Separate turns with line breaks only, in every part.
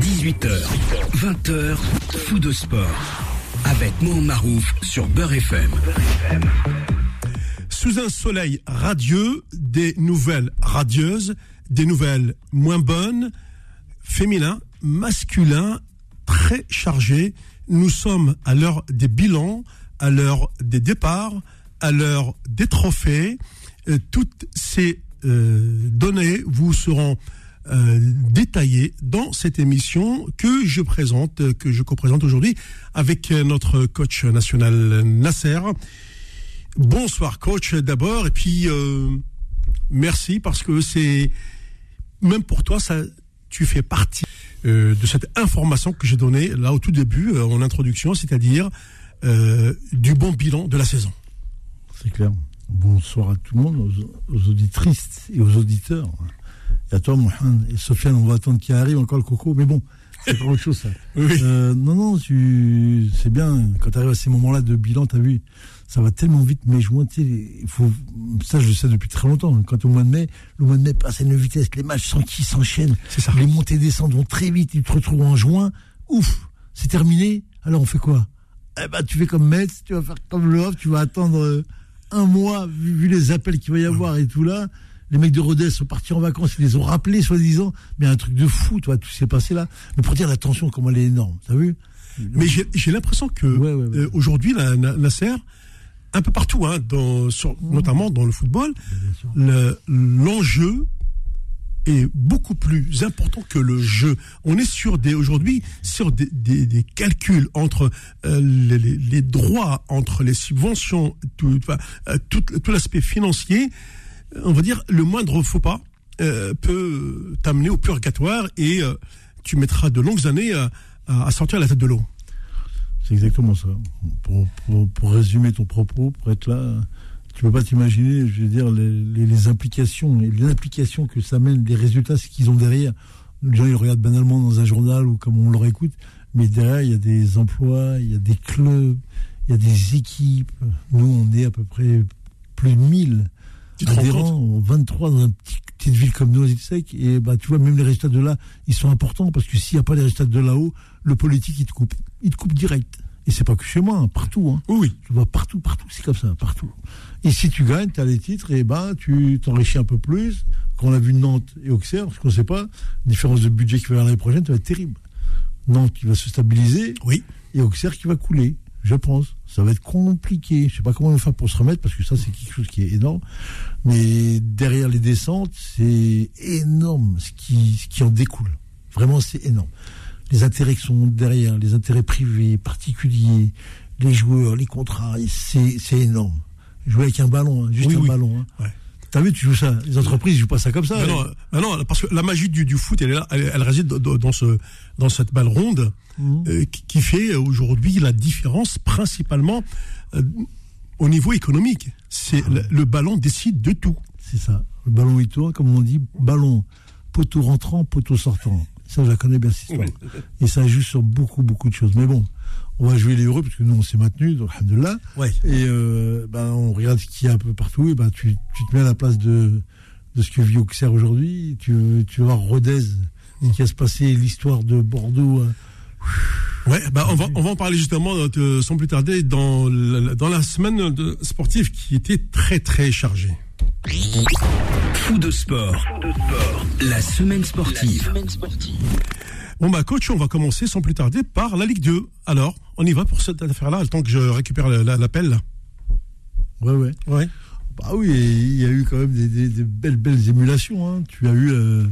18h, 20h, fou de sport. Avec Mohamed Marouf sur Beurre FM.
Sous un soleil radieux, des nouvelles radieuses, des nouvelles moins bonnes, féminins, masculins, très chargés. Nous sommes à l'heure des bilans, à l'heure des départs, à l'heure des trophées. Euh, toutes ces euh, données vous seront euh, détaillées dans cette émission que je présente, que je co-présente aujourd'hui avec notre coach national Nasser. Bonsoir coach d'abord et puis merci parce que c'est même pour toi ça tu fais partie de cette information que j'ai donnée là au tout début en introduction, c'est-à-dire du bon bilan de la saison.
C'est clair. Bonsoir à tout le monde, aux, auditrices et aux auditeurs. Et à toi, Mohamed et Sofiane, on va attendre qu'il arrive encore le coco, mais bon, c'est pas autre chose ça. Euh, non, non, tu, c'est bien, quand tu arrives à ces moments-là de bilan, tu as vu, ça va tellement vite, mais juin, tu il faut, ça je le sais depuis très longtemps, quand au mois de mai, le mois de mai passe à une vitesse, les matchs qui s'enchaînent, les montées et descentes vont très vite, tu te retrouves en juin, ouf, c'est terminé, alors on fait quoi? Eh ben, tu fais comme Metz, tu vas faire comme le Havre, tu vas attendre euh, un mois, vu, les appels qu'il va y avoir et tout là, les mecs de Rodez sont partis en vacances, ils les ont rappelés, soi-disant. Mais un truc de fou, toi, tout s'est passé là. Mais pour dire la tension, comment elle est énorme, t'as vu?
Mais j'ai l'impression que euh, aujourd'hui, la, la, serre, un peu partout, hein, dans, notamment dans le football, l'enjeu est beaucoup plus important que le jeu. On est sur des aujourd'hui sur des, des, calculs entre euh, les, les, droits, entre les subventions, tout, euh, tout, tout l'aspect financier. On va dire le moindre faux pas euh, peut t'amener au purgatoire et tu mettras de longues années à, à, sortir la tête de l'eau.
C'est exactement ça. Pour, pour, résumer ton propos, pour être là, tu peux pas t'imaginer, je veux dire, les, les, implications et l'implication que ça mène, les résultats, qu'ils ont derrière. Les gens, ils regardent banalement dans un journal ou comme on leur écoute, mais derrière, il y a des emplois, il y a des clubs, il y a des équipes. Nous, on est à peu près plus de 1000 adhérents, 23 dans une petite ville comme Noisy-le-Sec. Et bah, tu vois, même les résultats de là, ils sont importants parce que s'il n'y a pas les résultats de là-haut, le politique, il te coupe. Il te coupe direct. Et c'est pas que chez moi, hein, partout. Hein.
Oui.
Tu vois, partout, partout, c'est comme ça, partout. Et si tu gagnes, tu as les titres, et ben tu t'enrichis un peu plus. Quand on a vu Nantes et Auxerre, parce qu'on ne sait pas, différence de budget qui va y avoir l'année prochaine, ça va être terrible. Nantes qui va se stabiliser,
oui.
et Auxerre qui va couler, je pense. Ça va être compliqué. Je sais pas comment on va faire pour se remettre, parce que ça, c'est quelque chose qui est énorme. Mais derrière les descentes, c'est énorme ce qui, ce qui en découle. Vraiment, c'est énorme les intérêts qui sont derrière, les intérêts privés, particuliers, les joueurs, les contrats, c'est énorme. Jouer avec un ballon, hein, juste un ballon. Hein. T'as vu, tu joues ça. Les entreprises ne jouent pas ça comme ça.
non, parce que la magie du, foot, elle, est là, elle, réside dans, ce, dans cette balle ronde mmh. euh, qui, fait aujourd'hui la différence principalement euh, au niveau économique. C'est ah le, ballon décide de tout.
C'est ça. Le ballon il tourne, comme on dit, ballon, poteau rentrant, poteau sortant. Ça, je la connais bien, cette histoire. Et ça joue sur beaucoup, beaucoup de choses. Mais bon, on va jouer les heureux, parce que nous, on s'est maintenus, donc, là.
Ouais.
Et euh, ben, on regarde ce qu'il y a un peu partout, et ben, tu, tu te mets à la place de, de ce que vit Auxerre aujourd'hui. Tu, tu vas voir Rodez, qui a se passé l'histoire de Bordeaux. Hein.
Ouais, bah on va on va en parler justement euh, sans plus tarder dans la, dans la semaine de sportive qui était très très chargée.
Fou de sport. La semaine sportive.
Bon bah coach, on va commencer sans plus tarder par la Ligue 2. Alors, on y va pour cette affaire-là, le temps que je récupère l'appel.
Ouais, ouais.
Ouais.
Bah oui, il y a eu quand même des, belles, belles émulations. Hein. Tu as eu euh,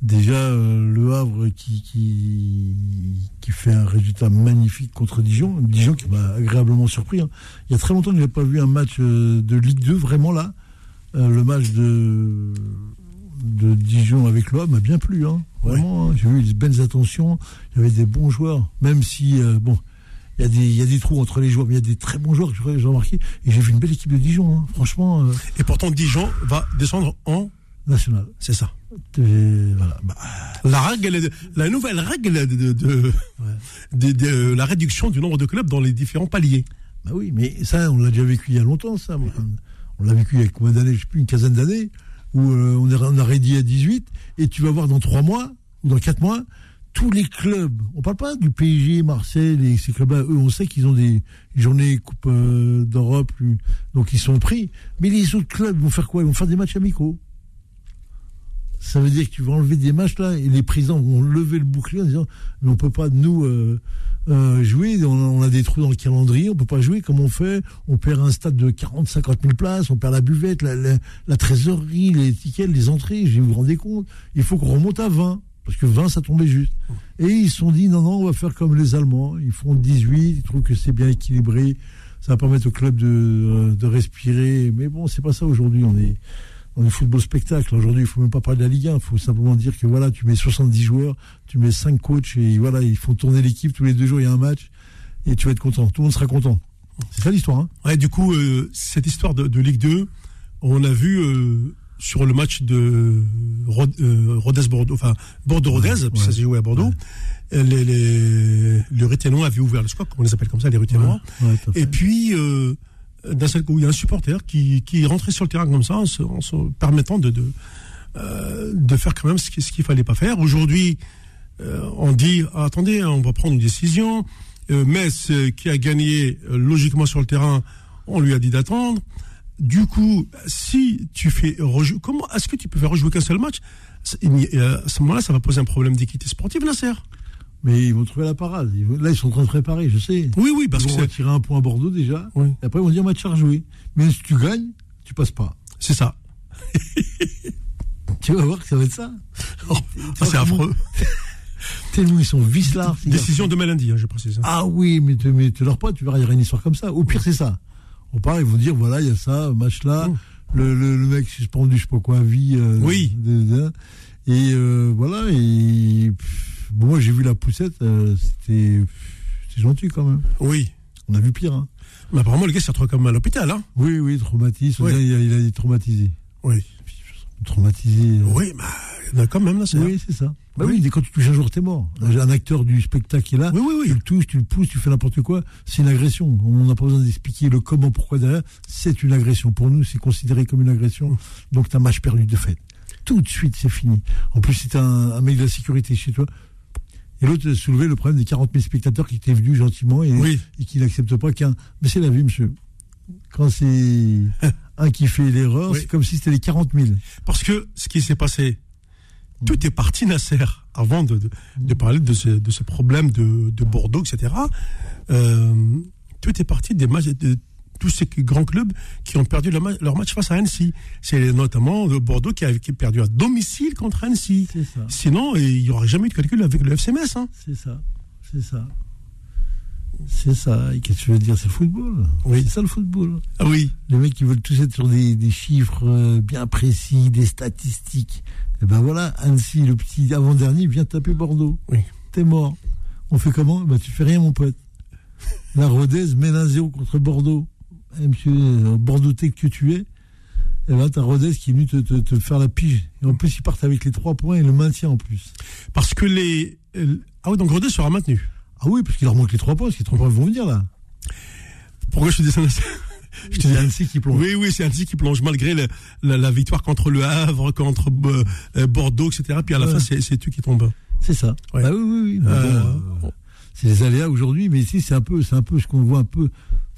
déjà euh, Le Havre qui, qui, fait un résultat magnifique contre Dijon. Dijon qui m'a agréablement surpris. Hein. Il y a très longtemps que je n'ai pas vu un match euh, de Ligue 2 vraiment là. Le match de, de Dijon avec l'OM m'a bien plu. Hein. Vraiment, hein. j'ai eu des belles attentions. Il y avait des bons joueurs, même si, euh, bon, il y, a des, il y a des trous entre les joueurs, mais il y a des très bons joueurs que j'ai remarqué. Et j'ai vu une belle équipe de Dijon, hein. franchement. Euh.
Et pourtant, Dijon va descendre en
national.
C'est ça.
Voilà. Bah,
la règle, la nouvelle règle de, de, de, la réduction du nombre de clubs dans les différents paliers.
Bah oui, mais ça, on l'a déjà vécu il y a longtemps, ça on l'a vécu il y a combien d'années, je sais plus, une quinzaine d'années, où euh, on, est, on a réduit à 18, et tu vas voir dans 3 mois, ou dans 4 mois, tous les clubs, on parle pas du PSG, Marseille, et ces clubs-là, eux, on sait qu'ils ont des journées Coupe euh, d'Europe, donc ils sont pris. Mais les autres clubs vont faire quoi? Ils vont faire des matchs amicaux. Ça veut dire que tu vas enlever des matchs là, et les présidents vont lever le bouclier en disant mais on peut pas nous euh, euh, jouer, on a, des trous dans le calendrier, on peut pas jouer comme on fait, on perd un stade de 40, 50 000 places, on perd la buvette, la, trésorerie, les tickets, les entrées, je vous rendez compte, il faut qu'on remonte à 20, parce que 20 ça tombait juste. Et ils se sont dit non, non, on va faire comme les Allemands, ils font 18, ils trouvent que c'est bien équilibré, ça va permettre au club de, euh, de respirer, mais bon, c'est pas ça aujourd'hui, on est on est football spectacle. Aujourd'hui, il faut même pas parler de la Ligue 1. Il faut simplement dire que voilà, tu mets 70 joueurs, tu mets 5 coachs et voilà, ils font tourner l'équipe tous les deux jours. Il y a un match et tu vas être content. Tout le monde sera content. C'est ça l'histoire. Hein
ouais, du coup, euh, cette histoire de, Ligue 2, on a vu euh, sur le match de euh, Rodez-Bordeaux, enfin Bordeaux-Rodez, ça s'est joué à Bordeaux. Les, les, les avaient ouvert le score, on les appelle comme ça, les Ruténois. et puis, d'un seul coup, il y a un supporter qui, qui est rentré sur le terrain comme ça, en se, permettant de, de, euh, de, faire quand même ce qu'il ne fallait pas faire. Aujourd'hui, euh, on dit attendez, on va prendre une décision. Euh, Metz, qui a gagné logiquement sur le terrain, on lui a dit d'attendre. Du coup, si tu fais rejouer, comment est-ce que tu peux faire rejouer qu'un seul match? À ce moment-là, ça va poser un problème d'équité sportive, Nasser.
Mais ils vont trouver la parade. Là, ils sont en train de préparer, je sais.
Oui, oui, parce
ils vont retirer un point à Bordeaux déjà. Et après, ils vont dire match à rejouer. Mais si tu gagnes, tu passes pas.
C'est ça.
tu vas voir que ça va être ça.
Oh, c'est affreux.
Tellement ils sont vicelards.
Décision de lundi, hein, je précise.
Ah oui, mais tu mais leur pas, tu verras, il y aura une histoire comme ça. Au pire, c'est ça. On part, ils vont dire voilà, il y a ça, match là. Le, le, mec suspendu, je sais pas quoi, vie. Euh,
oui.
et euh, voilà, et bon, moi j'ai vu la poussette, euh, c'était gentil quand même.
Oui.
On a vu pire. Hein.
Mais apparemment, le gars s'est retrouvé comme à l'hôpital. Hein
oui, oui, traumatisme. Il, a, il a été traumatisé.
Oui.
Traumatisé.
Euh. Oui, mais a quand même là, c'est
Oui, c'est ça. Bah oui. quand tu touches un jour, t'es mort. Un acteur du spectacle qui est là,
oui, oui, oui.
tu le touches, tu le pousses, tu fais n'importe quoi, c'est une agression. On n'a pas besoin d'expliquer le comment, pourquoi derrière. C'est une agression. Pour nous, c'est considéré comme une agression. Donc, t'as un match perdu de fait. Tout de suite, c'est fini. En plus, c'est un, un mec de la sécurité chez toi. Et l'autre soulevait le problème des 40 000 spectateurs qui étaient venus gentiment et, qui n'acceptent pas qu'un. Mais c'est la vie, monsieur. Quand c'est un qui fait l'erreur, c'est comme si c'était les 40 000.
Parce que ce qui s'est passé, tout est parti, Nasser, avant de, de, parler de ce, de ce, problème de, de Bordeaux, etc. Euh, tout est parti des matchs, de, tous ces grands clubs qui ont perdu leur, match, face à Annecy. C'est notamment Bordeaux qui a, perdu à domicile contre Annecy. Sinon, il n'y aurait jamais eu de calcul avec le FCMS. Hein.
C'est ça. C'est ça. C'est ça. Et qu'est-ce que tu veux dire C'est le football?
Oui.
C'est ça le football.
Ah oui.
Les mecs qui veulent tous être sur des, chiffres euh, bien précis, des statistiques. Et eh ben voilà, Annecy, le petit avant-dernier, vient taper Bordeaux.
Oui.
T'es mort. On fait comment? Ben tu fais rien, mon pote. La Rodez mène un 0 contre Bordeaux. Eh, monsieur euh, Bordouté que tu es, et ben, t'as Rodez qui est venu te, faire la pige. Et en plus, ils partent avec les trois points et le maintien en plus.
Parce que les. Ah oui, donc Rodez sera maintenu.
Ah oui, parce qu'il leur manque les trois points, parce que les trois points vont venir là.
Pourquoi je te dis ça?
Je te dis Annecy qui plonge.
Oui, oui, c'est Annecy qui plonge malgré la, victoire contre le Havre, contre euh, euh, Bordeaux, etc. Puis à la fin, c'est tu qui tombe.
C'est ça.
Ah
oui, oui, oui. c'est les aléas aujourd'hui, mais ici, c'est un peu, c'est un peu ce qu'on voit un peu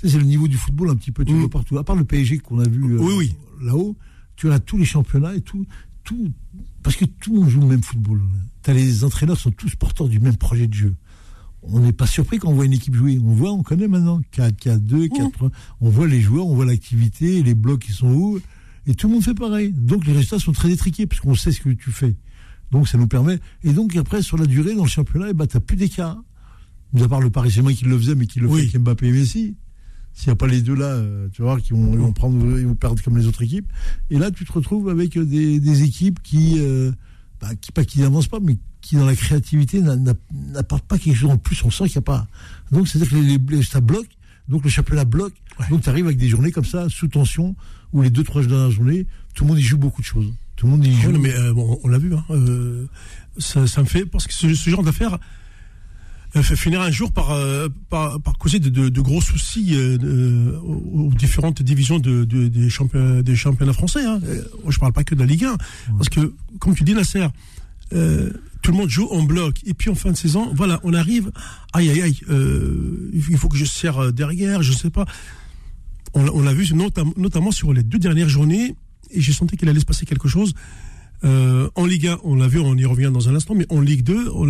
c'est le niveau du football un petit peu, tu mm. vois partout. À part le PSG qu'on a vu
euh,
là-haut, tu as tous les championnats et tout, tout, parce que tout le monde joue le même football. As les entraîneurs sont tous porteurs du même projet de jeu. On n'est pas surpris quand on voit une équipe jouer. On voit, on connaît maintenant 4, 4, 2, 4, 3. On voit les joueurs, on voit l'activité, les blocs qui sont où. Et tout le monde fait pareil. Donc les résultats sont très étriqués parce qu'on sait ce que tu fais. Donc ça nous permet. Et donc après, sur la durée, dans le championnat, eh ben, tu n'as plus d'écart. Mis à part le Paris Saint-Germain qui le faisait, mais qui le fait avec Mbappé et Messi. S'il n'y a pas les deux là, euh, tu vois, qui vont, prendre, ils vont perdre comme les autres équipes. Et là, tu te retrouves avec des, équipes qui, euh, bah, qui, pas qui n'avancent pas, mais qui dans la créativité n'apportent pas quelque chose en plus. On sent qu'il n'y a pas. Donc c'est-à-dire que les, ça bloque. Donc le championnat bloque. Donc tu arrives avec des journées comme ça, sous tension, où les deux trois dernières journées, tout le monde y joue beaucoup de choses. Tout le monde y joue.
mais euh, bon, on l'a vu. Hein, ça, ça, me fait parce que ce, ce genre d'affaires euh, finir un jour par, euh, par, par, causer de, de, de gros soucis euh, aux différentes divisions de, des, championnats, des championnats français. Hein. Je parle pas que de la Ligue 1. Parce que, comme tu dis, Nasser, tout le monde joue en bloc. Et puis en fin de saison, voilà, on arrive, aïe aïe aïe, il faut que je serre derrière, je sais pas. On, l'a vu notamment sur les deux dernières journées, et j'ai senti qu'il allait se passer quelque chose. Euh, en Ligue 1, on l'a vu, on y revient dans un instant, mais en Ligue 2, on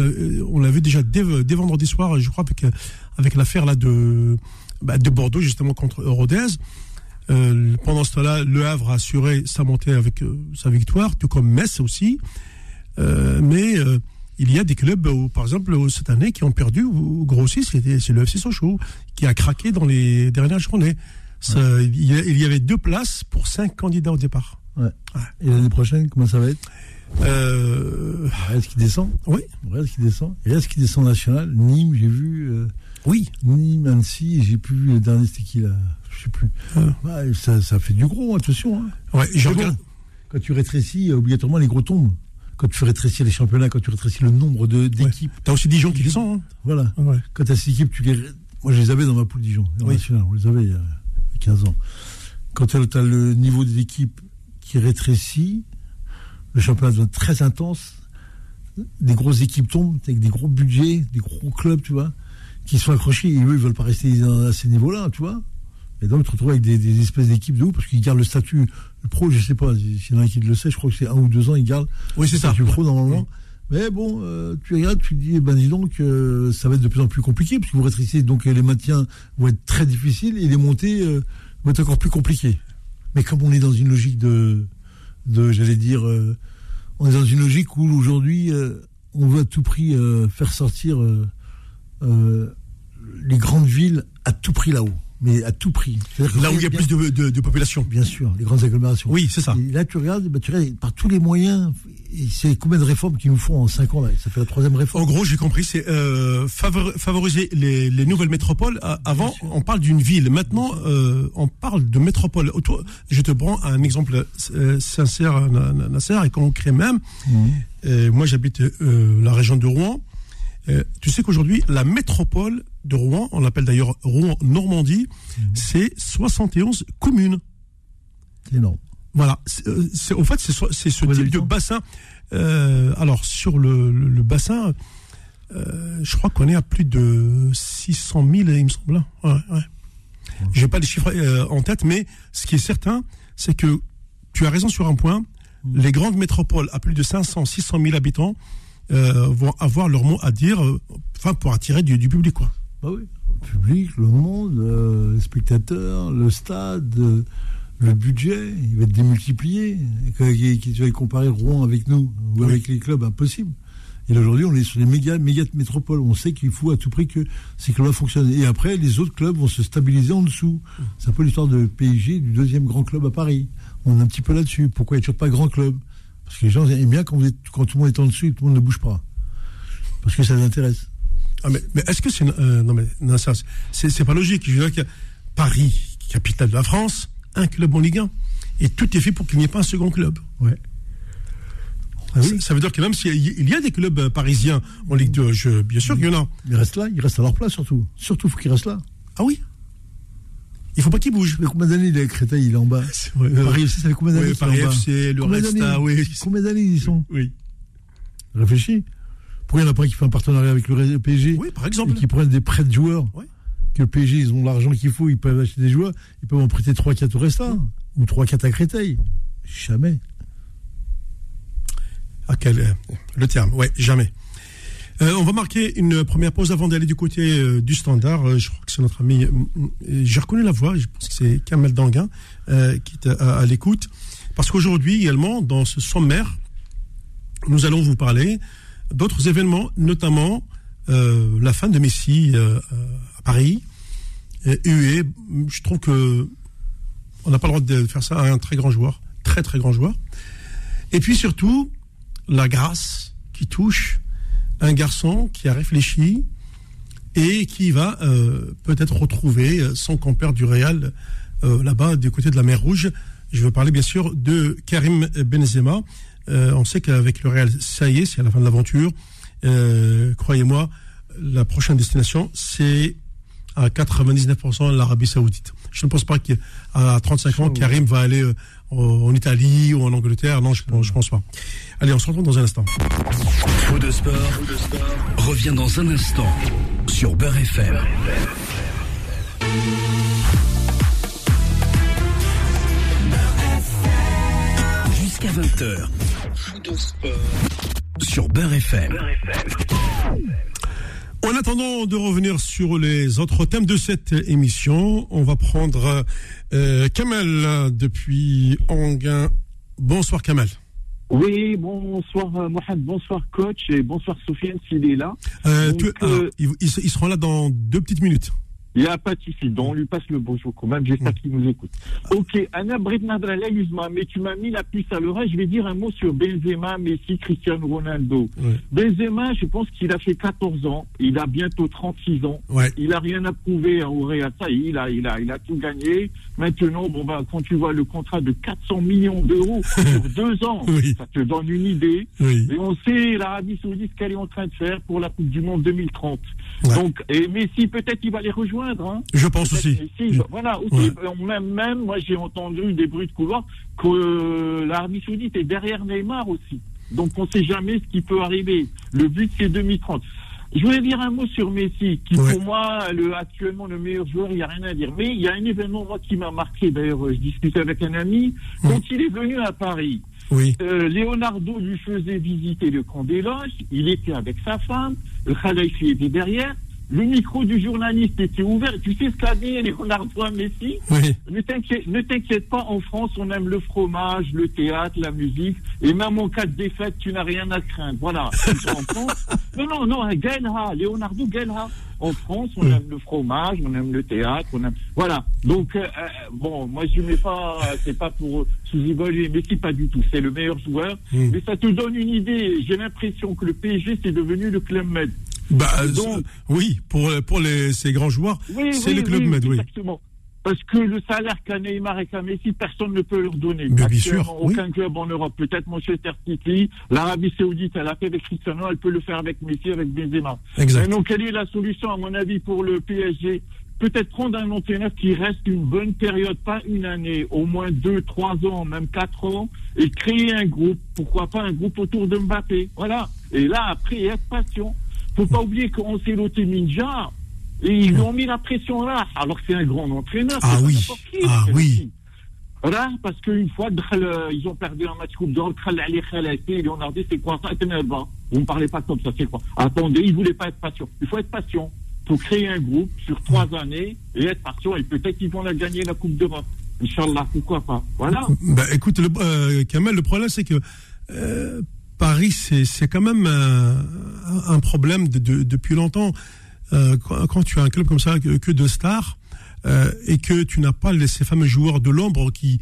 l'a vu déjà dès, vendredi soir, je crois, avec, avec l'affaire là de, bah, de Bordeaux, justement, contre Rodez. Euh, pendant ce temps-là, Le Havre a assuré sa montée avec euh, sa victoire, tout comme Metz aussi. mais il y a des clubs, par exemple, cette année, qui ont perdu ou grossi, c'est le FC Sochaux, qui a craqué dans les dernières journées. il y avait deux places pour cinq candidats au départ.
Et l'année prochaine, comment ça va être?
Euh...
Reste qui descend?
Oui.
Reste qui descend? Et Reste qui descend national? Nîmes, j'ai vu. Euh,
oui.
Nîmes, Annecy, j'ai plus vu le dernier, c'était qui là? Je sais plus. Ah. ça, ça, fait du gros, attention. Hein.
Ouais,
Quand tu rétrécis, obligatoirement, les gros tombent. Quand tu rétrécis les championnats, quand tu rétrécis le nombre d'équipes.
Tu as aussi Dijon qui descend. Hein.
Voilà. Quand tu as ces équipes, tu les. Moi, je les avais dans ma poule Dijon. Oui. on les avait il y a 15 ans. Quand tu as le niveau des équipes qui rétrécit. Le championnat devient très intense. Des grosses équipes tombent avec des gros budgets, des gros clubs, tu vois, qui sont accrochés et eux, ils veulent pas rester à ces niveaux-là, tu vois. Et donc, tu te retrouves avec des, espèces d'équipes de haut parce qu'ils gardent le statut pro, je sais pas, s'il y en a qui le sait, je crois que c'est un ou deux ans, ils gardent
oui, le statut
pro normalement. Mais bon, euh, tu regardes, tu dis, eh ben dis donc, euh, ça va être de plus en plus compliqué, parce que vous rétrécissez, donc les maintiens vont être très difficiles et les montées euh, vont être encore plus compliquées. Mais comme on est dans une logique de, j'allais dire, euh, on est dans une logique où aujourd'hui, euh, on veut à tout prix euh, faire sortir les grandes villes à tout prix là-haut mais à tout prix.
Là où il y a plus de, population.
Bien sûr, les grandes agglomérations.
Oui, c'est ça.
Et là, tu regardes, bah, tu regardes, par tous les moyens, c'est combien de réformes qu'ils nous font en 5 ans là? Ça fait la troisième réforme.
En gros, j'ai compris, c'est euh, favoriser les, nouvelles métropoles. Avant, on parle d'une ville. Maintenant, euh, on parle de métropole. Je te prends un exemple euh, sincère, Nasser, et concret même. Mmh. moi, j'habite la région de Rouen. tu sais qu'aujourd'hui, la métropole de Rouen, on l'appelle d'ailleurs Rouen-Normandie, mhm. c'est 71 communes.
C'est énorme.
Voilà. C'est, en fait, c'est, ce type de bassin. Euh, alors, sur le, bassin, euh, je crois qu'on est à plus de 600 000, il me semble. Ouais, ouais. Je n'ai pas les chiffres euh, en tête, mais ce qui est certain, c'est que tu as raison sur un point. Mhm. Les grandes métropoles à plus de 500, 600 000 habitants vont avoir leur mot à dire, enfin, pour attirer du, du public, quoi.
Bah oui, le public, le monde, euh, les spectateurs, le stade, euh, le budget, il va être démultiplié. Tu vas comparer Rouen avec nous ou avec les clubs, impossible. Et aujourd'hui, on est sur les méga, méga métropoles. On sait qu'il faut à tout prix que ces clubs fonctionnent. Et après, les autres clubs vont se stabiliser en dessous. C'est un peu l'histoire de PSG, du deuxième grand club à Paris. On est un petit peu là-dessus. Pourquoi il n'y a toujours pas grand club? Parce que les gens aiment bien quand, vous êtes, quand tout le monde est en dessous et tout le monde ne bouge pas. Parce que ça les intéresse.
Ah, mais, est-ce que c'est. Euh, non, mais non, ça, c'est pas logique. Je veux dire que Paris, capitale de la France, un club en Ligue 1. Et tout est fait pour qu'il n'y ait pas un second club.
Ouais.
Ah ça, veut dire que même s'il y, a des clubs euh, parisiens en Ligue 2, je, bien sûr qu'il y en a.
Ils restent là, ils restent à leur place surtout. Surtout, il faut qu'ils restent là.
Ah oui il faut pas qu'ils bougent.
Mais combien d'années il est Créteil, il est en bas? Paris FC, ça fait combien d'années oui,
Paris FC, le Resta, oui.
Combien d'années ils sont?
Oui.
Réfléchis. Pourquoi il n'y en a pas qui fait un partenariat avec le PSG
Oui, par exemple.
Et qui prennent des prêts de joueurs Que le PSG, ils ont l'argent qu'il faut, ils peuvent acheter des joueurs, ils peuvent en prêter 3-4 au Resta, ou 3-4 à Créteil. Jamais.
À quel. Euh, le terme, ouais, jamais. Euh, on va marquer une première pause avant d'aller du côté euh, du standard. je crois que c'est notre ami. J'ai reconnu la voix, je pense que c'est Kamel Danguin qui est à l'écoute. Parce qu'aujourd'hui également, dans ce sommaire, nous allons vous parler d'autres événements, notamment euh, la fin de Messi euh, à Paris. Et, je trouve que on n'a pas le droit de faire ça à un très grand joueur, très très grand joueur. Et puis surtout, la grâce qui touche un garçon qui a réfléchi et qui va euh, peut-être retrouver son compère du Real là-bas du côté de la mer Rouge. Je veux parler bien sûr de Karim Benzema. Euh, on sait qu'avec le Real, ça y est, c'est à la fin de l'aventure. Euh, croyez-moi, la prochaine destination, c'est à 99% l'Arabie Saoudite. Je ne pense pas qu'à 35 ans, Karim va aller euh, en Italie ou en Angleterre. Non, je ne pense, pas. Allez, on se retrouve dans un instant.
Dans un instant sur. Jusqu'à 20h. Faux de sport sur Beurre FM.
En attendant de revenir sur les autres thèmes de cette émission, on va prendre euh, Kamel depuis Anguin. Bonsoir Kamel.
Oui, bonsoir euh, Mohamed, bonsoir coach et bonsoir Sofiane s'il est là.
Euh, ah, ils seront là dans deux petites minutes.
Il n'y a pas de souci. Donc, on lui passe le bonjour quand même. J'espère qu'il nous écoute. Ok, Anna mais tu m'as mis la puce à l'oreille. Je vais dire un mot sur Benzema, Messi, Cristiano Ronaldo. Benzema, je pense qu'il a fait 14 ans. Il a bientôt 36 ans. Il a rien à prouver au Real. Ça, il a, il a, il a tout gagné. Maintenant, bon, bah, quand tu vois le contrat de 400 millions d'euros sur deux ans, ça te donne une idée. Et on sait l'Arabie Saoudite ce qu'elle est en train de faire pour la Coupe du Monde 2030. Donc, et Messi, peut-être il va les rejoindre Hein.
Je pense aussi.
voilà, même, même, moi j'ai entendu des bruits de couloir que euh, l'Arabie Saoudite est derrière Neymar aussi. Donc on ne sait jamais ce qui peut arriver. Le but c'est 2030. Je voulais dire un mot sur Messi, qui pour moi, le, actuellement le meilleur joueur, il n'y a rien à dire. Mais il y a un événement, moi, qui m'a marqué. D'ailleurs, je discutais avec un ami. Quand il est venu à Paris, Euh, Leonardo lui faisait visiter le camp des loges. Il était avec sa femme. Le Khalifi était derrière. Le micro du journaliste était ouvert. Tu sais ce qu'a dit Leonardo Messi? Oui. Ne t'inquiète pas, en France, on aime le fromage, le théâtre, la musique. Et même en cas de défaite, tu n'as rien à craindre. Voilà. en France, non, non, non, Gaëlha, Leonardo Gaëlha. En France, on aime le fromage, on aime le théâtre, on aime. Voilà. Donc, euh, euh, bon, moi, je ne mets pas, c'est pas pour sous-évaluer Messi, pas du tout. C'est le meilleur joueur. Mais ça te donne une idée. J'ai l'impression que le PSG, c'est devenu le Club Med.
Bah, euh, oui, pour, pour les, ces grands joueurs, c'est le Club Med, oui.
Exactement. Parce que le salaire qu'a Neymar et qu'a Messi, personne ne peut leur donner.
Mais bien sûr,
aucun club en Europe. Peut-être Manchester City, l'Arabie Saoudite, elle a fait avec Cristiano, elle peut le faire avec Messi, avec Benzema.
Exact.
donc, quelle est la solution, à mon avis, pour le PSG Peut-être prendre un entraîneur qui reste une bonne période, pas une année, au moins deux, trois ans, même quatre ans, et créer un groupe. Pourquoi pas un groupe autour de Mbappé? Voilà. Et là, après, être patient faut pas oublier qu'on s'est loté Ninja et ils lui ont mis la pression là, alors que c'est un grand entraîneur.
Ah oui. ah oui.
Voilà, parce qu'une fois, ils ont perdu un match Coupe d'Or, dit c'est quoi ça Vous ne parlez pas comme ça, c'est quoi Attendez, ils ne voulaient pas être patient. Il faut être patient. Il faut créer un groupe sur trois années et être patient et peut-être qu'ils vont la gagner la Coupe d'Europe. Inch'Allah, pourquoi pas Voilà.
Bah, écoute, le, euh, Kamel, le problème c'est que euh, Paris, c'est quand même un, problème de, depuis longtemps. Euh, quand, tu as un club comme ça que, de stars euh, et que tu n'as pas ces fameux joueurs de l'ombre qui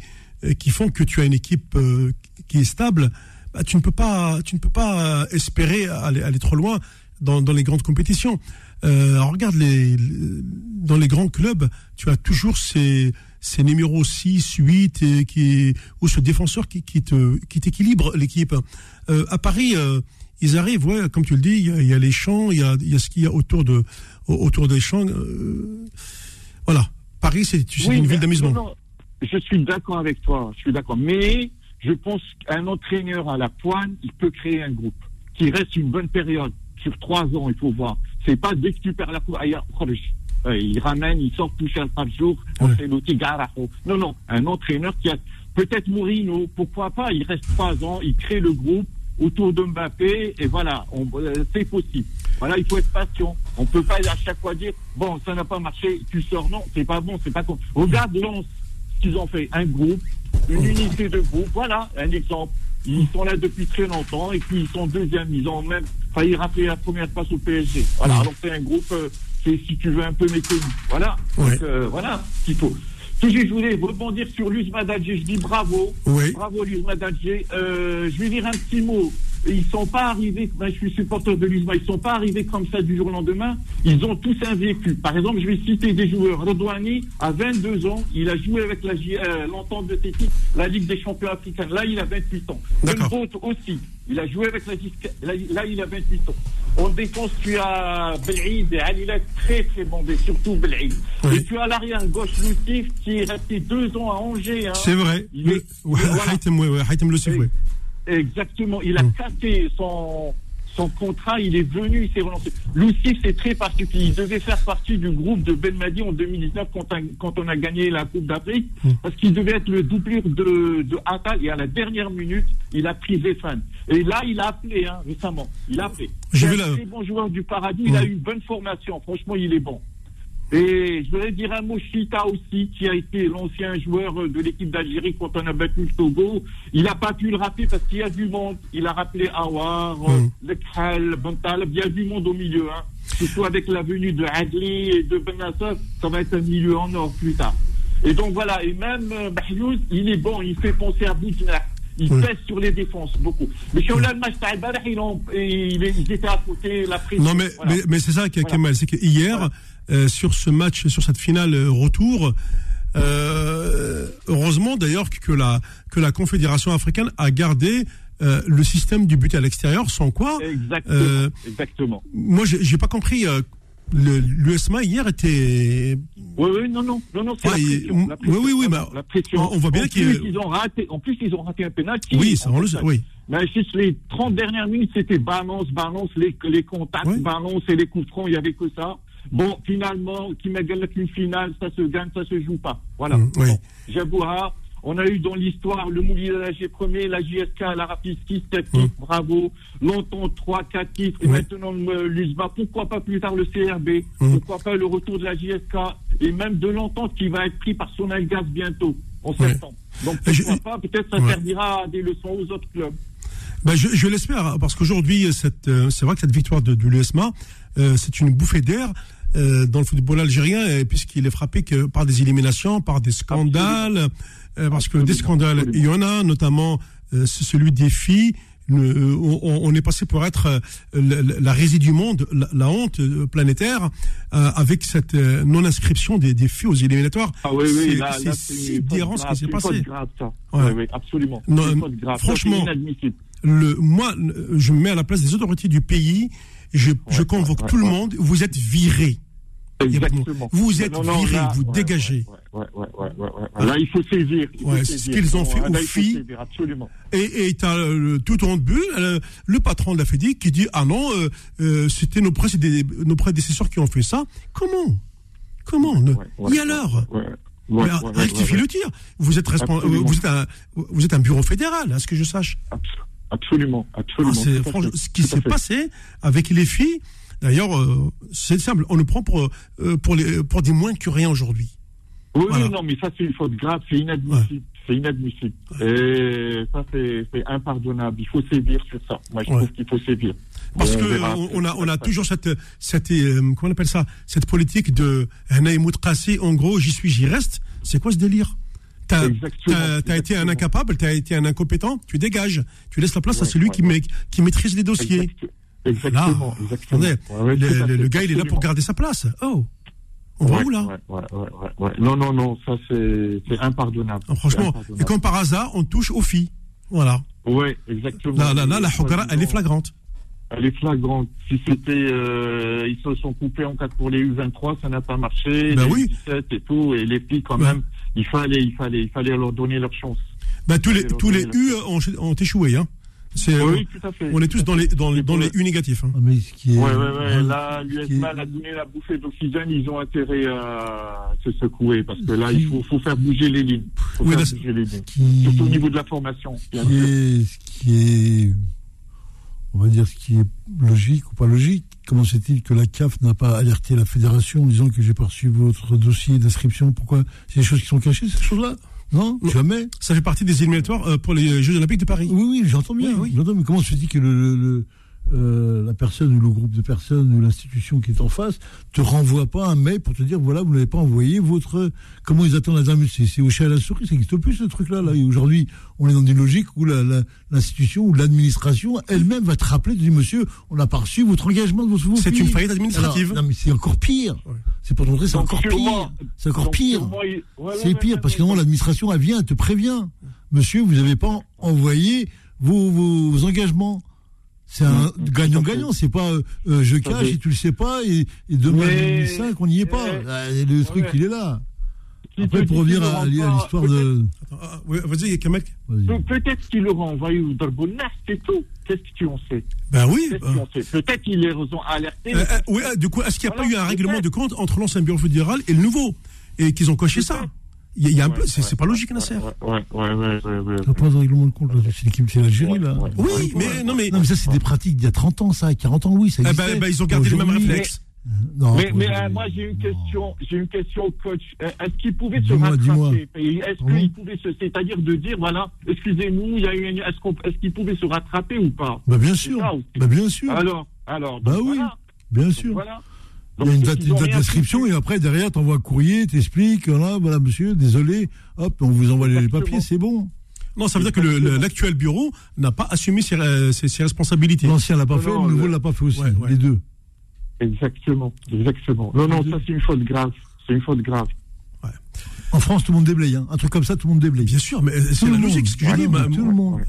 qui font que tu as une équipe euh, qui est stable, bah, tu ne peux pas tu ne peux pas espérer aller, aller trop loin dans, dans les grandes compétitions. regarde dans les grands clubs, tu as toujours ces c'est numéro 6, 8, et qui, ou ce défenseur qui, qui, te, qui t'équilibre l'équipe. Euh, à Paris, euh, ils arrivent, ouais, comme tu le dis, il y, a, les champs, il y a, il y a ce qu'il y a autour, de, autour des champs. Euh, voilà. Paris, c'est, une ville d'amusement.
je suis d'accord avec toi, je suis d'accord. Mais je pense qu'un entraîneur à la pointe, il peut créer un groupe qui reste une bonne période. Sur trois ans, il faut voir. C'est pas dès que tu perds la coupe, ailleurs, euh, il ramène, il sort toucher par jour, on fait l'outil Garajo. Non, non, un entraîneur qui a peut-être Mourinho, pourquoi pas, il reste trois ans, il crée le groupe autour de Mbappé, et voilà, euh, c'est possible. Voilà, il faut être patient. On peut pas à chaque fois dire, bon, ça n'a pas marché, tu sors, non, c'est pas bon, c'est pas con. Regarde Lens, ce qu'ils ont fait, un groupe, une unité de groupe, voilà, un exemple. Ils sont là depuis très longtemps, et puis ils sont deuxième, ils ont même failli rappeler la première place au PSG. Voilà, alors c'est un groupe euh, c'est, si tu veux, un peu méconnu. Voilà. Donc, euh, voilà ce qu'il faut. Si je voulais rebondir sur Luz Madadje, je dis bravo. Bravo Luz Madadje. Euh, je vais dire un petit mot. Ils sont pas arrivés, ben, je suis supporter de l'USMA, ils sont pas arrivés comme ça du jour au lendemain. Ils ont tous un vécu. Par exemple, je vais citer des joueurs. Redouani, à 22 ans, il a joué avec la, euh, l'entente de Tétis, la Ligue des champions africains. Là, il a 28 ans. Boat aussi. Il a joué avec la, là, là, il a 28 ans. En défense, tu as Belhaïd et Alila très très bon, surtout Belhaïd. Et tu as l'arrière gauche Lucif qui est resté deux ans à Angers. Hein.
C'est vrai.
Il est-
Ouais,
voilà.
Haïtem, ouais.
Exactement. Il a
Mm.
cassé son, son contrat. Il est venu, il s'est relancé. Lucif, c'est très particulier. Il devait faire partie du groupe de Ben Madi en 2019 quand, on- quand on a gagné la Coupe d'Afrique.
Mm.
Parce qu'il devait être le doublure de, de Attal. Et à la dernière minute, il a pris Zéphane. Et là, il a appelé, hein, récemment. Il a appelé.
J'ai vu
un
la-
très bon joueur du paradis. Il a eu une bonne formation. Franchement, il est bon. Et je voudrais dire un mot Chita aussi, qui a été l'ancien joueur de l'équipe d'Algérie quand on a battu le Togo. Il n'a pas pu le rappeler parce qu'il y a du monde. Il a rappelé Awar,
Mm.
Le Khal, Bentaleb. Il y a du monde au milieu. Hein. Surtout avec la venue de Adli et de Benassar, ça va être un milieu en or plus tard. Et donc voilà, et même euh, Bahyouz, il est bon, il fait penser à Boudjna. Il
Mm.
pèse sur les défenses beaucoup. Mais sur le match ils, ils étaient à côté, la pression.
Non, mais,
Voilà.
mais, mais c'est ça, qui
Voilà.
Kemal, c'est que hier,
Voilà.
Euh, sur ce match, sur cette finale euh, retour, euh, heureusement d'ailleurs que la, que la Confédération africaine a gardé euh, le système du but à l'extérieur, sans quoi,
Exactement. Exactement.
moi, j'ai pas compris. L'USMA hier était.
Oui, oui, non, non, non, non, c'est
Ouais,
la,
il-
pression, la pression.
oui, oui, oui, bah,
la pression.
on- voit bien
en
qu'il-
plus, ils ont raté, en plus, ils ont raté un penalty.
Oui, ça, on le sait, oui.
Mais juste les 30 dernières minutes, c'était balance, balance, les, les contacts,
Oui.
balance et les coups francs, il n'y avait que ça. Bon, finalement, qui m'a gagné une finale, ça se gagne, ça se joue pas. Voilà.
Mm, oui.
Bon, on a eu dans l'histoire le Moulin premier, la JSK, la Rapiski, 7
Mm.
titres, bravo. Longtemps, 3, 4 titres, et
Oui.
maintenant l'USMA. Pourquoi pas plus tard le CRB
Mm.
Pourquoi pas le retour de la JSK Et même de l'entente qui va être pris par son Algas bientôt, en
Oui.
septembre. Donc
je-
pourquoi pas Peut-être ça
Ouais.
servira à des leçons aux autres clubs.
Ben, je je l'espère, parce qu'aujourd'hui, euh, c'est vrai que cette victoire de, de l'USMA, euh, c'est une bouffée d'air euh, dans le football algérien, puisqu'il est frappé par des éliminations, par des scandales, euh, parce que des scandales, il y en a, notamment euh, celui des filles. Le- on, on est passé pour être euh, la, la- risée du monde, la, la honte euh, planétaire, euh, avec cette euh, non-inscription des, des filles aux éliminatoires.
Ah oui, oui,
C'est-
là,
sidérant ce qui s'est passé.
grave, ça.
Ouais.
Oui, oui, absolument.
Non,
grave.
Franchement, le, moi, je me mets à la place des autorités du pays. Je, je convoque
ouais,
tout le monde. Vous êtes virés.
Exactement.
Vous êtes virés,
là,
vous
ouais,
dégagez.
Ouais, ouais. Là, il faut saisir. il
ce qu'ils ont fait aux
il
filles. Et et t'as le, tout en but euh, le patron de la FEDI qui dit ah non, euh, euh, c'était nos, prédécesseurs qui ont fait ça. Comment? Comment?
Ouais, ouais,
euh,
ouais,
Rectifiez
ouais,
le tir. Vous êtes. Vous un vous êtes un bureau fédéral, à ce que je sache.
Abs- Absolument,
Ah,
absolument.
franchement,
fait,
ce qui s'est passé avec les filles, d'ailleurs, euh, c'est simple. On le prend pour, euh, pour, les, pour des moins que rien aujourd'hui.
Oui,
Voilà.
non, mais ça, c'est une faute grave, c'est inadmissible. C'est inadmissible. Et ça, c'est impardonnable. Il faut sévir sur ça. Moi, je
Ouais.
trouve qu'il faut sévir.
Parce
On
que
verra
on,
après
on a, on a toujours cette, cette euh, comment on appelle ça, cette politique de Hanaïmout en gros, j'y suis, j'y reste. C'est quoi ce délire? T'as t'as été un incapable, t'as été un incompétent, tu dégages, tu laisses la place à celui qui,
ouais.
ma- qui maîtrise les dossiers.
Exactement,
Là,
exactement. Ouais,
le, gars, il est là pour garder sa place. Oh, on va
Ouais,
où là
ouais. Non, non, non, ça c'est impardonnable.
Ah, Franchement,
C'est
et
impardonnable.
comme par hasard, on touche aux filles. Voilà.
Ouais, exactement.
Là, là, là, la Hogara, elle est flagrante.
Elle est flagrante. Si c'était, euh, ils se sont coupés en quatre pour les U23, ça n'a pas marché.
Ben
les
oui.
U17 et tout, et les filles quand
Ben.
même, il fallait, il fallait, il fallait leur donner leur chance.
Bah, tous les, tous les U ont, ont échoué. Hein. C'est,
oui, tout à fait.
on est tous dans les, dans, les- dans les U négatifs. Hein.
Ah, mais ce qui est.
Ouais, ouais, ouais. Là,
est-
l'USMA a donné la bouffée d'oxygène, ils ont intérêt à se secouer parce que là, il faut, faut faire bouger les lignes. Faut
Oui,
faire
là, c'est-
bouger les lignes.
qui-
Surtout au niveau de la formation. bien
qui
sûr.
est, ce qui est, on va dire, ce qui est logique ou pas logique. Comment se fait-il que la CAF n'a pas alerté la fédération en disant que j'ai pas reçu votre dossier d'inscription? Pourquoi? C'est des choses qui sont cachées, ces choses-là? Non. Jamais
Ça fait partie des éliminatoires euh, pour les Jeux Olympiques de Paris.
Oui, oui, j'entends bien.
Oui, oui.
j'entends, mais comment se fait-il que le, le- euh, la personne ou le groupe de personnes ou l'institution qui est en face te renvoie pas un mail pour te dire voilà vous n'avez pas envoyé votre comment ils attendent la c'est c'est au chat à la souris ça n'existe plus ce truc là là et aujourd'hui on est dans une logique où la- la- l'institution ou l'administration elle-même va te rappeler te dire monsieur on n'a pas reçu votre engagement de votre
C'est une faillite administrative.
non mais c'est encore pire
Ouais.
c'est pour te montrer c'est encore pire c'est encore pire c'est pire parce que normalement l'administration elle vient, elle te prévient. Monsieur, vous n'avez pas envoyé vos, vos engagements. C'est un gagnant-gagnant, c'est pas euh, je cache et tu le sais pas, et, et demain à 5, on n'y est pas. Le truc, il est là. Après, pour revenir à, l'histoire de.
Ah, vas-y, Kamek.
Peut-être qu'il aura envoyé au Darbonas, c'est tout. Qu'est-ce que tu en sais?
Ben oui.
Peut-être qu'il les ont alertés.
Euh, euh, oui, du coup, est-ce qu'il n'y a pas eu un règlement de compte entre l'ancien bureau fédéral et le nouveau? Et qu'ils ont coché ça? Il y a, un peu, c'est pas logique, Nasser.
Ouais, ouais, ouais, ouais.
T'as pas un règlement de compte, c'est l'équipe, c'est l'Algérie, là.
Oui, mais, non, mais.
Non, mais ça, c'est des pratiques d'il y a 30 ans, ça, 40 ans, oui, ça
eh ben, ben, ils ont gardé le même réflexe.
Non, mais, mais euh, moi j'ai une question, j'ai une question au coach. Euh, est-ce qu'il pouvait se rattraper Est-ce qu'il pouvait se, c'est-à-dire de dire voilà, excusez-nous, il y a eu une, est-ce qu'on, est-ce qu'il pouvait se rattraper ou pas?
Bah bien sûr, bah bien sûr.
Alors, alors.
Bah oui, bien sûr. Voilà. Il y a une date, d'inscription et après derrière t'envoies un courrier, t'expliques, voilà, voilà monsieur, désolé, hop, on vous envoie les papiers, c'est bon.
Non, ça veut dire que l'actuel bureau n'a pas assumé ses, ses, responsabilités.
L'ancien l'a pas fait, le nouveau l'a pas fait aussi, les deux.
Exactement, exactement. Non, non, ça c'est une faute grave. C'est une faute grave.
Ouais. En France, tout le monde déblaye. Hein. Un truc comme ça, tout le monde déblaye.
Bien sûr, mais c'est la logique, ce que j'ai dit.
Bah, tout le monde.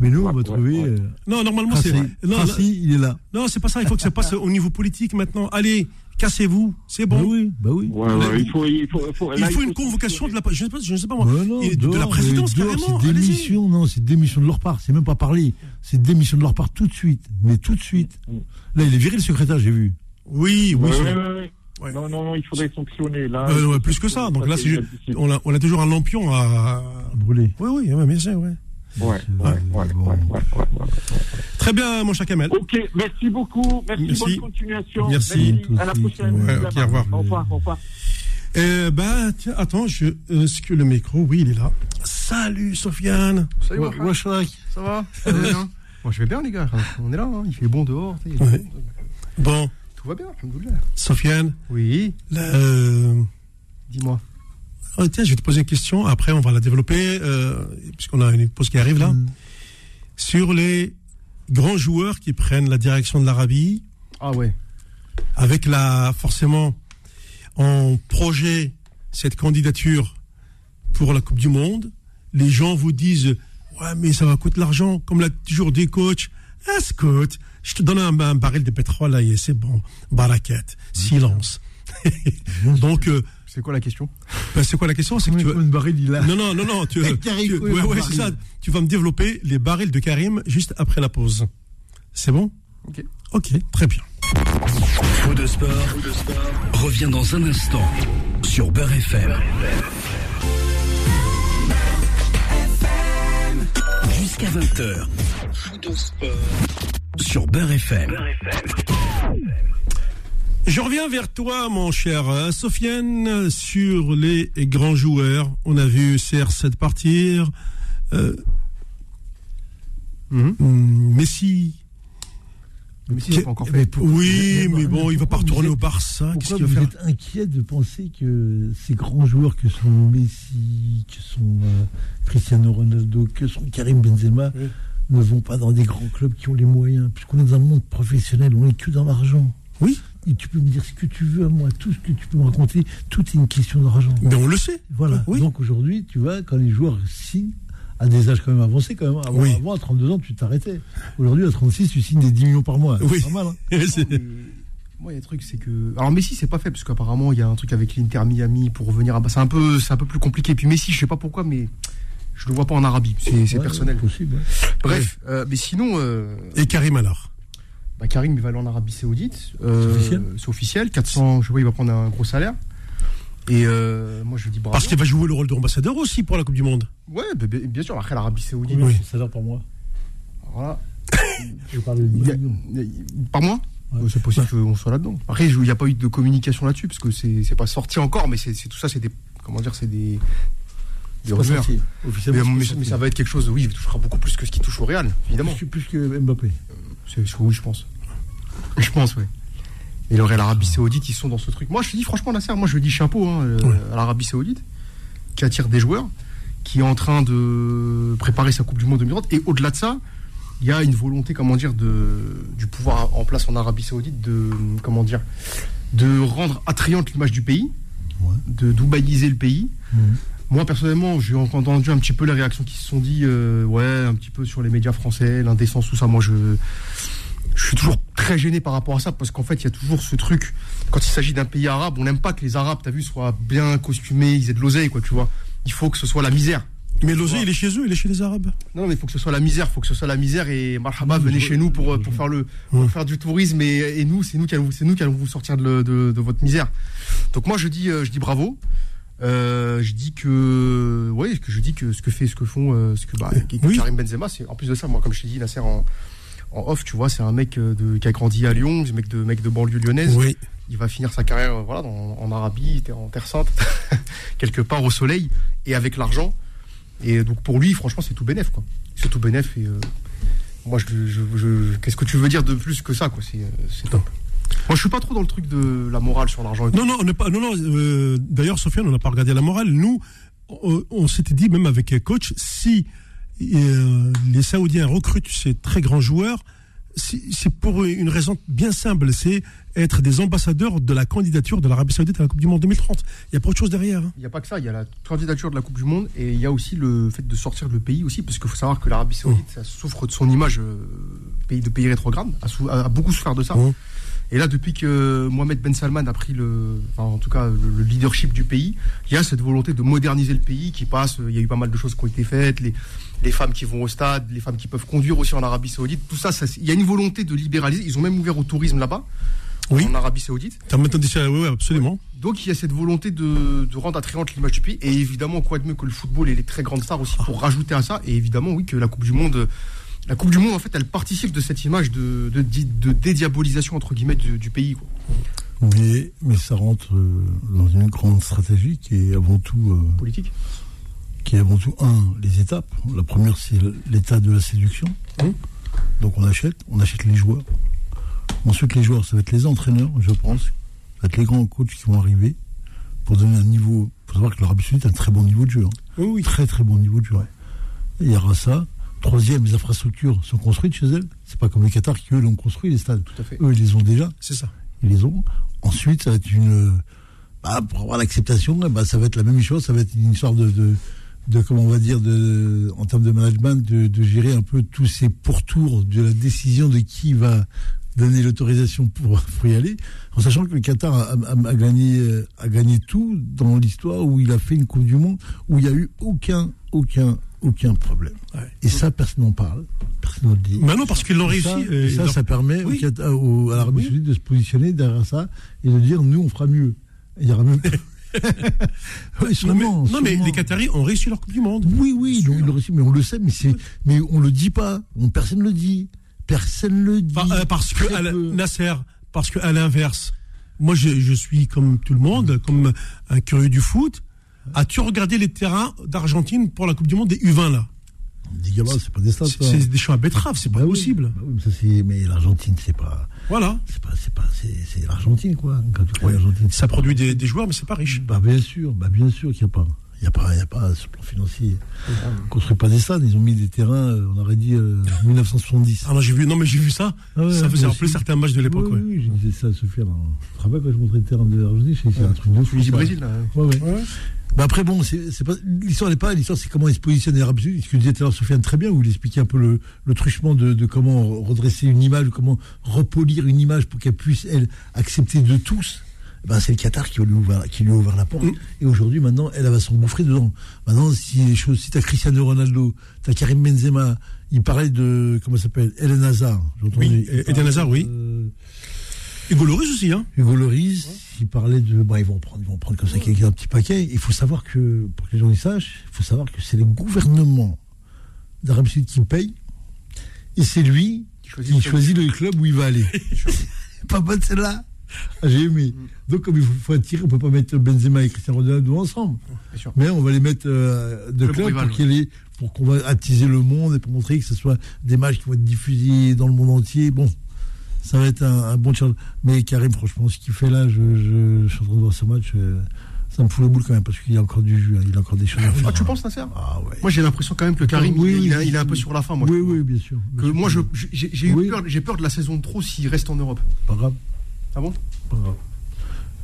mais nous, on va trouver. Euh,
non, normalement, c'est.
Non, il est là.
Non, c'est pas ça. Il faut que ça passe au niveau politique maintenant. Allez, cassez-vous, c'est bon.
Bah oui, bah oui.
il faut, il faut, il faut,
il faut une convocation de la, je sais pas, je sais pas moi, non, de, la présidence carrément.
C'est démission, non, c'est démission de leur part. C'est même pas parler. C'est démission de leur part tout de suite, mais tout de suite. Là, il est viré le secrétaire, j'ai vu.
Oui, oui.
Non, non, non, il faudrait sanctionner. Là,
euh, plus que ça. Donc là, on, a, on a toujours un lampion à,
brûler.
Oui, oui, bien sûr,
ouais. Ouais, ouais, ouais,
Très bien, mon cher Kamel.
Ok, merci beaucoup. Merci, merci. bonne continuation.
Merci.
À la prochaine.
au revoir.
Au revoir, au revoir.
Eh ben, tiens, attends, je, est-ce que le micro, oui, il est là. Salut, Sofiane.
Salut, ouais,
ouais,
Ça va? Ça va bien? Moi, je vais bien, les gars. On est là, hein. il fait bon dehors.
Bon.
Tout va bien,
Sofiane
Oui.
Euh,
Dis-moi.
Oh, tiens, je vais te poser une question. Après, on va la développer, euh, puisqu'on a une pause qui arrive là. Mm. Sur les grands joueurs qui prennent la direction de l'Arabie.
Ah ouais.
Avec la, forcément, en projet, cette candidature pour la Coupe du Monde. Les gens vous disent, ouais, mais ça va coûter l'argent, comme l'a toujours dit coach. Escoute, je te donne un, baril de pétrole, là, et c'est bon. Baraquette, silence. Donc. Euh,
c'est quoi la question?
Ben, C'est quoi la question? C'est que tu
vas... baril il a...
Non, non, non, non. Tu, tu, ouais, ouais, c'est ça. Tu vas me développer les barils de Karim juste après la pause. C'est bon?
Ok.
Ok, très bien.
Faux de sport, de sport revient dans un instant sur Beurre FM. Jusqu'à 20h. Faux de sport sur Beurre FM.
Je reviens vers toi, mon cher euh, Sofiane, sur les grands joueurs. On a vu CR7 partir. Euh, mhm. mm, Messi.
Messi n'a pas encore fait.
oui, mais, bon, il va pas retourner au Barça.
Pourquoi vous êtes inquiet de penser que ces grands joueurs que sont Messi, que sont euh, Cristiano Ronaldo, que sont Karim Benzema, ne vont pas dans des grands clubs qui ont les moyens, puisqu'on est dans un monde professionnel, on est que dans l'argent.
Oui.
Et tu peux me dire ce que tu veux à moi, tout ce que tu peux me raconter, tout est une question d'argent.
Mais on le sait.
Voilà. Oui. Donc aujourd'hui, tu vois, quand les joueurs signent, à des âges quand même avancés, quand même. Avant, avant à 32 ans, tu t'arrêtais. Aujourd'hui, à 36, tu signes des 10 millions par mois.
Oui.
C'est pas mal. Hein
moi, il y a un truc, c'est que. Alors, Messi, c'est pas fait, parce qu'apparemment, il y a un truc avec l'Inter Miami pour revenir à. C'est un, peu, un peu plus compliqué. Puis Messi, je sais pas pourquoi, mais je le vois pas en Arabie. C'est personnel.
Possible.
Bref, euh, mais sinon. Euh,
Et Karim alors?
Bah, Karim il va aller en Arabie Saoudite. Euh, c'est officiel. 400, je vois, il va prendre un gros salaire. Et moi je dis bravo.
Parce qu'il va jouer le rôle d'ambassadeur aussi pour la Coupe du Monde.
Ouais, bien sûr. Après l'Arabie Saoudite.
Oui, c'est salaire par mois.
Voilà.
je parle de
Par mois C'est possible qu'on soit là-dedans. Après, il n'y a pas eu de communication là-dessus, parce que c'est pas sorti encore, mais c'est tout ça, c'est des. Comment dire, c'est des,
des rumeurs.
Mais, ça va être quelque chose, oui, il touchera beaucoup plus que ce qui touche au Real, évidemment.
Plus, plus que Mbappé.
Euh, oui, je pense. Je pense, oui. Et le Real Arabie Saoudite, ils sont dans ce truc. Moi, je te dis franchement, Nasser, moi je dis chapeau hein, euh, à l'Arabie Saoudite, qui attire des joueurs, qui est en train de préparer sa Coupe du Monde 2030. Et au-delà de ça, il y a une volonté, comment dire, de, du pouvoir en place en Arabie Saoudite de, comment dire, de rendre attrayante l'image du pays, de dubaïiser le pays. Moi, personnellement, j'ai entendu un petit peu les réactions qui se sont dit, euh, ouais, un petit peu sur les médias français, l'indécence, tout ça. Moi, je. je suis toujours très gêné par rapport à ça parce qu'en fait, il y a toujours ce truc. Quand il s'agit d'un pays arabe, on n'aime pas que les Arabes, t'as vu, soient bien costumés, ils aient de l'oseille, quoi, tu vois. Il faut que ce soit la misère.
Mais l'oseille, il est chez eux, il est chez les Arabes.
Non, mais il faut que ce soit la misère, il faut que ce soit la misère et marhaba, venez chez nous pour, pour faire le, pour faire du tourisme et, et nous, c'est nous qui allons, c'est nous qui allons vous sortir de, de, de votre misère. Donc moi, je dis, euh, je dis bravo. Euh, je dis que, ouais, que je dis que ce que fait, ce que font, euh, ce que, bah, que
Oui.
Karim Benzema, c'est en plus de ça, moi, comme je t'ai dit, Nasser en, en off, tu vois, c'est un mec euh, de, qui a grandi à Lyon, mec de, mec de banlieue lyonnaise.
Oui.
Il va finir sa carrière, voilà, dans- en Arabie, en Terre Sainte, quelque part au soleil et avec l'argent. Et donc pour lui, franchement, c'est tout bénef, quoi. C'est tout bénef et euh, moi, je, je- je- qu'est-ce que tu veux dire de plus que ça, quoi? C'est, c'est top. Moi, je suis pas trop dans le truc de la morale sur l'argent.
Non, non, on n'est pas. Non, non. euh, D'ailleurs, Sofiane, on n'a pas regardé la morale. Nous, on, on s'était dit, même avec un coach, si euh, les Saoudiens recrutent ces très grands joueurs, c'est pour une raison bien simple, c'est être des ambassadeurs de la candidature de l'Arabie Saoudite à la Coupe du Monde 2030. Il n'y a pas autre chose derrière. hein.
Il n'y a pas que ça, il y a la candidature de la Coupe du Monde et il y a aussi le fait de sortir le pays aussi, parce qu'il faut savoir que l'Arabie Saoudite, ça souffre de son image euh, pays de pays rétrograde, a, beaucoup souffert de ça.
Ouais.
Et là, depuis que Mohamed Ben Salman a pris le, enfin, en tout cas, le, le leadership du pays, il y a cette volonté de moderniser le pays qui passe. Il y a eu pas mal de choses qui ont été faites, les, les femmes qui vont au stade, les femmes qui peuvent conduire aussi en Arabie Saoudite, tout ça, ça il y a une volonté de libéraliser. Ils ont même ouvert au tourisme là-bas,
Oui.
en Arabie Saoudite.
Dit ça, oui, oui, absolument.
Donc il y a cette volonté de, de rendre attrayante l'image du pays. Et évidemment, quoi de mieux que le football et les très grandes stars aussi pour rajouter à ça. Et évidemment, oui, que la Coupe du Monde, la Coupe du Monde, en fait, elle participe de cette image de, de, di- de dédiabolisation, entre guillemets, du, du pays. Quoi.
Mais, mais ça rentre euh, dans une grande stratégie qui est avant tout, euh,
Politique.
qui est avant tout un, les étapes. La première, c'est l'état de la séduction. Donc on achète, on achète les joueurs. Ensuite, les joueurs, ça va être les entraîneurs, je pense. Ça va être les grands coachs qui vont arriver pour donner un niveau. Il faut savoir que l'Arabie Saoudite a un très bon niveau de jeu. hein.
Oui, oui.
Très très bon niveau de jeu. Et il y aura ça. Troisième, les infrastructures sont construites chez elles. C'est pas comme les Qatar qui eux l'ont construit les stades.
Tout à fait.
Eux ils les ont déjà.
C'est ça.
Ils les ont. Ensuite, ça va être une. bah, pour avoir l'acceptation, eh ben, ça va être la même chose. Ça va être une histoire de, de, de comment on va dire, de, en termes de management, de, de gérer un peu tous ces pourtours de la décision de qui va donner l'autorisation pour, pour y aller, en sachant que le Qatar a, a- a gagné, a gagné tout dans l'histoire où il a fait une Coupe du Monde où il n'y a eu aucun, aucun, aucun problème.
Ouais.
Et ça, personne n'en parle, personne ne le dit.
Maintenant, parce qu'ils l'ont réussi.
Ça, et ça,
leur-
ça permet
Oui.
Au- à l'Arabie
Oui.
Saoudite de se positionner derrière ça et de dire nous, on fera mieux. Il y aura même.
Non
Oui,
mais,
sûrement,
non, mais les Qataris ont réussi leur Coupe du Monde.
Oui, oui, donc, ils l'ont réussi, mais on le sait, mais, c'est, mais on le dit pas. On, personne ne le dit. Personne le dit.
Euh, parce que, à la-. Nasser, parce que à l'inverse, moi je, je suis comme tout le monde, comme un curieux du foot. As-tu regardé les terrains d'Argentine pour la Coupe du Monde des U20 là?
C'est pas des stades,
C'est
ça.
c'est des champs à betteraves, c'est pas
Bah oui,
possible.
bah oui, mais, l'Argentine, c'est pas.
Voilà.
C'est pas, c'est pas, c'est, l'Argentine, quoi. Quand tu crois l'Argentine.
Ça produit des, des joueurs, mais c'est pas riche.
Bah, bien sûr, bah, bien sûr qu'il n'y a pas. Il n'y a pas, il y a pas, sur le plan financier. On construit pas des stades, ils ont mis des terrains, euh, on aurait dit, euh, 1970.
Ah non, j'ai vu, non mais j'ai vu ça.
Ah ouais,
ça faisait rappeler certains matchs de l'époque.
Oui,
ouais.
oui, je disais ça à. Tu te rappelles quand je montrais le terrain de l'Argentine Je c'est un truc de fou.
Du. Brésil, là.
Ouais, ouais. Bah après, bon, c'est c'est pas, l'histoire n'est pas, l'histoire c'est comment il se positionne l'Arabie Saoudite. Ce que disait tout à l'heure Sofiane très bien, où il expliquait un peu le, le truchement de, de comment redresser une image, comment repolir une image pour qu'elle puisse, elle, accepter de tous. Ben, c'est le Qatar qui lui, a ouvert, qui lui a ouvert la porte. Et aujourd'hui, maintenant, elle, elle va s'engouffrer dedans. Maintenant, si les choses, si t'as Cristiano Ronaldo, t'as Karim Benzema, il parlait de, comment ça s'appelle, Eden Hazard. j'ai entendu.
Oui, Eden Hazard, oui.
de-
Hugo Lloris aussi, hein.
Hugo Loris, il parlait de. Bah, ils vont prendre, ils vont prendre comme ça quelqu'un un petit paquet. Il faut savoir que, pour que les gens le sachent, il faut savoir que c'est le gouvernement d'Arabie Saoudite qui paye. Et c'est lui
Qui choisit
qui
le club.
choisit le club où il va aller. pas bonne celle-là. Ah, J'ai aimé. Donc, comme il faut, faut attirer, on peut pas mettre Benzema et Cristiano Ronaldo ensemble. Mais on va les mettre euh, de
Club rival,
pour qu'on va attiser le monde et pour montrer que ce soit des matchs qui vont être diffusés dans le monde entier. Bon, ça va être un, un bon challenge. Mais Karim, franchement, ce qu'il fait là, je, je, je suis en train de voir ce match, euh, ça me fout le boule quand même parce qu'il y a encore du jus, hein, il a encore des choses à faire.
Ah, tu penses, Nasser?
Ah ouais.
Moi, j'ai l'impression quand même que Karim,
Oui,
il,
oui,
il, est-
oui,
il est un peu sur la fin, moi.
oui, oui, bien sûr.
Que
sûr.
moi, j'ai j'ai eu
Oui.
peur, j'ai peur de la saison de trop s'il reste en Europe.
Pas grave,
Ah bon?
Pas grave.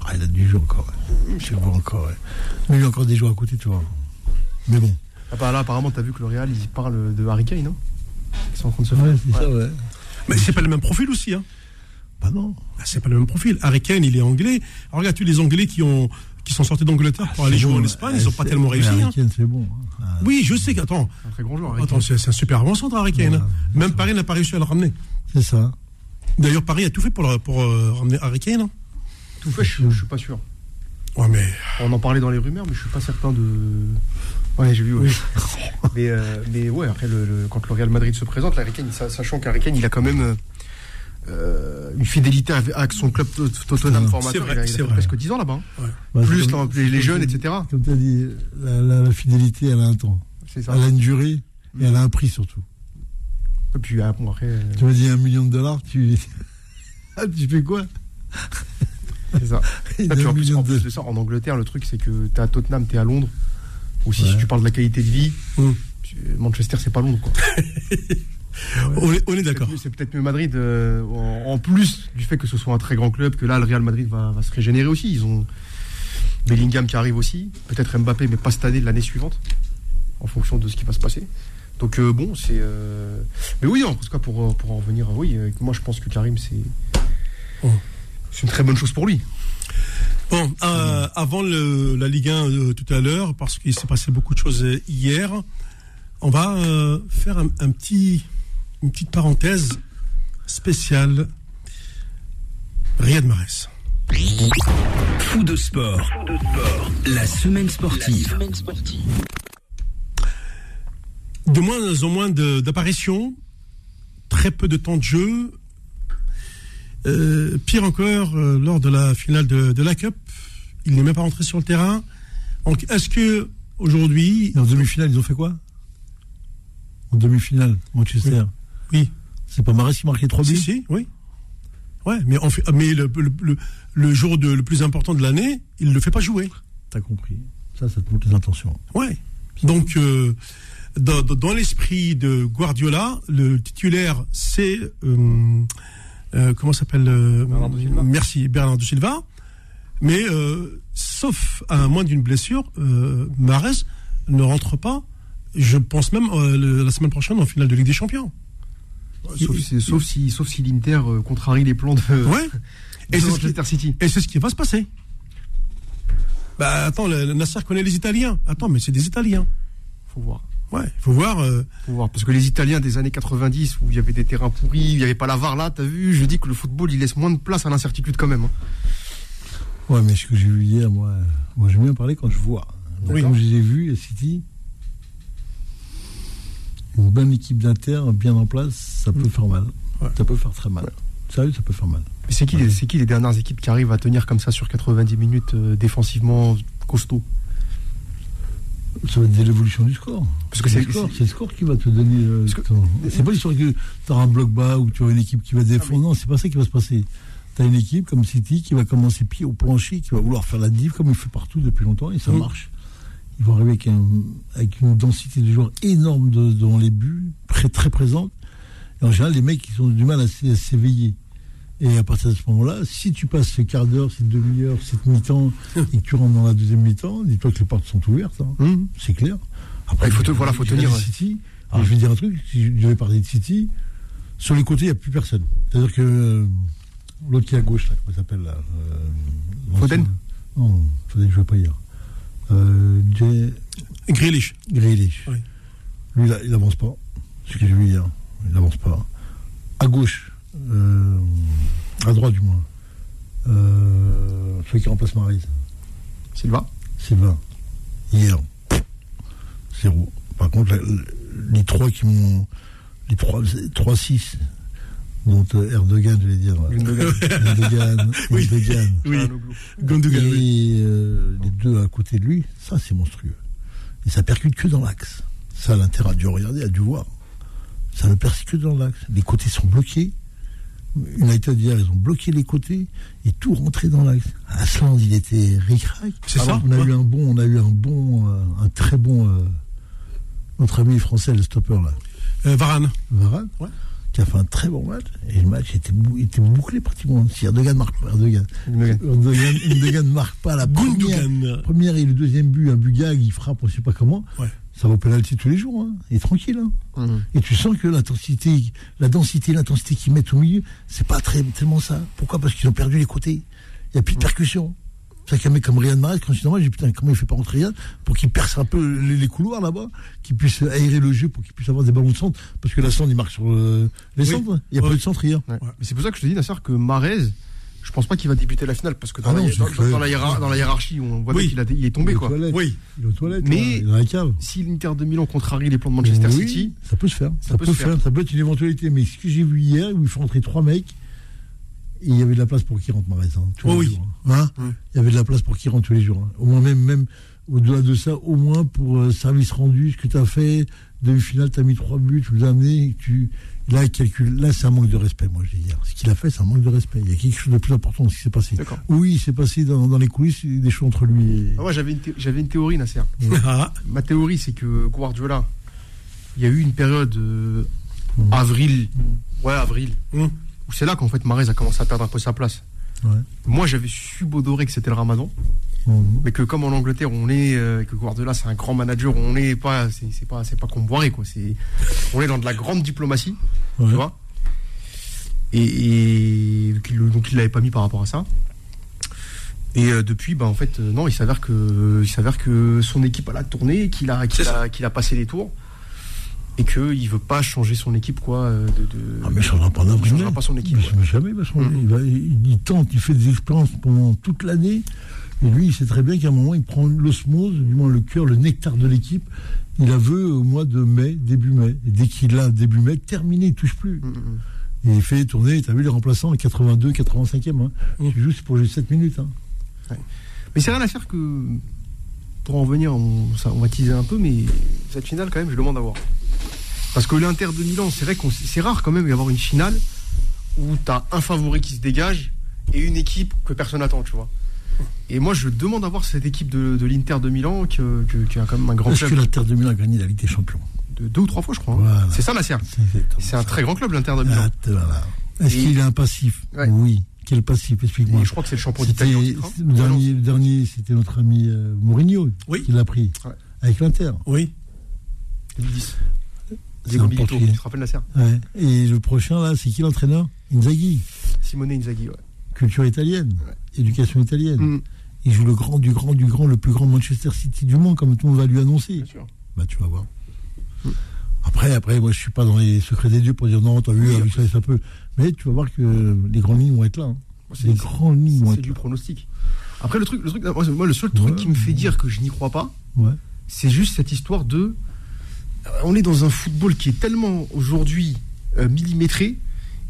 Ah, il a du jus encore, ouais. Je le vois encore, ouais. Mais il y a encore des joueurs à côté, tu vois. Mais bon.
ah bah Là, apparemment, t'as vu que le Real, il parle de Harry Kane, non Ils sont en train de se faire.
Ouais, c'est ça, ouais.
Mais c'est pas le même profil aussi, hein.
Bah non.
Bah, c'est pas le même profil. Harry Kane, il est anglais. Alors, regarde, tous les Anglais qui ont qui sont sortis d'Angleterre pour aller jouer en Espagne, ils ont pas tellement réussi.
Harry
hein.
Kane, c'est bon. hein. Ah,
Oui, je sais qu'attends,
Un très grand joueur.
Attends, c'est c'est un super avant-centre, Harry Kane. Hein. Même Paris n'a pas réussi à le ramener.
C'est ça.
D'ailleurs, Paris a tout fait pour, le- pour euh, ramener Harry Kane. hein.
Tout fait, je, je suis pas sûr.
Ouais, mais
On en parlait dans les rumeurs, mais je suis pas certain de. Ouais, j'ai vu. Ouais. mais, euh, mais ouais, après, le, le- quand le Real Madrid se présente, Kane, sachant qu'Harry Kane, il a quand même euh, une fidélité avec son club Tot- Tottenham
C'est
formateur.
vrai,
il a,
vrai.
presque 10 ans là-bas. hein.
Bah,
Plus
comme-
les, jeunes, etc.
Comme tu as dit, la, la- la fidélité, elle a un temps.
Ça.
Elle a une durée et elle a un prix surtout.
Et puis, ah, bon, après, euh,
Tu m'as dit un million de dollars, tu, Ah, tu fais quoi?
C'est ça.
Il
Et
a
puis,
un
en, plus,
million
en
de-
plus de ça, en Angleterre, le truc, c'est que t'es à Tottenham, t'es à Londres. Aussi,
Ouais.
si tu parles de la qualité de vie,
Mm.
tu- Manchester, c'est pas Londres, quoi.
on est, d'accord.
C'est peut-être mieux Madrid, euh, en, en plus du fait que ce soit un très grand club, que là, le Real Madrid va, va se régénérer aussi. Ils ont Bellingham qui arrive aussi, peut-être Mbappé, mais pas cette année, l'année suivante, en fonction de ce qui va se passer. Donc euh, bon, c'est. euh, Mais oui, en tout cas, pour, euh, pour en revenir, oui, euh, moi je pense que Karim, c'est.
Oh.
C'est une très bonne chose pour lui.
Bon, euh, avant le- la Ligue 1 euh, tout à l'heure, parce qu'il s'est passé beaucoup de choses euh, hier, on va euh, faire un, un petit, une petite parenthèse spéciale. Riyad Mahrez.
Fou de sport. La semaine sportive.
De moins en moins de- d'apparitions, très peu de temps de jeu. Euh, pire encore, euh, lors de la finale de, de la Cup, il n'est même pas rentré sur le terrain. Donc, est-ce que aujourd'hui,
en demi-finale, ils ont fait quoi? En demi-finale, Manchester.
Oui.
C'est pas Marais qui marquait 3 buts?
Si, si, oui. Ouais, mais, on fait, mais le, le, le- le jour de, le plus important de l'année, il ne le fait pas jouer.
T'as compris. Ça, ça te montre les intentions.
Ouais. Donc, euh, dans, dans- dans l'esprit de Guardiola, le titulaire, c'est. Euh, comment s'appelle euh,
Bernardo Silva.
Merci, Bernardo Silva. Mais, euh, sauf à moins d'une blessure, euh, Mahrez ne rentre pas. Je pense même euh, le- la semaine prochaine en finale de Ligue des Champions.
Sauf, si- sauf si, sauf si l'Inter euh, contrarie les plans de,
Ouais.
de
Et c'est ce qui-
Manchester City.
Et c'est ce qui va se passer. Bah attends, le, le Nasser connaît les Italiens. Attends, mais c'est des Italiens.
Faut voir.
Ouais, il faut voir. euh,
Faut voir. Parce que les Italiens des années 90, où il y avait des terrains pourris, il n'y avait pas la VAR là, t'as vu, je dis que le football, il laisse moins de place à l'incertitude quand même. hein.
Ouais, mais ce que j'ai vu hier, moi, moi j'aime bien parler quand je vois.
Oui.
Comme je les ai vus, à City, une bonne équipe d'Inter, bien en place, ça peut faire mal.
Ouais.
Ça peut faire très mal. Sérieux, ça peut faire mal.
Mais c'est qui, les- c'est qui les dernières équipes qui arrivent à tenir comme ça sur 90 minutes euh, défensivement costaud
Ça va être l'évolution du score.
Parce que
c'est le score,
c'est-
le score qui va te donner. euh, C'est pas l'histoire que tu auras un bloc bas ou tu auras une équipe qui va défendre. Non, c'est pas ça qui va se passer. Tu as une équipe comme City qui va commencer pied au plancher, qui va vouloir faire la div comme il fait partout depuis longtemps et ça
Mhm.
marche. Ils vont arriver avec, un- avec une densité de joueurs énorme de- dans les buts, très, très présente. Et en général, les mecs, ils ont du mal à s'éveiller. Et à partir de ce moment-là, si tu passes ce quart d'heure, cette demi-heure, cette mi-temps, et que tu rentres dans la deuxième mi-temps, dis-toi que les portes sont ouvertes. hein.
Hum
C'est clair.
Ouais, il faut te- voilà, faut
vais
tenir.
City. Alors, je vais dire un truc, si je devais parler de City, sur les côtés, il n'y a plus personne. C'est-à-dire que euh, l'autre qui est à gauche, là, comment il s'appelle là euh,
Foden
Non, Foden, je ne pas hier. Euh, Jay
Grealish.
Grealish.
Oui.
Lui, là, il n'avance pas. Ce que j'ai vu hier. Il n'avance pas. À gauche, euh, à droite du moins, euh, celui qui remplace Marais.
Silva
Sylvain, hier, zéro. Par contre, la- les trois qui m'ont. Les trois, trois six, dont euh, Erdogan, je vais dire.
Gundogan.
Erdogan,
Oui.
Erdogan.
Oui. Gundogan.
Et
oui.
euh, les deux à côté de lui, ça c'est monstrueux. Et ça percute que dans l'axe. Ça, l'Inter a dû regarder, a dû voir. Ça ne percute que dans l'axe. Les côtés sont bloqués. United hier, ils ont bloqué les côtés et tout rentré dans l'axe. Asland, il était ric-rac.
C'est ça,
On a
ouais.
eu un bon, on a eu un bon, euh, un très bon, euh, notre ami français, le stopper là,
Euh, Varane.
Varane,
Ouais.
qui a fait un très bon match. Et le match était, bou- était bouclé pratiquement. Si Erdogan marque pas, Erdogan. Erdogan, Erdogan ne marque pas la première, première et le deuxième but, un but gag, il frappe, on ne sait pas comment.
Ouais.
Ça va au pénalty tous les jours, hein, et tranquille. Hein. Et tu sens que l'intensité, la densité, l'intensité qu'ils mettent au milieu, c'est pas très, tellement ça. Pourquoi? Parce qu'ils ont perdu les côtés. Il n'y a plus de percussion. C'est ça qu'un mec comme Riyad Mahrez, quand je suis j'ai putain, comment il fait pas rentrer Riyad pour qu'il perce un peu les, les couloirs là-bas, qu'il puisse aérer le jeu, pour qu'il puisse avoir des ballons de centre, parce que la centre, il marque sur euh, les
Oui.
centres. Il n'y a pas eu de centre hier.
Ouais. Mais c'est pour ça que je te dis, Nasser, que Marez, je pense pas qu'il va débuter la finale parce que dans,
Ah
la,
non, c'est
dans-
clair.
dans la hiérar- dans la hiérarchie, on voit
Oui.
qu'il il est tombé
il est
quoi.
toilettes.
Oui.
Il est aux toilettes.
Mais-
dans la cave.
Si l'Inter de Milan contrarie les plans de Manchester
Oui,
City,
Ça peut se faire. Ça, peut,
se
faire.
faire.
Ça peut être une éventualité. Mais ce que j'ai vu hier, où il faut rentrer trois mecs, il y avait de la place pour qui rentre Marais. Hein, tous
Oh
les
oui.
jours, hein.
Oui.
Il y avait de la place pour qui rentre tous les jours. hein. Au moins, même, même au-delà de ça, au moins pour euh, service rendu, ce que tu as fait, demi-finale, tu as mis trois buts, tu les as amenés, tu. Là, il calcule. Là, c'est un manque de respect, moi, je dis hier. Ce qu'il a fait, c'est un manque de respect. Il y a quelque chose de plus important dans ce qui s'est passé. Oui, il s'est passé dans, dans les coulisses des choses entre lui et.
Ah, moi j'avais une, thé- j'avais une théorie, Nasser.
Ah,
Ma théorie, c'est que Guardiola, il y a eu une période euh,
Mhm.
avril, ouais avril,
Mhm.
où c'est là qu'en fait Marez a commencé à perdre un peu sa place.
Ouais.
Moi j'avais subodoré que c'était le Ramadan,
Mhm.
Mais que comme en Angleterre on est, euh, que Guardiola c'est un grand manager, on n'est pas, c'est c'est pas, c'est pas Comboiré quoi, c'est, on est dans de la grande diplomatie,
Ouais.
tu vois. Et, donc il l'avait pas mis par rapport à ça. Et euh, depuis, bah en fait, euh, non, il s'avère que, il s'avère que son équipe a tourné, qu'il a, qu'il a, qu'il a passé les tours, et qu'il veut pas changer son équipe, quoi. De, de-
Ah, mais il changera pas
il
d'avril.
changera pas son équipe.
Mais,
ouais.
mais jamais, parce qu'on-
Mhm.
il, va- il- il tente, il fait des expériences pendant toute l'année. Et lui, il sait très bien qu'à un moment, il prend l'osmose, du moins le cœur, le nectar de l'équipe. Il la veut au mois de mai, début mai. Et dès qu'il a début mai, terminé, il touche plus.
Mm, mm,
Et il fait tourner, tu as vu les remplaçants, à 82, 85e. Hein. Tu joues, c'est pour jouer 7 minutes. Hein.
Mais c'est rien à faire que, pour en venir, on, ça, on va teaser un peu, mais cette finale, quand même, je demande à voir. Parce que l'Inter de Milan, c'est vrai qu'on c'est rare quand même d'avoir une finale où tu as un favori qui se dégage et une équipe que personne n'attend, tu vois. Et moi, je demande à voir cette équipe de, de l'Inter de Milan que- que- qui a quand même un grand
Est-ce que
club
l'Inter de Milan a gagné la Ligue des Champions
de deux ou trois fois, je crois. hein.
Voilà.
C'est ça la serre.
C'est
un
ça.
très grand club, l'Inter de Milan.
Ah, voilà. Est-ce
Et-
qu'il a un passif
Ouais.
Oui. Quel passif Explique-moi.
Et je crois que c'est le champion d'Italie hein.
le dernier, le dernier, c'était notre ami euh, Mourinho
Oui.
qui l'a pris
Ouais.
avec l'Inter.
oui.
2010.
C'est
Diego Milito, tu te rappelles la serre
Ouais. Et le prochain là, c'est qui l'entraîneur? Inzaghi,
Simone Inzaghi, ouais.
Culture italienne,
Ouais.
éducation italienne.
Mm.
Il joue le grand, du grand, du grand, le plus grand Manchester City du monde, comme tout le monde va lui annoncer.
Bien sûr.
Bah tu vas voir.
Mm.
Après, après, moi je suis pas dans les secrets des dieux pour dire non, t'as vu,
Oui,
ça, ça peut. Mais tu vas voir que les grandes lignes vont être là. hein.
C'est-
Les grandes lignes vont
C'est du
là.
pronostic. Après, le truc, le truc, moi, le seul truc
Ouais.
qui me fait dire que je n'y crois pas,
Ouais.
c'est juste cette histoire de. euh, On est dans un football qui est tellement aujourd'hui euh, millimétré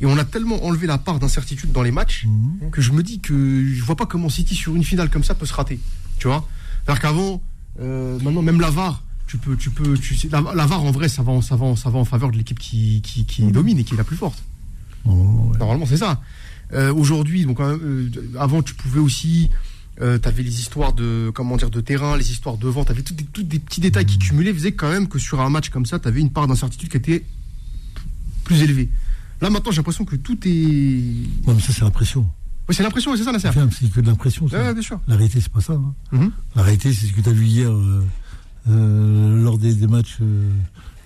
et on a tellement enlevé la part d'incertitude dans les matchs
Mhm.
que je me dis que je vois pas comment City sur une finale comme ça peut se rater. Tu vois? C'est-à-dire qu'avant, euh, maintenant même la VAR, tu peux, tu peux, tu sais, la, la VAR en vrai, ça va, en- ça va, en- ça va en faveur de l'équipe qui, qui, qui domine et qui est la plus forte.
Oh, ouais.
Normalement, c'est ça. Euh, Aujourd'hui, donc même, euh, avant, tu pouvais aussi, euh, t'avais les histoires de, comment dire, de terrain, les histoires de vent, t'avais tous des, petits détails qui cumulaient, faisaient quand même que sur un match comme ça, t'avais une part d'incertitude qui était plus élevée. Là, maintenant, j'ai l'impression que tout est.
Ouais, mais ça c'est l'impression.
Ouais, c'est l'impression, c'est ça la serre.
C'est que de l'impression.
Ouais, bien sûr.
La réalité, c'est pas ça. hein.
Mhm.
La réalité, c'est ce que tu as vu hier euh, euh, lors des, des matchs euh,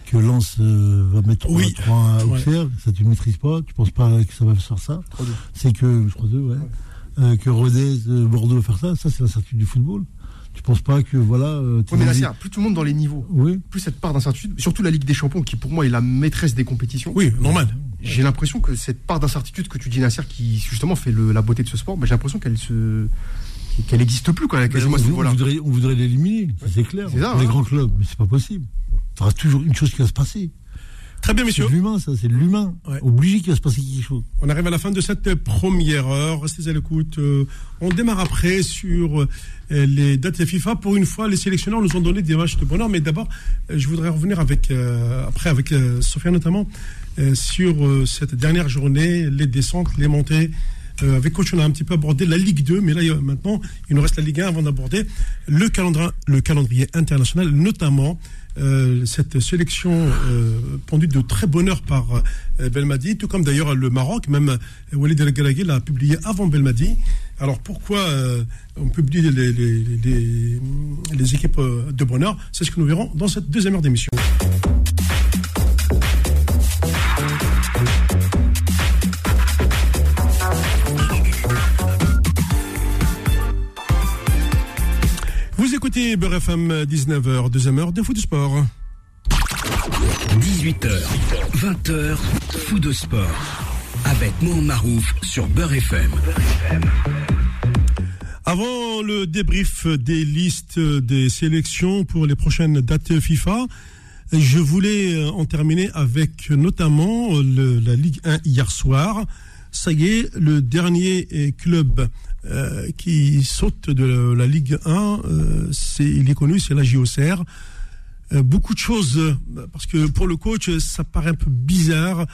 que Lens euh, va mettre 3
Oui.
3 à
Ouais.
Auxerre. Ça, tu ne maîtrises pas. Tu penses pas que ça va faire ça.
3-2.
C'est que, je crois deux, ouais. Euh, que Rodez, euh, Bordeaux va faire ça. Ça, c'est l'incertitude du football. Tu penses pas que, voilà. euh,
Oui, mais serre, plus tout le monde dans les niveaux,
Oui.
plus cette part d'incertitude, surtout la Ligue des Champions, qui pour moi est la maîtresse des compétitions.
Oui, normal.
J'ai l'impression que cette part d'incertitude que tu dis, Nasser, qui justement fait le- la beauté de ce sport, bah, j'ai l'impression qu'elle se. qu'elle n'existe plus, quoi,
Mais
quasiment
on,
ce
voudrait, on voudrait l'éliminer, c'est clair.
C'est ça,
Pour les
hein.
grands clubs, mais c'est pas possible. Tu auras toujours une chose qui va se passer.
Très bien,
C'est
messieurs.
de l'humain, ça, c'est de l'humain.
Ouais.
Obligé qu'il va se passer quelque chose.
On arrive à la fin de cette première heure. Restez à l'écoute. Euh, on démarre après sur euh, les dates FIFA. Pour une fois, les sélectionneurs nous ont donné des matchs de bonheur. Mais d'abord, euh, je voudrais revenir avec, euh, après avec euh, Sophia notamment euh, sur cette dernière journée, les descentes, les montées. Euh, avec coach, on a un petit peu abordé la Ligue 2, mais là maintenant, il nous reste la Ligue 1 avant d'aborder le calendrier, le calendrier international, notamment euh, cette sélection euh, pendue de très bonne heure par euh, Belmadi, tout comme d'ailleurs le Maroc, même Walid El Gharaghi l'a publié avant Belmadi, Alors pourquoi on publie les, les, équipes de bonheur C'est ce que nous verrons dans cette deuxième heure d'émission. Écoutez Beurre FM 19h, deuxième heure de foot de sport.
18h, 20h, fou de sport. Avec mon Marouf sur Beurre FM.
Avant le débrief des listes des sélections pour les prochaines dates FIFA, je voulais en terminer avec notamment le, la Ligue 1 hier soir. Ça y est, le dernier club euh, qui saute de la, Ligue 1, euh, c'est, il est connu, c'est la JOCR. Euh, beaucoup de choses, parce que pour le coach, ça paraît un peu bizarre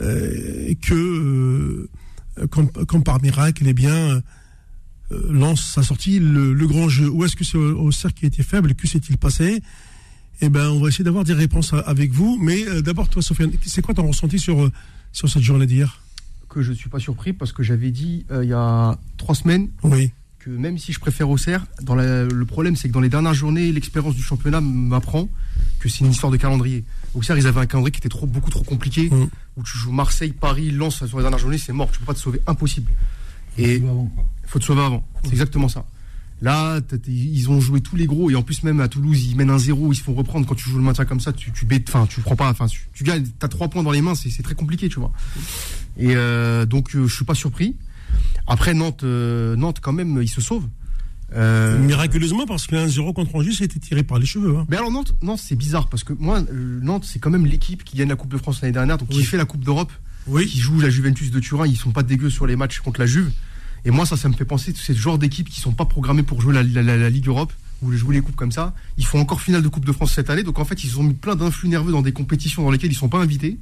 euh, que, comme, par miracle, eh bien, lance sa sortie le, grand jeu. Où est-ce que c'est au, cercle qui été faible? Que s'est-il passé? Eh ben, on va essayer d'avoir des réponses avec vous. Mais d'abord, toi, Sofiane, c'est quoi ton ressenti sur, sur cette journée d'hier?
Que je ne suis pas surpris parce que j'avais dit euh, il y a trois semaines
oui.
que même si je préfère Auxerre, dans la, le problème c'est que dans les dernières journées, l'expérience du championnat m'apprend que c'est une histoire de calendrier. Auxerre, ils avaient un calendrier qui était trop, beaucoup trop compliqué, mmh. où tu joues Marseille, Paris, Lens sur les dernières journées, c'est mort, tu peux pas te sauver, impossible. Et il faut te sauver avant, c'est exactement ça. Là, ils ont joué tous les gros et en plus même à Toulouse, ils mènent un zéro, ils se font reprendre quand tu joues le maintien comme ça, tu tu bêtes, enfin tu prends pas, enfin tu, tu gagnes, t'as trois points dans les mains, c'est très compliqué, tu vois. Et euh, donc euh, je suis pas surpris. Après Nantes, euh, Nantes quand même, ils se sauvent.
Euh... Miraculeusement parce que 1-0 contre Angers, c'était tiré par les cheveux. Hein.
Mais alors Nantes, Nantes c'est bizarre parce que moi, Nantes c'est quand même l'équipe qui gagne la Coupe de France l'année dernière, donc oui. qui fait la Coupe d'Europe,
oui.
qui joue la Juventus de Turin, ils sont pas dégueux sur les matchs contre la Juve. Et moi, ça, ça me fait penser c'est ce genre d'équipes qui sont pas programmées pour jouer la, la, la, la, Ligue Europe ou jouer les coupes comme ça. Ils font encore finale de Coupe de France cette année, donc en fait, ils ont mis plein d'influx nerveux dans des compétitions dans lesquelles ils sont pas invités.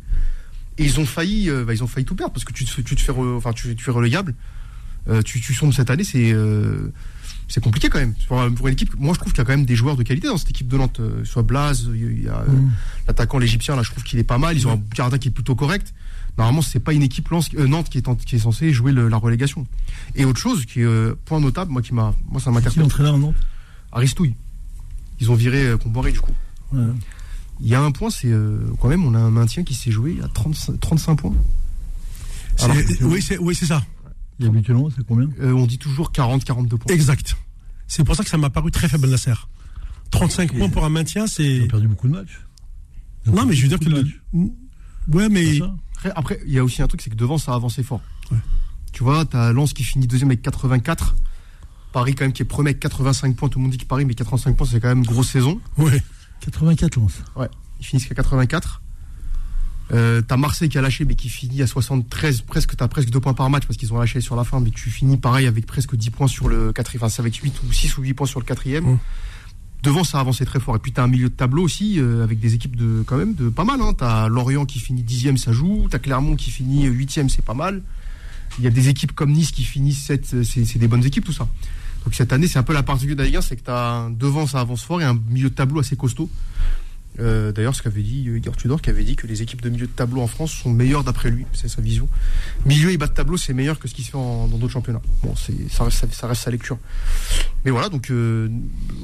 Et ils ont failli, euh, bah, ils ont failli tout perdre parce que tu, tu te fais, re, enfin, tu, tu es relégable. Euh, tu, tu sombres cette année, c'est euh, c'est compliqué quand même pour, pour, une équipe. Moi, je trouve qu'il y a quand même des joueurs de qualité dans cette équipe de Nantes. Soit Blaze, il y a mmh. l'attaquant l'égyptien là, je trouve qu'il est pas mal. Ils ont un gardien qui est plutôt correct normalement c'est pas une équipe Lance, Nantes qui est, en, qui est censée jouer le, la relégation. Et autre chose qui est point notable, moi qui m'a, moi ça m'interpelle.
Qui entraîneur Nantes?
Aristouille. Ils ont viré Comboiré du coup.
Ouais.
Il y a un point, c'est euh, quand même on a un maintien qui s'est joué à 30, 35 points.
Alors, oui, c'est oui, c'est ça.
Et habituellement, c'est combien?
On dit toujours 40, 42 points.
Exact. C'est pour ça que ça m'a paru très faible Nasser. 35 Et points pour un maintien, c'est.
Ils ont perdu beaucoup de matchs.
Non, mais je veux dire que le... Ouais, mais
après, après, il y a aussi un truc, c'est que devant, ça a avancé fort.
Ouais.
Tu vois, tu as Lens qui finit deuxième avec 84. Paris, quand même, qui est premier avec 85 points. Tout le monde dit que Paris, mais 85 points, c'est quand même grosse saison.
Ouais.
84 Lens.
Ouais. Ils finissent qu'à 84. Euh, t'as Marseille qui a lâché, mais qui finit à 73. Presque, t'as presque 2 points par match parce qu'ils ont lâché sur la fin, mais tu finis pareil avec presque 10 points sur le quatrième. Enfin, c'est avec 8 ou 6 ou 8 points sur le quatrième. Mmh devant ça a avancé très fort et puis tu as un milieu de tableau aussi euh, avec des équipes de quand même de pas mal hein. tu as Lorient qui finit dixième ça joue tu as Clermont qui finit huitième c'est pas mal il y a des équipes comme Nice qui finissent 7 c'est des bonnes équipes tout ça donc cette année c'est un peu la particularité de la Ligue 1 c'est que tu as devant ça avance fort et un milieu de tableau assez costaud euh, D'ailleurs, ce qu'avait dit Igor Tudor, qui avait dit que les équipes de milieu de tableau en France sont meilleures d'après lui, c'est sa vision. Milieu et bas de tableau, c'est meilleur que ce qui se fait dans d'autres championnats. Bon, ça reste, sa lecture. Mais voilà, donc euh,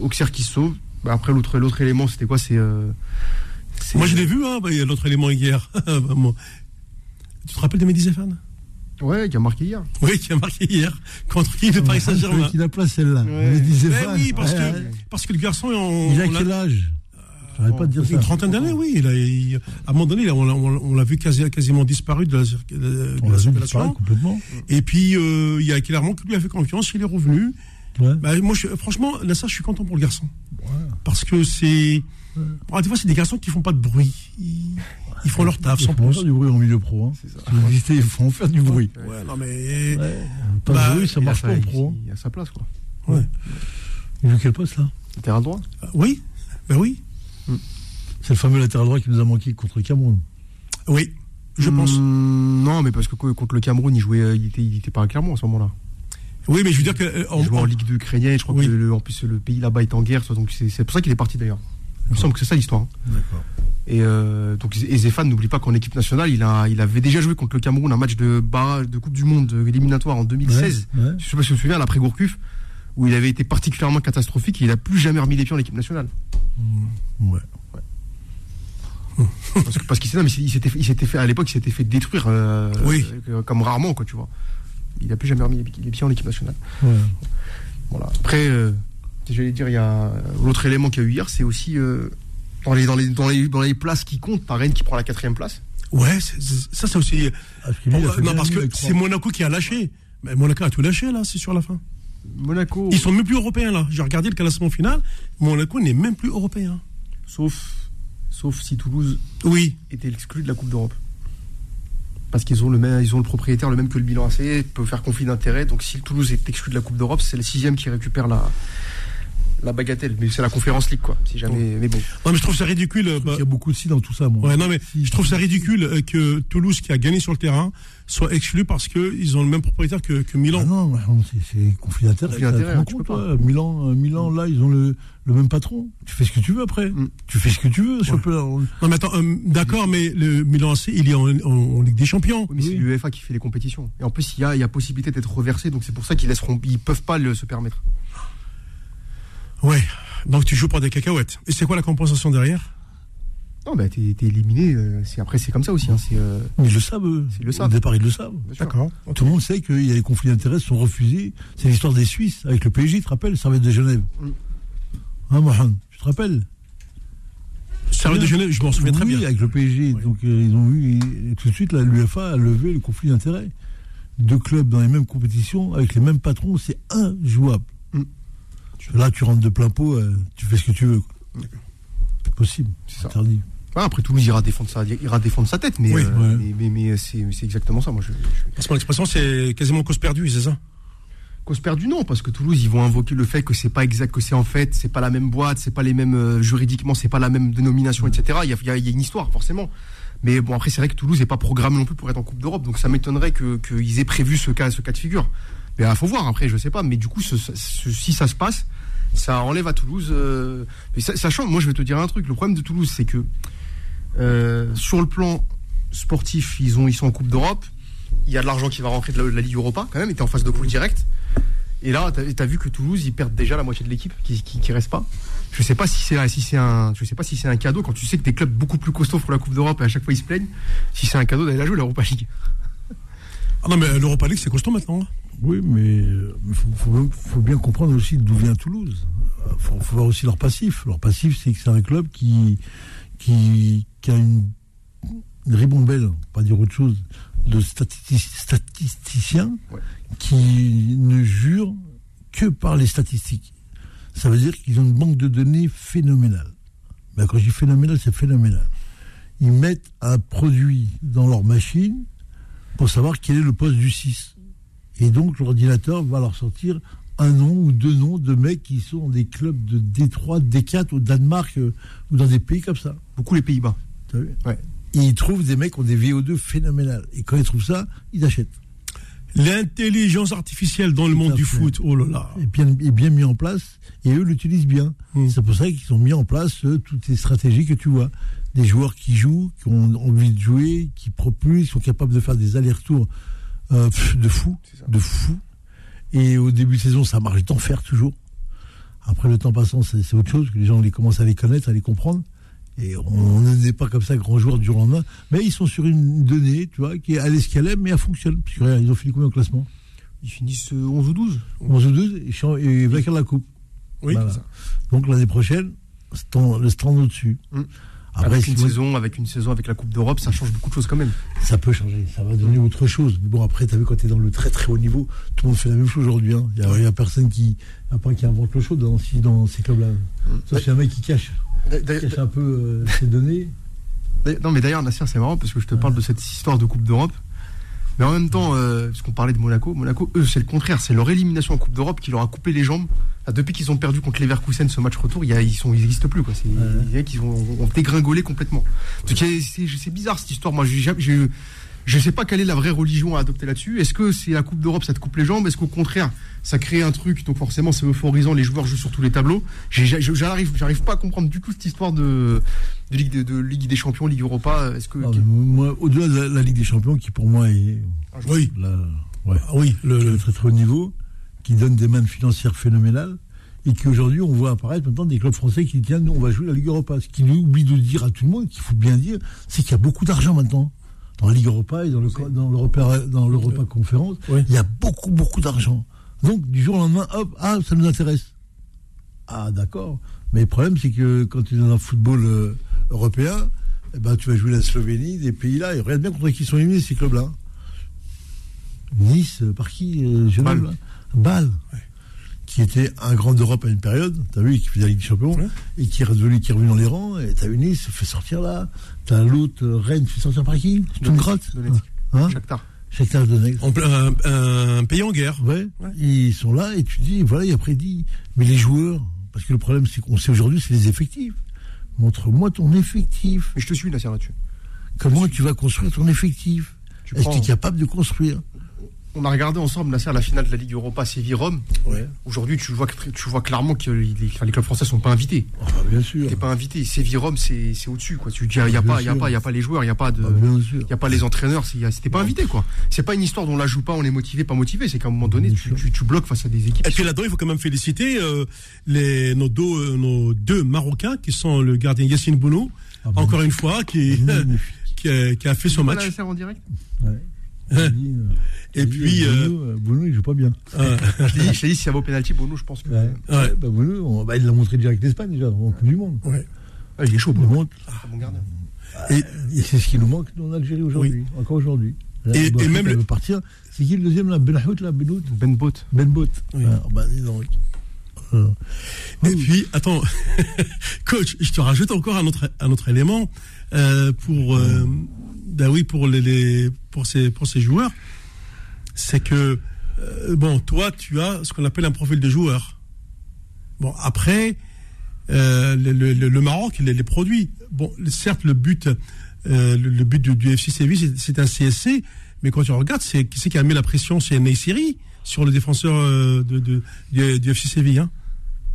Auxerre qui sauve. Bah après, l'autre, élément, c'était quoi? C'est euh,
Moi, je l'ai vu, hein, bah, l'autre élément hier. tu te rappelles de Mehdi
Ouais, qui a marqué hier.
Oui, qui a marqué hier contre qui le Paris Saint-Germain.
Qui l'a placé celle-là.
Ouais.
Mehdi
Zéphane. oui, parce, ouais, que, ouais. parce que le garçon. On,
il a quel âge J'arrête pas de dire
une
ça.
Une trentaine d'années, oui. Il a, il, à un moment donné, on, on, on l'a vu quasi, quasiment disparu de la, de
on
la
circulation. complètement.
Et puis, euh, il y a clairement qui lui a fait confiance, il est revenu.
Ouais.
Bah, moi, je, franchement, là, ça, je suis content pour le garçon. Parce que c'est. Des fois, c'est des garçons qui font pas de bruit. Ils, ils font leur taf
ils
sans
font faire du bruit en milieu pro. Hein.
Ça.
Ils font faire du bruit.
Ouais, non, mais.
Pas bah, de bruit, ça marche pas en pro.
Il a sa place, quoi.
Ouais.
Il joue quel poste, là?
Latéral droit
euh, Oui, ben oui.
Mm. C'est le fameux latéral droit qui nous a manqué contre le Cameroun.
Oui, je pense.
Mmh, non, mais parce que contre le Cameroun, il jouait, il était, il était pas à Clermont à ce moment-là.
Oui, mais je veux dire que.
Euh, il jouait en, en Ligue 2 ukrainienne, je crois oui. que le, en plus le pays là-bas est en guerre, donc c'est pour ça qu'il est parti d'ailleurs. Il me semble que c'est ça l'histoire.
D'accord.
Et euh, donc et Zéphane, n'oublie pas qu'en équipe nationale, il a, il avait déjà joué contre le Cameroun un match de barrage de Coupe du Monde éliminatoire en 2016.
Ouais, ouais.
Je sais pas si tu te souviens, l'après Gourcuff, où il avait été particulièrement catastrophique. Et il a plus jamais remis les pieds en équipe nationale.
Ouais.
Parce que- parce qu'il s'est- non, mais il s'était, il s'était fait à l'époque, il s'était fait détruire euh,
Oui.
euh, comme rarement, quoi, tu vois. Il a plus jamais remis les, pi- les pieds en équipe nationale.
Ouais.
Voilà. Après, euh, j'allais dire, il y a l'autre élément qu'il y a eu hier, c'est aussi euh, dans les dans les dans les dans les places qui comptent, Rennes qui prend la quatrième place.
Ouais, c'est- c'est- ça, c'est aussi. Non,
bien
parce que
avec
c'est. Monaco qui a lâché. Mais Monaco a tout lâché, là, c'est sur la fin.
Monaco,
Ils sont même plus européens, là. J'ai regardé le classement final. Monaco n'est même plus européen.
sauf sauf si Toulouse
Oui.
était exclu de la Coupe d'Europe. Parce qu'ils ont le même, ils ont le propriétaire le même que le bilan AC, peut faire conflit d'intérêt. Donc si Toulouse est exclu de la Coupe d'Europe, c'est le sixième qui récupère la la bagatelle. Mais c'est la conférence League quoi. Si jamais, mais bon.
Non, mais je trouve ça ridicule. euh, bah,
Il y a beaucoup de si dans tout ça, moi.
Ouais, non, mais je trouve ça ridicule euh, que Toulouse, qui a gagné sur le terrain, soit exclu parce qu'ils ont le même propriétaire que, que
Ah
Milan.
non, ouais, non, c'est- conflit d'intérêt. Toi, Milan, euh, Milan, là, ils ont le, le même patron. Tu fais ce que tu veux après.
Mm.
Tu fais ce que tu veux. sur le plan-
Non, mais attends, euh, d'accord, mais le Milan AC, il est en, en- en Ligue des Champions.
Oui, mais c'est l'UEFA qui fait les compétitions. Et en plus, il y a, il y a possibilité d'être reversé, donc c'est pour ça qu'ils laisseront, ils peuvent pas le se permettre.
Ouais. Donc tu joues pour des cacahuètes. Et c'est quoi la compensation derrière?
Non, bah t'es t'es éliminé. euh, c'est après c'est comme ça aussi. hein, c'est euh,
Mais ils le savent, eux.
Ils le
Au
savent.
départ, ils le savent.
sûr.
D'accord.
Tout le monde sait qu'il y a des conflits d'intérêts qui sont refusés. C'est l'histoire des Suisses avec le PSG, tu te rappelles? Être de Genève.
Mm.
Hein, Mohamed Tu te rappelles?
Servait de Genève, je m'en souviens très
Oui,
bien.
avec le PSG. Donc, euh, ils ont eu. et tout de suite, l'UEFA a levé le conflit d'intérêts. Deux clubs dans les mêmes compétitions, avec les mêmes patrons, c'est injouable. Là, tu rentres de plein pot, euh, tu fais ce que tu veux. C'est possible.
C'est ça.
Interdit.
Ah, après Toulouse ira défendre sa, ira défendre sa tête, mais
Oui.
euh,
Ouais.
mais, mais, mais c'est c'est exactement ça. Moi, je, je-
Parce que mon expression, c'est quasiment cause perdue, c'est ça?
Cause perdue non, parce que Toulouse ils vont invoquer le fait que c'est pas exact, que c'est en fait c'est pas la même boîte, c'est pas les mêmes euh, juridiquement, c'est pas la même dénomination, etc. Il y a, il y a- il y a une histoire forcément. Mais bon après c'est vrai que Toulouse n'est pas programmé non plus pour être en Coupe d'Europe, donc ça m'étonnerait que qu'ils aient prévu ce cas ce cas de figure. Il faut voir après, je sais pas. Mais du coup si ça se passe, ça enlève à Toulouse. euh, sachant, moi je vais te dire un truc. Le problème de Toulouse c'est que euh, sur le plan sportif, ils ont ils sont en Coupe d'Europe. Il y a de l'argent qui va rentrer de la, la Ligue Europa quand même. Et t'es en phase de poule direct. Et là, t'as as vu que Toulouse, ils perdent déjà la moitié de l'équipe qui, qui, reste pas. Je sais pas si c'est si un je sais pas si c'est un cadeau quand tu sais que des clubs beaucoup plus costauds pour la Coupe d'Europe et à chaque fois ils se plaignent. Si c'est un cadeau d'aller la jouer l'Europa League.
Ah non, mais l'Europa League, c'est costaud maintenant. hein.
Oui, mais il faut, faut- faut bien comprendre aussi d'où vient Toulouse. Il faut, faut voir aussi leur passif. Leur passif, c'est que c'est un club qui, qui, qui a une, une ribambelle, pas dire autre chose, de statisti- statisticiens
Ouais.
qui ne jurent que par les statistiques. Ça veut dire qu'ils ont une banque de données phénoménale. Ben, quand je dis phénoménal, c'est phénoménal. Ils mettent un produit dans leur machine pour savoir quel est le poste du 6. Et donc l'ordinateur va leur sortir un nom ou deux noms de mecs qui sont dans des clubs de D3, D4 au Danemark euh, ou dans des pays comme ça.
Beaucoup les Pays-Bas. Ouais.
Et ils trouvent des mecs qui ont des VO2 phénoménales. Et quand ils trouvent ça, ils achètent.
L'intelligence artificielle dans le monde du
fait.
foot, oh là là.
Et bien, et bien mis en place. Et eux l'utilisent bien.
Mm.
C'est pour ça qu'ils ont mis en place euh, toutes ces stratégies que tu vois. Des joueurs qui jouent, qui ont envie de jouer, qui propulsent, qui sont capables de faire des allers-retours euh, de fou. De fou. Et au début de saison, ça marche d'enfer toujours. Après le temps passant, c'est autre chose, que les gens les commencent à les connaître, à les comprendre. Et on n'est pas comme ça grand joueur du lendemain. Mais ils sont sur une donnée, tu vois, qui est à l'escalade, mais elle fonctionne. Puis regarde, ils ont fini combien au classement?
Ils finissent euh, 11 ou 12.
11 ou 12 et, et vainqueur de la coupe.
Oui,
Voilà.
ça.
Donc l'année prochaine, le stand au-dessus.
Mm.
Après,
avec une saison, avec une saison avec la Coupe d'Europe, ça change beaucoup de choses quand même.
ça peut changer, ça va donner autre chose. Mais bon, après, tu as vu, quand tu es dans le très très haut niveau, tout le monde fait la même chose aujourd'hui. hein. Il n'y a, personne qui, a pas qui invente le chaud dans, ces clubs-là. Sauf si un mec qui cache, qui cache un peu euh, ses données.
Non, mais d'ailleurs, Nasser, c'est marrant parce que je te parle de cette histoire de Coupe d'Europe. Mais en même temps, euh, parce qu'on parlait de Monaco, Monaco, eux, c'est le contraire. C'est leur élimination en Coupe d'Europe qui leur a coupé les jambes. Ah, depuis qu'ils ont perdu contre Leverkusen ce match retour, il y a- ils sont, ils n'existent plus. Quoi. C'est,
Ouais.
ils ont, ont dégringolé complètement. C'est, bizarre cette histoire. Moi, j'ai, Je ne sais pas quelle est la vraie religion à adopter là-dessus. Est-ce que c'est la Coupe d'Europe, ça te coupe les jambes? Est-ce qu'au contraire, ça crée un truc, donc forcément c'est euphorisant, les joueurs jouent sur tous les tableaux? J'arrive, j'arrive pas à comprendre du tout cette histoire de, de, Ligue, de, Ligue des Champions, Ligue Europa. Est-ce que
ah, moi, au-delà de la, Ligue des Champions, qui pour moi est
oui,
ouais, ah oui, le, très très haut niveau, qui donne des mains financières phénoménales et qu'aujourd'hui on voit apparaître maintenant des clubs français qui disent nous on va jouer la Ligue Europa. Ce qu'il oublie de dire à tout le monde, qu'il faut bien dire, c'est qu'il y a beaucoup d'argent maintenant dans la Ligue Europa et dans le dans l'Europa dans l'Europa Conférence. Il y a beaucoup beaucoup d'argent. Donc du jour au lendemain, hop, ah ça nous intéresse. Ah d'accord. Mais le problème c'est que quand tu es dans un football euh, européen, eh ben, tu vas jouer la Slovénie, des pays-là, et regarde bien contre qui sont éliminés ces clubs-là. Nice, euh, par qui euh, Bâle. Qui était un grand d'Europe à une période, t'as vu, qui faisait la Ligue des Champions, et qui est revenu, qui est revenu dans les rangs, et t'as vu Nice se fait sortir là, t'as l'autre, euh, Rennes, fait sortir par qui?
Hein? Shakhtar.
Shakhtar Donetsk.
Un, un, pays en guerre.
Ouais. Ils sont là, et tu dis, voilà, il a prédit. Mais les joueurs, parce que le problème, c'est qu'on sait aujourd'hui, c'est les effectifs. Montre-moi ton effectif.
Mais je te suis, Nasser, là-dessus.
Comment tu vas construire ton effectif? Est-ce que tu es capable de construire?
On a regardé ensemble la, la finale de la Ligue Europa Séville-Rome. Aujourd'hui, tu vois, tu vois clairement que les, clubs français sont pas invités.
Ah, bah, bien sûr.
T'es pas invité. Séville-Rome, c'est au-dessus. Quoi. Tu il n'y a, pas, y a, pas, y a pas les joueurs, il n'y a pas de, ah, a pas les entraîneurs. C'était pas invité. quoi. C'est pas une histoire dont on la joue pas, on est motivé, pas motivé. C'est qu'à un moment donné, tu, bloques face à des équipes.
Et puis là-dedans, il faut quand même féliciter euh, les, nos, deux, euh, nos, deux Marocains qui sont le gardien Yassine Bounou, ah, bah, encore une fois, qui, qui, a, qui, a, fait son match.
en direct?
Et puis.
Euh, Bono, il joue pas bien.
je t'ai dit, si ça vaut pénalty, Bono, je pense que.
Ouais. ouais. Bah, Bono, bah, il l'a montré direct l'Espagne déjà, en Coupe du Monde.
Ouais. Ah, il est chaud, Bono. Ah, bon
gardien. Et, c'est ce qui nous manque en Algérie aujourd'hui, encore aujourd'hui.
Et, et, même
le partir. C'est qui le deuxième là? Benhout là Benout
Ben Bout.
Ben Bout. Oui. Ah, bah, dis donc.
Et puis, attends, coach, je te rajoute encore un autre, un autre élément euh, pour, euh, ben oui, pour les, pour ces, pour ces joueurs c'est que, euh, bon, toi, tu as ce qu'on appelle un profil de joueur. Bon, après, euh, le, Maroc, les, les produits. Bon, certes, le but, euh, le, but du, FC Séville, c'est un CSC, mais quand tu regardes, c'est qui c'est qui a mis la pression C'est Neysiri sur le défenseur de, de, du, FC Séville, hein?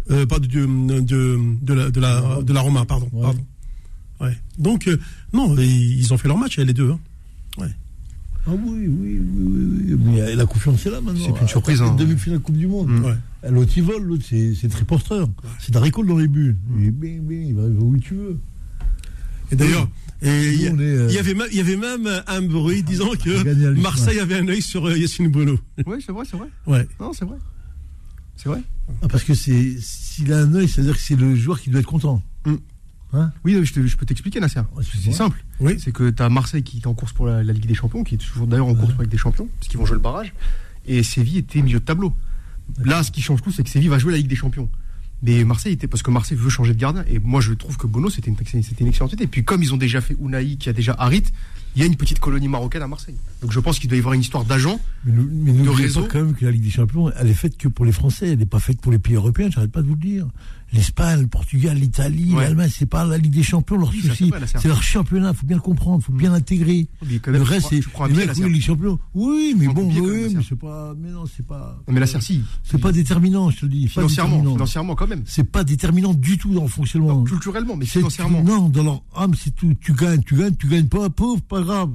Pas de, de, de, la, de, la, de la Roma, pardon. pardon. Ouais. Donc, non, ils ont fait leur match, les deux. Hein. Ouais.
Ah oui, oui, oui, oui. Mais la confiance est là maintenant.
C'est une surprise. Hein.
Demi-finale Coupe du Monde. Mm. L'autre, il vole, l'autre, c'est très porteur. C'est d'un récolte dans les buts. Il va où tu veux.
Et d'ailleurs, il y, euh, y, avait même, il y avait même un bruit disant que Marseille avait un œil sur euh, Yassine Bono.
Oui, c'est vrai, c'est vrai.
Ouais.
Non, c'est vrai. C'est vrai.
Ah, parce que s'il a un œil, c'est-à-dire que c'est le joueur qui doit être content. Mm.
Hein oui, je, peux t'expliquer, Nasser. c'est simple. Oui. C'est que tu as Marseille qui est en course pour la, Ligue des Champions, qui est toujours d'ailleurs en course pour la Ligue des Champions, parce qu'ils vont jouer le barrage. Et Séville était milieu de tableau. Là, ce qui change tout, c'est que Séville va jouer la Ligue des Champions. Mais Marseille était parce que Marseille veut changer de gardien. Et moi, je trouve que Bono, c'était une, une excellente idée. Et puis, comme ils ont déjà fait Unai, qui a déjà Harit, il y a une petite colonie marocaine à Marseille. Donc je pense qu'il doit y avoir une histoire d'agent,
mais nous, de réseau. quand même que la Ligue des Champions, elle est faite que pour les Français, elle n'est pas faite pour les pays européens. J'arrête pas de vous le dire l'Espagne, le Portugal, l'Italie, l'Allemagne, c'est pas la Ligue des Champions leur souci, c'est leur championnat, faut bien le comprendre, faut bien l'intégrer. le reste c'est mecs, oui, les champions. Oui, mais bon, oui, mais c'est pas mais non, c'est pas
Mais la Cerci,
c'est pas déterminant, je te dis,
financièrement, financièrement quand même.
C'est pas déterminant du tout dans le fonctionnement.
culturellement, mais financièrement.
Non, dans leur âme, c'est tout, tu gagnes, tu gagnes, tu gagnes pas, pauvre, pas grave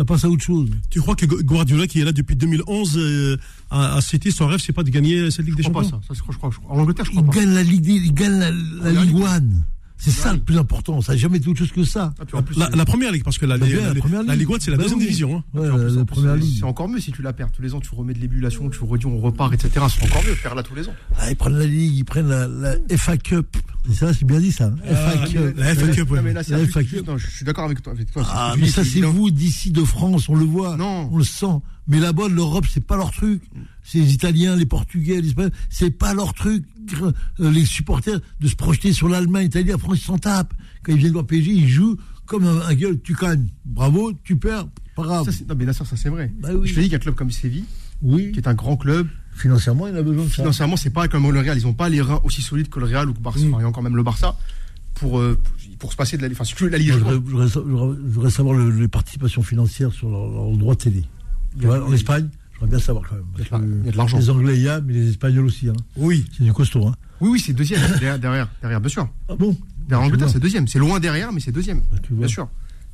ça passe à autre chose.
Tu crois que Guardiola, qui est là depuis 2011 euh, à, City, son rêve, c'est pas de gagner cette Ligue des Champions
pas ça. ça je crois, je crois. En Angleterre, je crois
il Gagne la Ligue, il gagne la, la Ligue One. C'est ça le plus important. Ça n'a jamais été autre chose que ça.
Ah, la, première ligue, parce que la, la, la, Ligue 1, c'est la bah deuxième division. Hein.
Ouais, la, première ligue.
C'est encore mieux si tu la perds. Tous les ans, tu remets de l'ébullition, tu redis, on repart, etc. C'est encore mieux de faire là tous les ans.
Ah, ils prennent la Ligue, ils prennent la, FA Cup. Ça, c'est bien dit ça.
Ah, FA Cup. La FA Cup,
Je suis d'accord avec toi.
Ah, mais ça, c'est vous d'ici de France, on le voit. Non. On le sent. Mais là-bas, l'Europe, c'est pas leur truc. C'est les Italiens, les Portugais, les Espagnols, c'est pas leur truc. Euh, les supporters de se projeter sur l'Allemagne, l'Italie, la France, ils s'en tapent. Quand ils viennent voir PSG, ils jouent comme un, gueule. Tu gagnes, bravo, tu perds, pas grave.
Ça, non, mais ça, ça c'est vrai. Bah Je te dis qu'un club comme Séville,
oui.
qui est un grand club,
financièrement, il a besoin de
ça. Financièrement, c'est pas comme le Real. Ils ont pas les reins aussi solides que le Real ou que Barça. Mm. Enfin, il y a encore même le Barça pour, euh, pour se passer de la, enfin, la Ligue
je voudrais- je savoir le- les participations financières sur leur, leur droit de télé. Vois, en Espagne, j'aimerais bien savoir quand même.
Il y a de l'argent.
Les Anglais, il y a, mais les Espagnols aussi. Hein.
Oui.
C'est du costaud. Hein.
Oui, oui, c'est deuxième, derrière, derrière, derrière, bien sûr.
Ah bon?
Derrière Angleterre, c'est deuxième. C'est loin derrière, mais c'est deuxième.
Bah.
Bien sûr.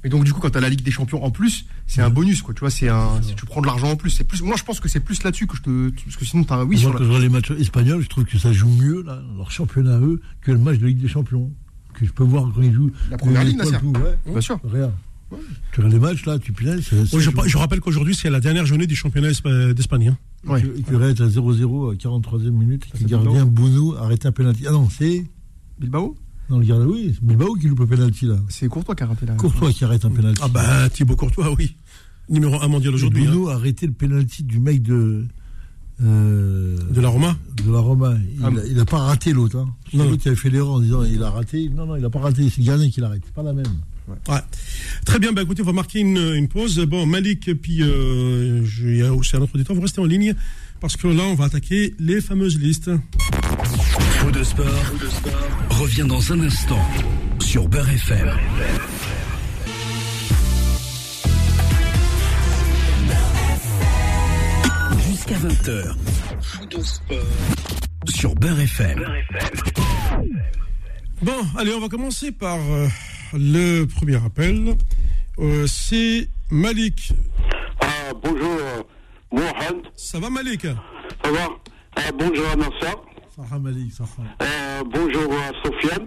Et donc, du coup, quand tu as la Ligue des Champions en plus, c'est un bonus, quoi. Tu vois, c'est un, si tu prends de l'argent en plus. C'est plus, moi, je pense que c'est plus là-dessus que je te, parce que sinon, t'as, oui,
Moi,
sur
quand
la,
je vois les matchs espagnols, je trouve que ça joue mieux, là, leur championnat eux, que le match de Ligue des Champions. Que je peux voir quand ils jouent.
La première Nasser.
tout, ouais.
bien sûr.
Regarde. Tu regardes les matchs, là, tu punaise. c'est- c'est
Oui, je, rappelle qu'aujourd'hui, c'est la dernière journée du championnat espa- d'Espagne. hein.
Ouais.
Et que Red à 0-0 à 43e minute, et le gardien Bounou arrête un penalty. Ah non, c'est.
Bilbao?
Non, le gardien, oui, c'est Bilbao qui loupe le penalty, là.
C'est Courtois qui a raté la.
Courtois qui arrête un penalty.
Ah bah, Thibaut Courtois, oui. Numéro 1 mondial aujourd'hui. hein,
Bounou a arrêté le penalty du mec de. euh,
de la Roma.
de la Roma. Il
Ah,
a- il n'a pas raté l'autre. Hein. C'est
Non.
l'autre qui avait fait l'erreur en disant il a raté. Non, non, il n'a pas raté. C'est le gardien qui l'arrête. C'est pas la même.
Ouais. Très bien, bah écoutez, on va marquer une, une pause. Bon, Malik, puis euh, je- il y a aussi un autre auditeur, vous restez en ligne, parce que là, on va attaquer les fameuses listes.
Faux de sport, revient dans un instant sur Beurre FM. Jusqu'à 20h. Faux de sport sur Beurre FM.
Bon, allez, on va commencer par euh, le premier appel. Euh, C'est Malik.
Ah, bonjour, Mohamed.
Ça va, Malik?
Ça va Ah, Bonjour à
Malik, Sarah.
Euh, bonjour à Sofiane.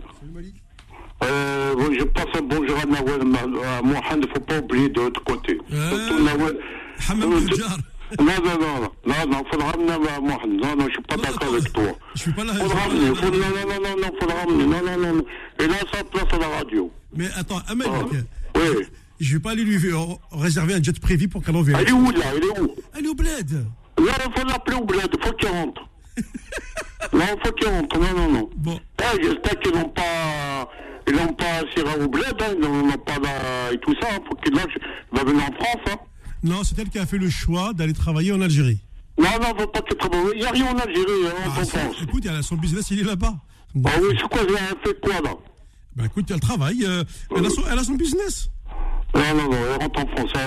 Euh, bon, je passe un bonjour à Nawel, à Mohamed. Il ne faut pas oublier de l'autre côté.
Euh,
Surtout Nawel. Euh. Non, non, non, non, non, non, faut le ramener à Mohamed. Non, non, je suis pas d'accord avec toi.
Je suis pas là.
Faut le ramener, faut, non, non, non, non, faut le ramener. Non, non, non, non. Il a sa place à la radio.
Mais attends, Malik,
Oui.
Je vais pas aller lui euh, réserver un jet privé pour qu'elle en
Ah,
vienne.
il est où, là? Il est où?
Elle est au bled.
Là, il faut l'appeler au bled. Il faut qu'il rentre. non, il faut qu'il rentre. Non, non, non.
Bon,
Ah, j'espère qu'ils n'ont pas, ils n'ont pas Sierra au bled, hein, ils n'ont pas la, et tout ça, hein, faut qu'il lâche, il va venir en France, hein.
non, c'est elle qui a fait le choix d'aller travailler en Algérie.
Non, non, faut pas qu'il travaille. Il n'y a rien en Algérie, hein,
Ah,
en
c'est-
France.
écoute, elle a son business, il est là-bas.
Ah oui, c'est quoi, elle a fait quoi, là?
Bah écoute, elle travaille, euh, elle, a son, elle a son business.
Non, non, non, elle rentre en France, sa,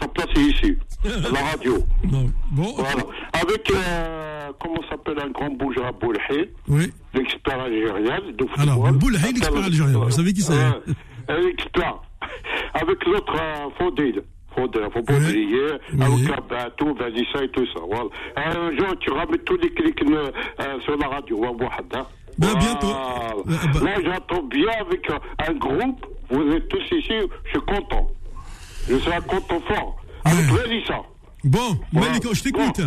sa- place est ici, à la radio.
Non. Bon,
Voilà. Avec, euh, comment s'appelle un grand bouger à Boulhay,
oui.
l'expert algérien de football.
Alors, Boulhay, l'expert algérien, vous savez qui c'est hein
Ouais, un expert. Avec l'autre, euh, Faudil. Faudil, faut pas oublier. Avec la bateau, Vanessa et tout ça. Voilà. Un jour, tu ramènes tous les clics euh, euh, sur la radio. Wahad, hein.
Ben, bientôt. Euh,
Là, j'entends bien avec euh, un groupe. Vous êtes tous ici, je suis content. Je serai content fort. Avec
Ouais.
Vanessa.
Bon,
Voilà.
Malik, je t'écoute.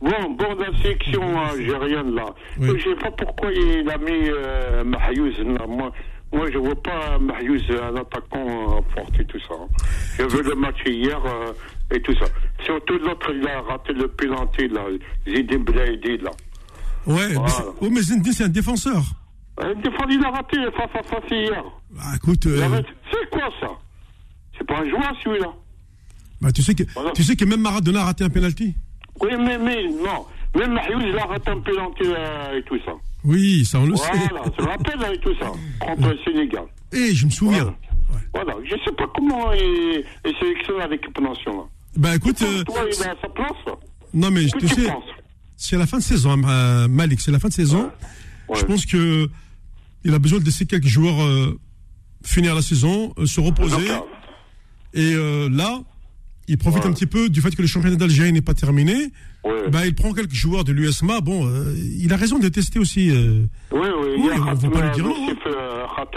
Bon, bon, la section algérienne, là.
Oui.
Je sais pas pourquoi il a mis euh, là. Moi, moi, je vois pas Mahyouz, un attaquant euh, fort et tout ça. hein. J'ai vu le match hier euh, et tout ça. Surtout l'autre, il a raté le penalty, là. Zidane Blaidi, là.
Ouais, mais
Voilà.
oh, mais c'est un défenseur.
Euh, Des fois, il a raté face à face hier.
Ah, écoute, euh,
C'est quoi ça? C'est pas un joueur, celui-là.
bah, tu, sais que,
Voilà.
tu sais que même Maradona a raté un penalty?
Oui, mais, mais, non. Même Mahyouz, il a raté un penalty euh, et tout ça.
Oui, ça on le sait.
Voilà, tu te rappelles avec tout ça. Contre le Sénégal.
Eh, je me souviens.
Voilà, je sais pas comment il, il sélectionne avec l'équipe nationale.
Bah écoute, euh,
Toi, il est à sa place
non mais tu sais, c'est la fin de saison, hein, Malik, c'est la fin de saison.
Ouais.
Je pense que il a besoin de laisser quelques joueurs euh, finir la saison, euh, se reposer. Et euh, là, il profite
Ouais.
un petit peu du fait que le championnat d'Algérie n'est pas terminé.
Ouais.
Bah, il prend quelques joueurs de l'USMA. Bon, il a raison de tester aussi.
Oui, oui,
Oui,
il y a
on va
Khatem
pas lui dire non,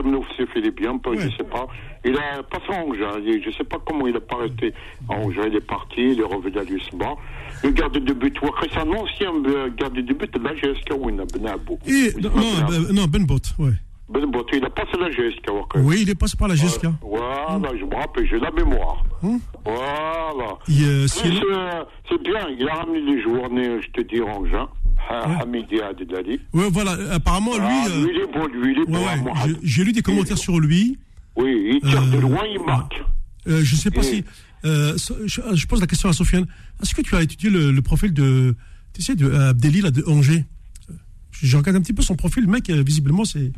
Noufsif, il est bien, peu,
Ouais.
je sais pas. Il a passé en Hongrie, il- je sais pas comment il a pas resté en Hongrie, il est parti, il est revenu à l'USMA. Le gardien de but, ouais, c'est un ancien euh, gardien de but de la GSK Wina, Ben Abou.
Et, non, non, euh, non, Ben Bot, ouais.
Ben Bot, il a passé la GSK.
Oui, il est passé par la GSK.
Voilà, je me rappelle, j'ai la mémoire.
Hum.
Voilà.
Il, euh,
Oui,
c'est-
euh, bien, il a ramené les joueurs nés, je te dis, en juin. Ha- Hamidi Adedali.
ouais, voilà. euh, Apparemment, lui.
Ah,
euh,
lui, il est bon, lui, il est Mohamed.
j'ai- lu des commentaires sur lui.
Oui, il tire
Euh,
de loin, il marque.
Euh, je sais pas si. Euh, so- je, je pose la question à Sofiane. Est-ce que tu as étudié le, le profil de. Tu sais, de euh, Abdelli, là, de Angers? Je- Je regarde un petit peu son profil. Le mec, euh, visiblement, c'est.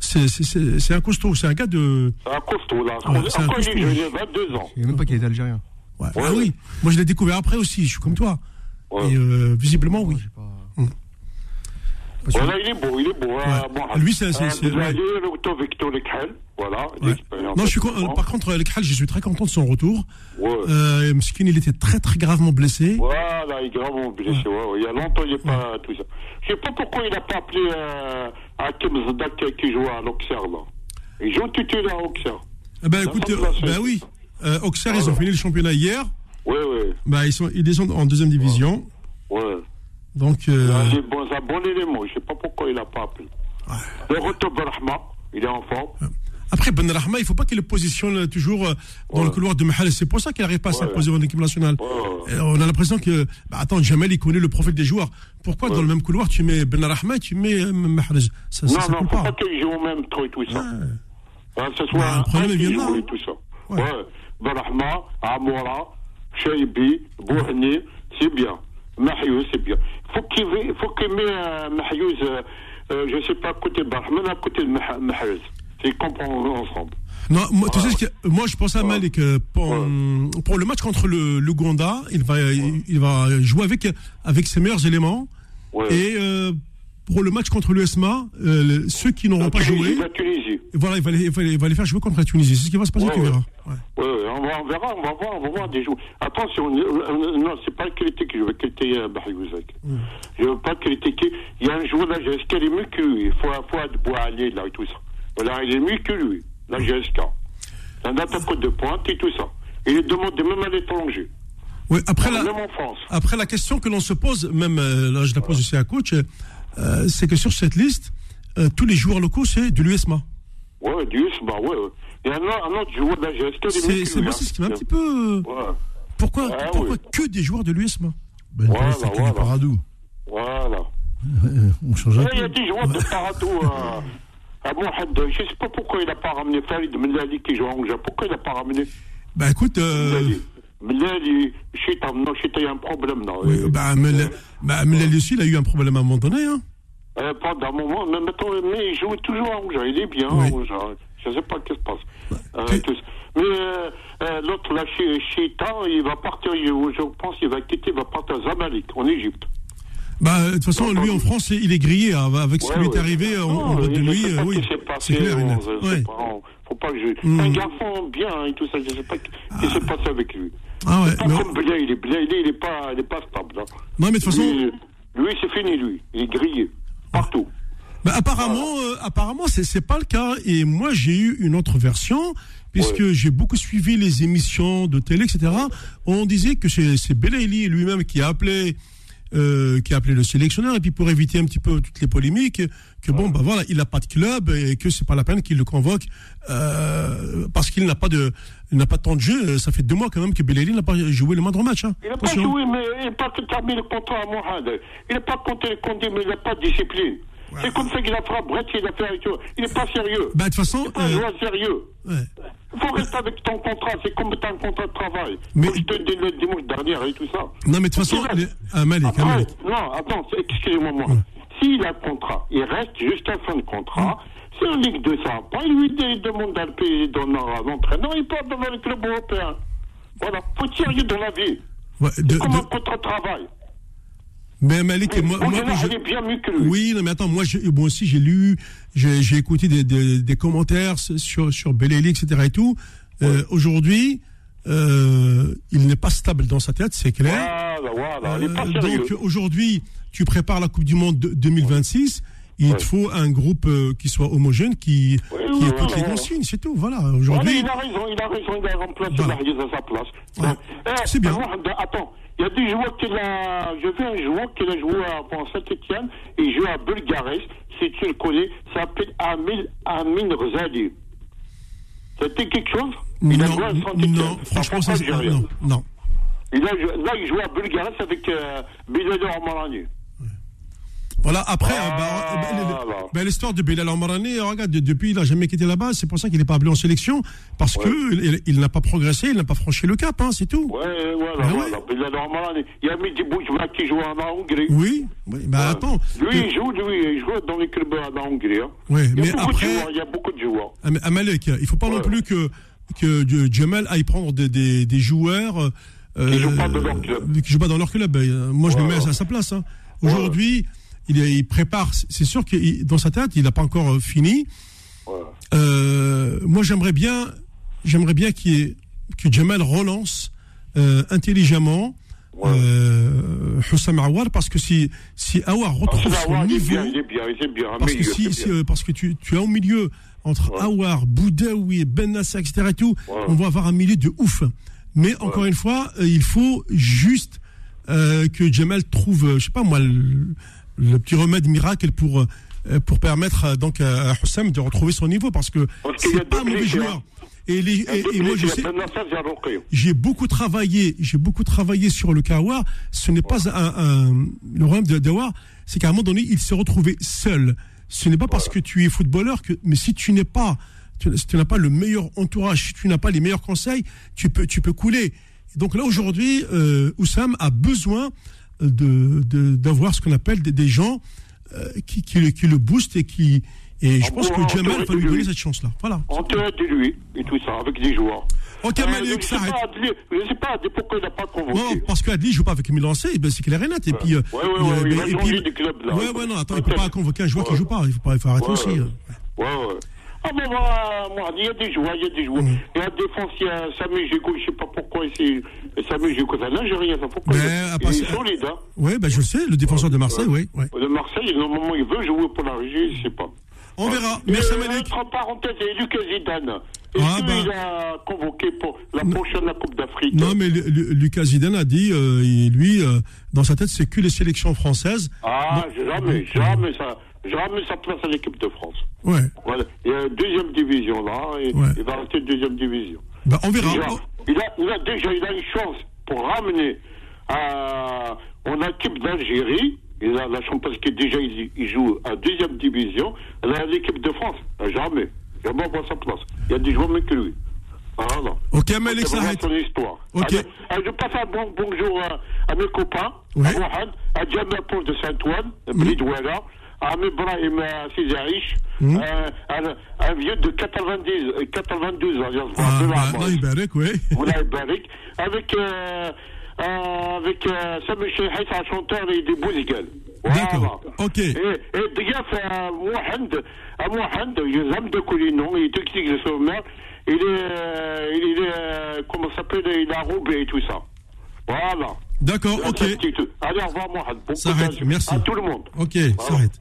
C'est un costaud, c'est un gars de.
C'est un costaud, là.
Ouais, c'est un
Encore,
costaud.
il est- a 22 ans.
Je savais même pas qu'il était algérien.
Ouais.
Ouais.
Ah oui, moi je l'ai découvert après aussi, je suis comme toi.
Ouais.
Et euh, visiblement, oui.
Pas-
Voilà, il est beau, il est beau.
Ouais.
bon,
Lui, c'est-
euh,
ouais.
Victor Lekhal, Voilà,
Ouais. Non, je suis con- euh, par contre, euh, Lekhal, je suis très content de son retour.
Ouais.
Euh, Mskin, il était très très gravement blessé.
Voilà, il est gravement blessé. ouais. Il y a longtemps, il n'y a pas tout ça. Je sais pas pourquoi il n'a pas appelé euh, Hakim Zdak qui joue à l'Auxerre, là. Il joue titulaire à Auxerre.
Eh ben écoute, euh, ben oui. Euh, Auxerre, ils ont fini le championnat hier.
Oui, oui,
Bah, ils, sont, ils descendent en deuxième division.
ouais.
Donc, euh,
Il un bon élément. Je sais pas pourquoi il n'a pas appelé. Le retour Rahma, il est en forme.
après Ben Rahma, il faut pas qu'il le positionne toujours euh, dans
Ouais.
le couloir de Mahal. C'est pour ça qu'il n'arrive pas à s'imposer en équipe nationale. On a l'impression que, bah, attends, Jamel, il connaît le profil des joueurs. Pourquoi dans le même couloir tu mets Ben Rahma et tu mets euh, Mahrez? Ça,
Non,
ça
non,
coule
faut
pas.
pas qu'il joue au même truc et tout ça. Hein, que ce soit
Bah,
un
problème, il
qui joue et tout ça.
Ouais.
Barahma, Amoura, Shaibi, Bouhni, c'est bien. Mahyouz, c'est bien. Faut qu'il faut qu'il mette euh, Mahyouz, euh, euh, je sais pas, côté Barahma, à côté de Mah- Mahyouz. C'est comprendre ensemble.
Non, moi, tu sais ce que, moi je pense à
Ouais.
Malik euh, pour, pour le match contre le l'Ouganda, il va il va jouer avec avec ses meilleurs éléments
Ouais.
et euh, pour le match contre l'USMA, euh, ceux qui n'auront pas
Tunisie,
joué,
La Tunisie.
voilà, il va, les, il, va les, il va les faire jouer contre la Tunisie. C'est ce qui va se passer,
Ouais,
tu
ouais.
verras. Ouais.
On, va, on verra, on va voir, on va voir des joueurs. Attention, euh, non, c'est pas le qualité que je veux, qualité euh, Bahiouzek. Je veux pas qui. Il y a un joueur là, GSK, il est mieux que lui. Il faut, être Bouali, là, et tout ça. Voilà, il est mieux que lui, la GSK. Un attaquant de pointe et tout ça. Il est demandé même à l'étranger.
Ouais, après la,
Même en France.
Après, la question que l'on se pose, même euh, là, je la pose aussi à coach, euh, c'est que sur cette liste, euh, tous les joueurs locaux, c'est de l'USMA.
Ouais, du bah ouais, ouais. Il y a un, autre- un autre joueur de la mieux
C'est moi,
hein.
c'est ce qui m'a un petit peu. euh,
Ouais,
Pourquoi,
Ah,
pourquoi
oui.
que des joueurs de l'USMA
Ben,
Voilà,
c'est que
voilà.
du Paradou.
voilà.
Euh, On change un
Ouais, Il y a
peu.
des joueurs de Parado à, à Mohamed. Je ne sais pas pourquoi il n'a pas ramené Farid Mellali qui joue en Angers. Pourquoi il n'a pas ramené?
Bah écoute, euh,
Mellali, je sais il y a un problème. Non.
oui,
Euh,
bah, Mel- bah, Melali aussi, il a eu un problème à un moment donné. Hein.
Euh, pendant un moment, mais, maintenant, mais il joue toujours. Il est bien
Oui.
en Angers. Je ne sais pas ce qui se passe. Euh,
tu-
tout ça. Mais euh, euh, l'autre, là, chez Chita, il va partir, il- je pense qu'il va quitter, il va partir à Zamalek, en Égypte.
Bah, de toute façon, lui en France, il est grillé hein, avec ce qui
Ouais,
lui est arrivé
Non,
en bas de
je
lui. euh, oui, c'est
passé,
clair.
on- je
Ouais.
pas, on- faut pas que je...
Mm.
Un garçon bien et tout ça, je sais pas ce qui s'est passé avec lui.
Ah ouais,
Pas
mais-
comme Blé, il est Blé, il est, il est pas, il est pas stable. hein.
Non, mais de toute façon,
Lui, lui, c'est fini, lui. Il est grillé. Partout.
bah, apparemment, euh, apparemment, c'est pas le cas. Et moi, j'ai eu une autre version, puisque j'ai beaucoup suivi les émissions de télé, etc. On disait que c'est c'est Belaïli lui-même qui a appelé. Euh, qui a appelé le sélectionneur et puis pour éviter un petit peu toutes les polémiques que bon bah voilà il n'a pas de club et que c'est pas la peine qu'il le convoque euh, parce qu'il n'a pas de il n'a pas de temps de jeu ça fait deux mois quand même que Belaïli n'a pas joué le moindre match hein.
Il n'a pas joué, mais il n'a pas terminé le contrat à Mohamed. Il n'a pas compté les comptes, mais il n'a pas de discipline. C'est comme ça qu'il a fait à Brett, il a fait avec eux. Il n'est pas sérieux.
bah de toute façon
C'est pas un
euh,
joueur sérieux.
ouais.
Il faut rester avec ton contrat. C'est comme un contrat de travail.
Mais-
Comme je te dis le dimanche dernier et tout ça.
non mais de toute façon
Il
les- ah, Malik, ah,
Après,
Malik.
non, attends, excusez-moi, moi. S'il a un contrat, il reste jusqu'à fin de contrat. C'est en Ligue 2, ça. Pas lui il demande pays d'honneur à l'entraîneur, il part devant le club européen. Voilà, faut sérieux dans la vie.
Ouais, de-
Comme
de-
un contrat de travail.
Mais Malik
Mais
moi, moi, je-
bien mieux que lui.
Oui, non, mais attends, moi, je- moi aussi, j'ai lu, j'ai écouté des, des, des commentaires sur, sur etc. et tout. Euh, Aujourd'hui, euh, il n'est pas stable dans sa tête, c'est clair.
Voilà, voilà,
Euh, donc, aujourd'hui, tu prépares la Coupe du Monde de- 2026. Il te faut un groupe euh, qui soit homogène, qui,
Oui,
qui
oui,
écoute les consignes, c'est tout. Voilà, aujourd'hui.
il a raison, il a raison, il a remplacé
Voilà.
Marius à sa place.
Ouais.
Eh,
C'est bien.
Mohamed, Attends, il y a des joueurs qu'il a. Je veux un joueur qui a joué à Saint-Etienne et joue à Bulgaris, si tu le connais, ça s'appelle Amin, Amin Rzali. Dit quelque chose? Il a
Non,
joué à
non, franchement, ça, c'est- non, non.
Il a, là, il joue à Bulgaris avec euh, Bilal Romarani.
Voilà, après, euh, bah,
Voilà.
bah, bah, l'histoire de Bilal Amrani, regarde, de- depuis, il n'a jamais quitté là-bas. C'est pour ça qu'il n'est pas appelé en sélection. Parce
Ouais.
que il, il n'a pas progressé, il n'a pas franchi le cap, hein, c'est tout.
Ouais, voilà,
Ben
voilà. Mais là, normalement, il y a Mehdi Boujma qui joue en Hongrie.
Oui, oui, bah
Ouais.
attends.
Lui,
Euh,
il joue, lui, il joue dans les clubs en Hongrie. hein. A
mais après-
joueurs, il y a beaucoup de joueurs.
Ah, mais, ah, Malek, il faut pas non
Ouais.
plus que, que Jamal aille prendre des, des, des joueurs euh,
Qui jouent pas dans leur club.
qui jouent pas dans leur club. Euh, Moi, je me mets à sa place. hein. Aujourd'hui, il, il prépare. C'est sûr que dans sa tête, il n'a pas encore euh, fini. Euh, moi, j'aimerais bien, j'aimerais bien que Jamal relance euh, intelligemment
Ouais.
euh, Awar parce que si si Awar
Ah,
retrouve
c'est
son
il est
niveau,
bien, il est bien, il est bien.
parce que si, parce que tu, tu es au milieu entre. Awar, Boudaoui, Ben Nasser, etc. Et tout, on va avoir un milieu de ouf. Mais encore une fois, il faut juste que Jamal trouve, je sais pas moi, le, le petit remède miracle pour euh, pour permettre donc à Hussam de retrouver son niveau parce que c'est pas un mauvais joueur. Et, les- et- et moi je sais, j'ai beaucoup travaillé, j'ai beaucoup travaillé sur le Kawar. Ce n'est pas un, un- le problème de Dawar, c'est qu'à un moment donné, il s'est retrouvé seul. Ce n'est pas parce que tu es footballeur que, mais si tu n'es pas, tu, si tu n'as pas le meilleur entourage, si tu n'as pas les meilleurs conseils, tu peux, tu peux couler. Donc là aujourd'hui, euh, Oussam a besoin de de- d'avoir ce qu'on appelle des, des gens euh, qui, qui, le, qui le boostent et qui et je
En
pense que Jamal
en
va lui donner cette chance-là. Voilà.
On te de lui, et tout ça, avec des joueurs.
Ok,
Euh,
Malik,
je sais
s'arrête.
pas, Adli- Je sais pas, pourquoi il n'a pas convoqué.
Non, parce qu'Adli joue pas avec Milan C, ben c'est clair et net. Et puis, euh,
Ouais, ouais,
il
ouais, il
ben,
va
et
changer
puis-
des clubs, là.
Ouais, ouais, non, attends, il peut
Peut-être.
pas convoquer un joueur qui
Ouais.
joue pas. Il faut pas, il faut arrêter
Ouais,
aussi.
ouais.
euh.
Ouais, ouais. Ah, mais moi, moi, il y a des joueurs, il y a des joueurs.
Mm.
Et en défense, il y a Samy Géco, je sais pas pourquoi il s'est. Samy Géco, c'est un Algérien, ça. Pourquoi
Ben,
il, il est solide, hein.
Ouais, ben je sais, le défenseur de Marseille, oui. Ouais.
De Marseille, normalement, il veut jouer pour la régie, je sais pas.
On verra. Merci
euh,
Malik.
Entre parenthèses, et Lucas Zidane. Est-ce
Ah,
qu'il
ben.
a convoqué pour la prochaine Coupe d'Afrique?
Non, mais Lu- Lu- Lucas Zidane a dit, euh, lui, euh, dans sa tête, c'est que les sélections françaises.
Ah, jamais, jamais ça. Jamais sa place à l'équipe de France.
Ouais.
Voilà. Il y a une deuxième division là, et
Ouais.
il va rester deuxième division.
Ben, on verra.
Déjà, il, a, il a déjà il a une chance pour ramener à, en équipe d'Algérie. Il a la chance parce que déjà il, il joue à deuxième division. Là, l'équipe de France, jamais. Jamais on voit sa place. Il y a des joueurs mieux que lui. Voilà.
Ok, Malik s'arrête.
son histoire.
Ok.
Alors, alors, je passe un bon, bonjour à, à mes copains,
Oui.
à Mohamed, à Paul de Saint-Ouen,
Mhm.
Bridwella, Ami Brahim euh, Sizaïch,
hmm?
euh, un vieux de 90, 92 ans, je
vous
rappelle. Avec, euh, euh, avec euh, Sami Cheikh, un chanteur et des bouligans.
D'accord. Ok.
Et, et Diaf Mohand, Mohand, Yazam de Collinon, il est technique de sommaire, il est, il est, comment s'appelle, il a roubé et tout ça. Voilà.
D'accord, ok.
Allez, au revoir, Mohamed. Bon
Ça arrête,
courage
merci.
À tout le monde.
Ok, ça arrête.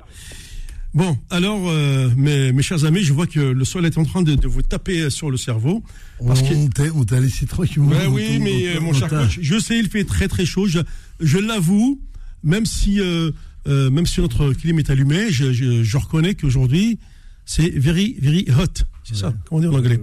Bon, alors, euh, mes, mes chers amis, je vois que le sol est en train de, de vous taper sur le cerveau. Parce que,
On t'a- laissé tranquillement. Dans
oui, mais euh, mon cher coach, je sais, il fait très très chaud. Je, je l'avoue, même si euh, euh, même si notre clim est allumé, je, je, je reconnais qu'aujourd'hui c'est very very hot. C'est ça, comment on dit en anglais.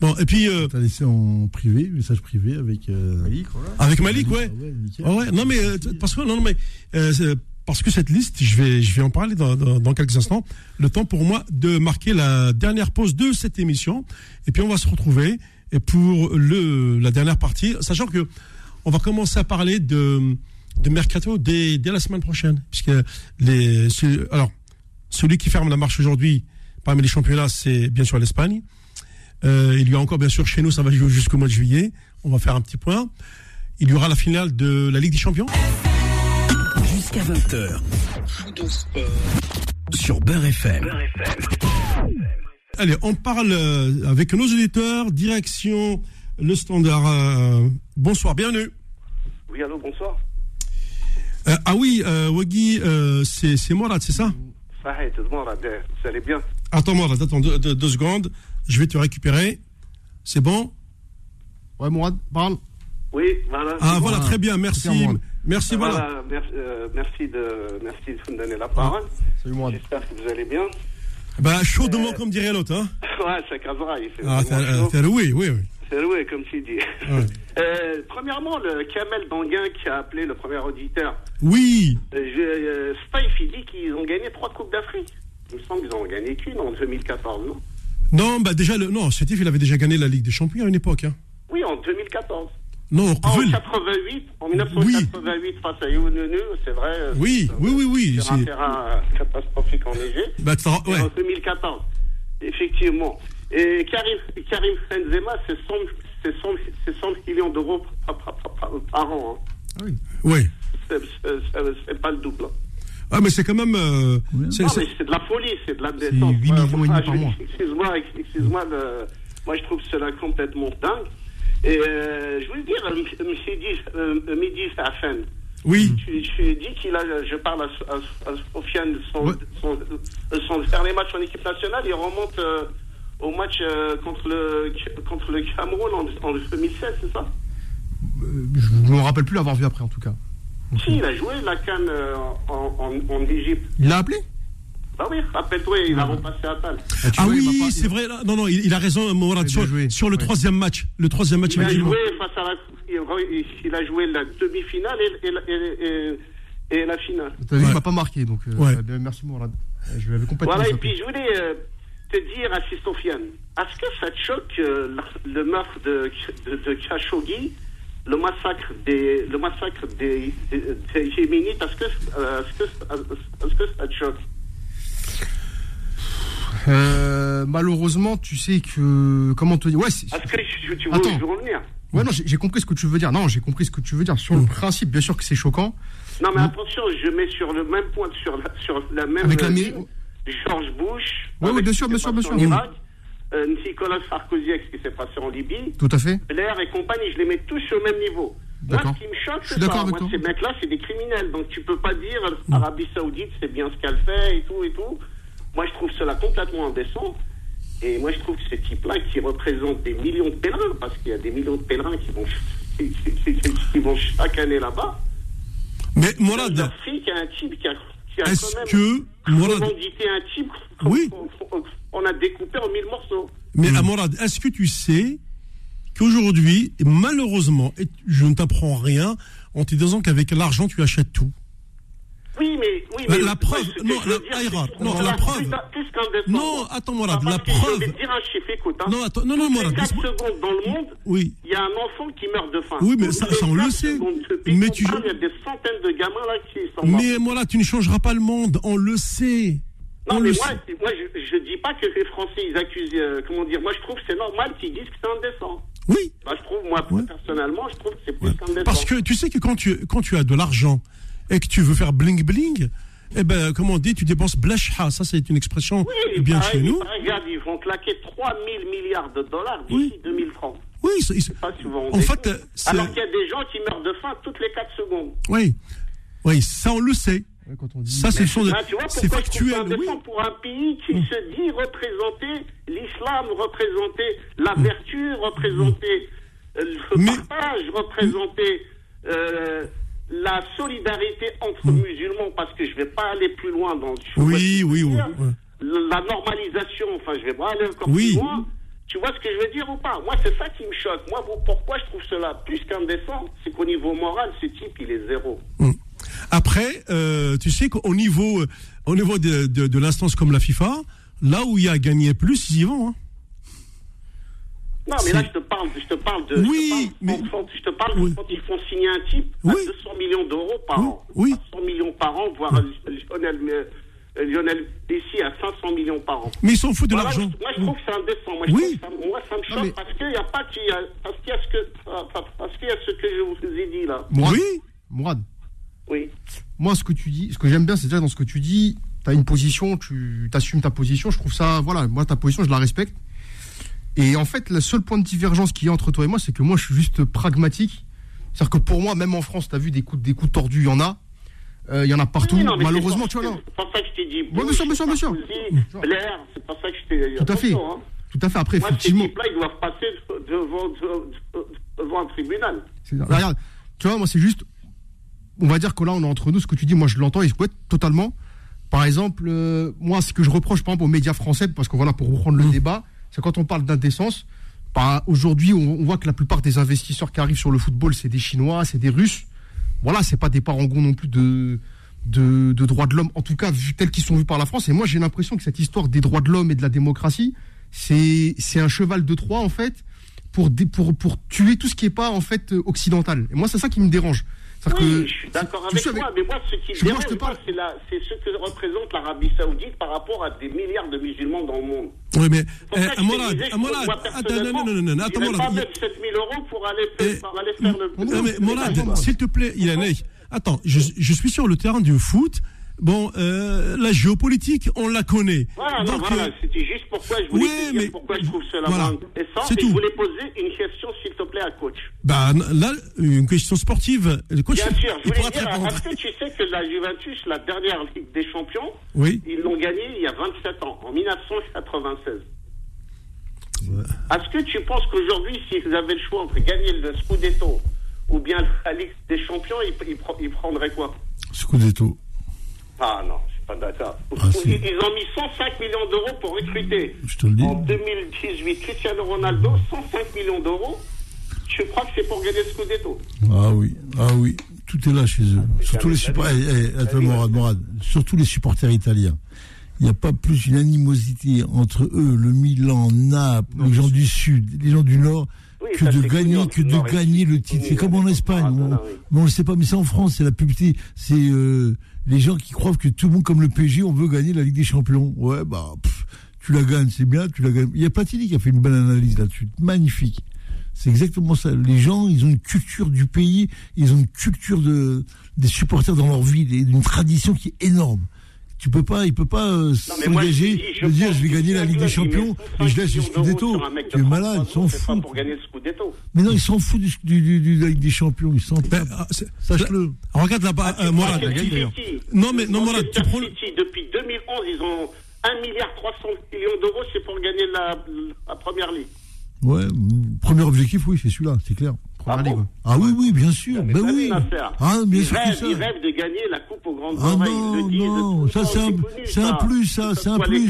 Bon, et puis euh,
On t'a laissé en privé, message privé avec. euh,
Malik, voilà.
avec Malik, ouais.
Ah ouais, nickel.
Ah ouais, non mais euh, parce que non, non, mais euh, parce que cette liste, je vais je vais en parler dans, dans, dans quelques instants. Le temps pour moi de marquer la dernière pause de cette émission, et puis on va se retrouver et pour le la dernière partie, sachant que on va commencer à parler de de mercato dès, dès la semaine prochaine, puisque les alors celui qui ferme la marche aujourd'hui parmi les championnats, c'est bien sûr l'Espagne. Euh, il y a encore bien sûr chez nous, ça va jouer jusqu'au mois de juillet. On va faire un petit point. Il y aura la finale de la Ligue des Champions.
Jusqu'à 20h. Sur Beurre FM.
Allez, on parle euh, avec nos auditeurs. Direction le standard. euh, bonsoir, bienvenue.
Oui, allô, bonsoir.
Euh, ah oui, euh, Wagui, euh, c'est c'est Morad, c'est ça?
Sahid, Morad, vous allez bien
Attends, Morad, attends deux, deux- deux secondes. Je vais te récupérer. C'est bon?
Ouais, Mourad, parle.
Oui, voilà.
Ah voilà, très bien, merci. Merci, voilà.
Voilà, merci, euh, merci, de, merci de me donner la parole.
Salut, Mourad.
J'espère que vous allez bien.
Bah, chaudement, comme dirait l'autre. Hein
ouais, il fait
ah, t'as- t'as- oui, oui, oui.
C'est oui, comme tu dis. Euh, premièrement, le Kamel Danguin qui a appelé le premier auditeur.
Oui.
Euh, je, euh, Spife, il dit qu'ils ont gagné trois Coupes d'Afrique. Il me semble qu'ils ont gagné qu'une en 2014, non?
Non, bah déjà, le, non, Sétif, il avait déjà gagné la Ligue des Champions à une époque. Hein.
Oui, en 2014.
Non,
En
Revul.
88, en 1988, face à Younunu, c'est vrai. euh,
Oui, oui, oui, oui.
Sur un terrain euh, catastrophique enneigé.
Bah, ouais.
En 2014, effectivement. Et Karim, Karim Benzema, c'est 100, c'est 100, c'est 100 millions d'euros par, par- par- par- an. hein.
Ouais.
C'est- c'est- pas le double.
Ah, mais c'est quand même. euh, c'est-
Non,
c'est-
mais c'est de la folie, c'est de la détente.
8
Ouais,
millions et
moi,
demi par
je-
mois.
Excuse-moi, ex- excuse-moi, le- moi je trouve cela complètement dingue. Et euh, je veux dire, euh, M. Midi, Safen,
Oui.
tu, tu dis qu'il a, je parle à, à, à Sofiane, son, son, euh, son dernier match en équipe nationale, il remonte euh, au match euh, contre, le, contre le Cameroun en, en 2016, c'est ça?
Euh, Je ne me rappelle plus l'avoir vu après, en tout cas.
Si, il a joué la canne euh, en, en, en Égypte.
Il l'a appelé?
Bah oui, rappelle-toi, il a repassé à Tal.
Ah oui, c'est vrai. là. Non, non, il, il a raison, Mourad, sur, sur le troisième match. Le troisième match,
Il a joué face à la, il, il a joué la demi-finale et, et, la- et- et- et la finale.
T'as vu, il m'a pas marqué, donc euh,
Ouais.
bien, merci Mourad. Euh, Je l'avais complètement
Voilà, et puis je voulais euh, te dire à Sofiane, est-ce que ça te choque euh, le meurtre de, de, de Khashoggi, le massacre des, le massacre des, des, des est-ce que, euh, est-ce que, est-ce que ça te choque
Euh, malheureusement, tu sais que. Comment te dire Ouais, c'est-
Est-ce que tu, tu veux,
Attends.
je veux revenir?
Ouais non, j'ai compris ce que tu veux dire. Non, j'ai compris ce que tu veux dire. Sur le principe, bien sûr que c'est choquant.
Non, mais attention, je mets sur le même point, sur la, sur la même
Avec la
George Bush.
Ouais,
avec
ouais, bien
ce
sûr,
qui
bien
s'est
sûr, bien
passé
sûr.
Euh, Nicolas Sarkozy avec ce qui s'est passé en Libye.
Tout à fait.
Blair et compagnie, je les mets tous au même niveau. Moi, ce qui me choque, c'est ça. Moi, ces mecs-là, c'est des criminels. Donc, tu peux pas dire euh, Arabie Saoudite, c'est bien ce qu'elle fait et tout et tout. Moi, je trouve cela complètement indécent. Et moi, je trouve que ces types-là, qui représentent des millions de pèlerins, parce qu'il y a des millions de pèlerins qui vont, qui, qui- qui- qui vont chaque année là-bas.
Mais
L'Afrique, il y a un type qui a, qui a quand même
que.
Revendiqué un type
Oui.
On a découpé en mille morceaux.
mais à Mourad, est-ce que tu sais qu'aujourd'hui, malheureusement, et je ne t'apprends rien en te disant qu'avec l'argent, tu achètes tout
Oui, mais. Oui,
La-
mais
la preuve, non, la- non, la preuve. Non, attends,
Parce
la
que Je
preuve.
vais te dire un chiffre, écoute. Hein.
Non, attends, non, non,
les 4
laisse-moi-
secondes dans le monde,
Oui.
il y a un enfant qui meurt de faim.
Oui, mais ça- on le
4
sait. Mais tu-
parle, Il y a des centaines de gamins là qui sont morts.
Mais moi, là, tu ne changeras pas le monde. On le sait.
Non,
on
mais moi, moi je, je dis pas que les Français, ils accusent. euh, comment dire Moi, je trouve que c'est normal qu'ils disent que c'est indécent.
Oui.
Bah, je trouve, moi, personnellement, je trouve que c'est plus qu'indécent.
Parce que tu sais que quand tu, quand tu as de l'argent et que tu veux faire bling bling, eh ben, comment on dit, tu dépenses blashha. Ça, c'est une expression
Oui,
bien
pareil,
chez nous.
pareil, Regarde, ils vont claquer 3000 milliards de dollars d'ici 2030.
Oui, c'est-
Je sais pas si vous vous
en fait, euh,
Alors qu'il y a des gens qui meurent de faim toutes les 4 secondes.
oui. Oui, ça, on le sait. Ça, c'est sont-
Là, tu vois
c'est
pourquoi je trouve ça
factuel. Oui.
indécent pour un pays qui se dit représenter l'islam, représenter la vertu, représenter euh, le partage, représenter euh, la solidarité entre musulmans, parce que je vais pas aller plus loin dans ce que
Oui, oui, oui. ouais.
la normalisation, enfin je vais pas aller encore
Oui.
plus loin. Tu vois ce que je veux dire ou pas? Moi, c'est ça qui me choque. Moi, vous- pourquoi je trouve cela plus qu'indécent? C'est qu'au niveau moral, ce type, il est zéro.
Après, euh, tu sais qu'au niveau, euh, au niveau de, de, de l'instance comme la FIFA, là où il y a gagné plus, ils y vont. hein.
Non, mais là, je te parle, je te parle de.
Oui,
je te parle, quand- je te parle de quand ils font signer un type à 200 millions d'euros par an.
Oui.
À 100 millions par an, voire Lionel, euh, Lionel Messi à 500 millions par an.
Mais ils s'en foutent de l'argent.
Moi, je trouve que c'est indécent. Moi, je
Oui.
ça, moi, ça me choque parce qu'il n'y a pas qu'il y a, parce qu'il y a ce que, parce qu'il y a ce que je vous ai dit là.
Mourad, Mourad,
Oui.
moi, ce que tu dis, ce que j'aime bien, c'est déjà dans ce que tu dis, tu as une position, tu assumes ta position. Je trouve ça, voilà, moi, ta position, je la respecte. Et en fait, le seul point de divergence qu'il y a entre toi et moi, c'est que moi, je suis juste pragmatique. C'est-à-dire que pour moi, même en France, tu as vu des coups, des coups tordus, il y en a. Euh, Il y en a partout.
Oui, non,
Malheureusement,
c'est
tu vois, là.
C'est pour ça que je t'ai dit.
Sûr, bien sûr.
Sarkozy, Blair, c'est pour ça que je t'ai dit.
Tout à fait.
hein.
Tout à fait. Après,
Moi,
effectivement.
ces types-là, ils doivent passer devant, devant, devant un tribunal.
C'est- Regarde, tu vois, moi, c'est juste. On va dire que là, on est entre nous. Ce que tu dis, moi, je l'entends et je souhaite totalement. Par exemple, euh, moi, ce que je reproche, par exemple, aux médias français, parce que voilà, pour reprendre le débat, c'est quand on parle d'indécence, bah, aujourd'hui, on, voit que la plupart des investisseurs qui arrivent sur le football, c'est des Chinois, c'est des Russes. Voilà, c'est pas des parangons non plus de, de, droits de l'homme, en tout cas, vu tels qu'ils sont vus par la France. Et moi, j'ai l'impression que cette histoire des droits de l'homme et de la démocratie, c'est, c'est un cheval de Troie, en fait, pour, pour, pour tuer tout ce qui est pas, en fait, occidental. Et moi, c'est ça qui me dérange.
Oui, je suis d'accord avec toi, mais moi, ce qui me dérange, c'est ce que représente l'Arabie Saoudite par rapport à des milliards de musulmans dans le monde.
Oui, mais eh, Morad, Morad, attends, non, non, non, non, attends,
Morad. pas mettre 7 000 euros pour aller, eh, pour aller faire le. Non,
mais Morad, s'il te plaît, Yannick, attends, je, je suis sur le terrain du foot. Bon, euh, la géopolitique, on la connaît.
Voilà, Donc, voilà euh, c'était juste pourquoi je voulais oui, dire pourquoi je trouve cela voilà, intéressant. Et tout. je voulais poser une question, s'il te plaît, à coach.
Bah, là, une question sportive.
Le coach, Bien sûr, je voulais dire, est-ce que tu sais que la Juventus, la dernière Ligue des Champions,
oui.
ils l'ont gagnée il y a 27 ans, en 1996. Ouais. Est-ce que tu penses qu'aujourd'hui, s'ils avaient le choix entre gagner le Scudetto ou bien la Ligue des Champions, ils, ils prendraient quoi?
Scudetto.
Ah non, je suis pas d'accord. Ah, ils ont mis 105 millions d'euros pour recruter.
Je te le dis.
En 2018, Cristiano Ronaldo, 105 millions d'euros. Je crois que c'est pour gagner le Scudetto.
Ah oui, ah oui, tout est là chez eux. Surtout les, supporters, eh, eh, Morad, Morad, surtout les supporters italiens. Il n'y a pas plus une animosité entre eux, le Milan, Naples, les gens du Sud, les gens du Nord, que de gagner, que de gagner le titre. C'est comme en Espagne. on, ne le sait pas, mais c'est en France, c'est la publicité. C'est euh, les gens qui croient que tout le monde, comme le PSG, on veut gagner la Ligue des Champions. Ouais, bah, tu la gagnes, c'est bien, tu la gagnes. Il y a Platini qui a fait une belle analyse là-dessus. Magnifique. C'est exactement ça. Les gens, ils ont une culture du pays, ils ont une culture de, des supporters dans leur ville, une tradition qui est énorme tu peux pas, il peut pas euh, s'engager, de dire je vais gagner la Ligue des Champions et je laisse le Scudetto. Tu es malade, ils s'en foutent. Mais non, ils s'en foutent du, du, du, de la Ligue des Champions, ils s'en ben,
Sache-le. Regarde là-bas, euh, Morad.
Non, mais non, Morad, tu prends. Depuis 2011, ils ont 1 milliard 300 millions d'euros, c'est pour gagner la, la première ligue.
Ouais, premier objectif, oui, c'est celui-là, c'est clair.
Ah,
ah, oui, oui, bien sûr. Ben oui.
Ah, bien sûr rêve, Ils rêvent de gagner la coupe aux grandes ah oreilles.
Non, non, ça c'est un, c'est un plus, ça, c'est un plus.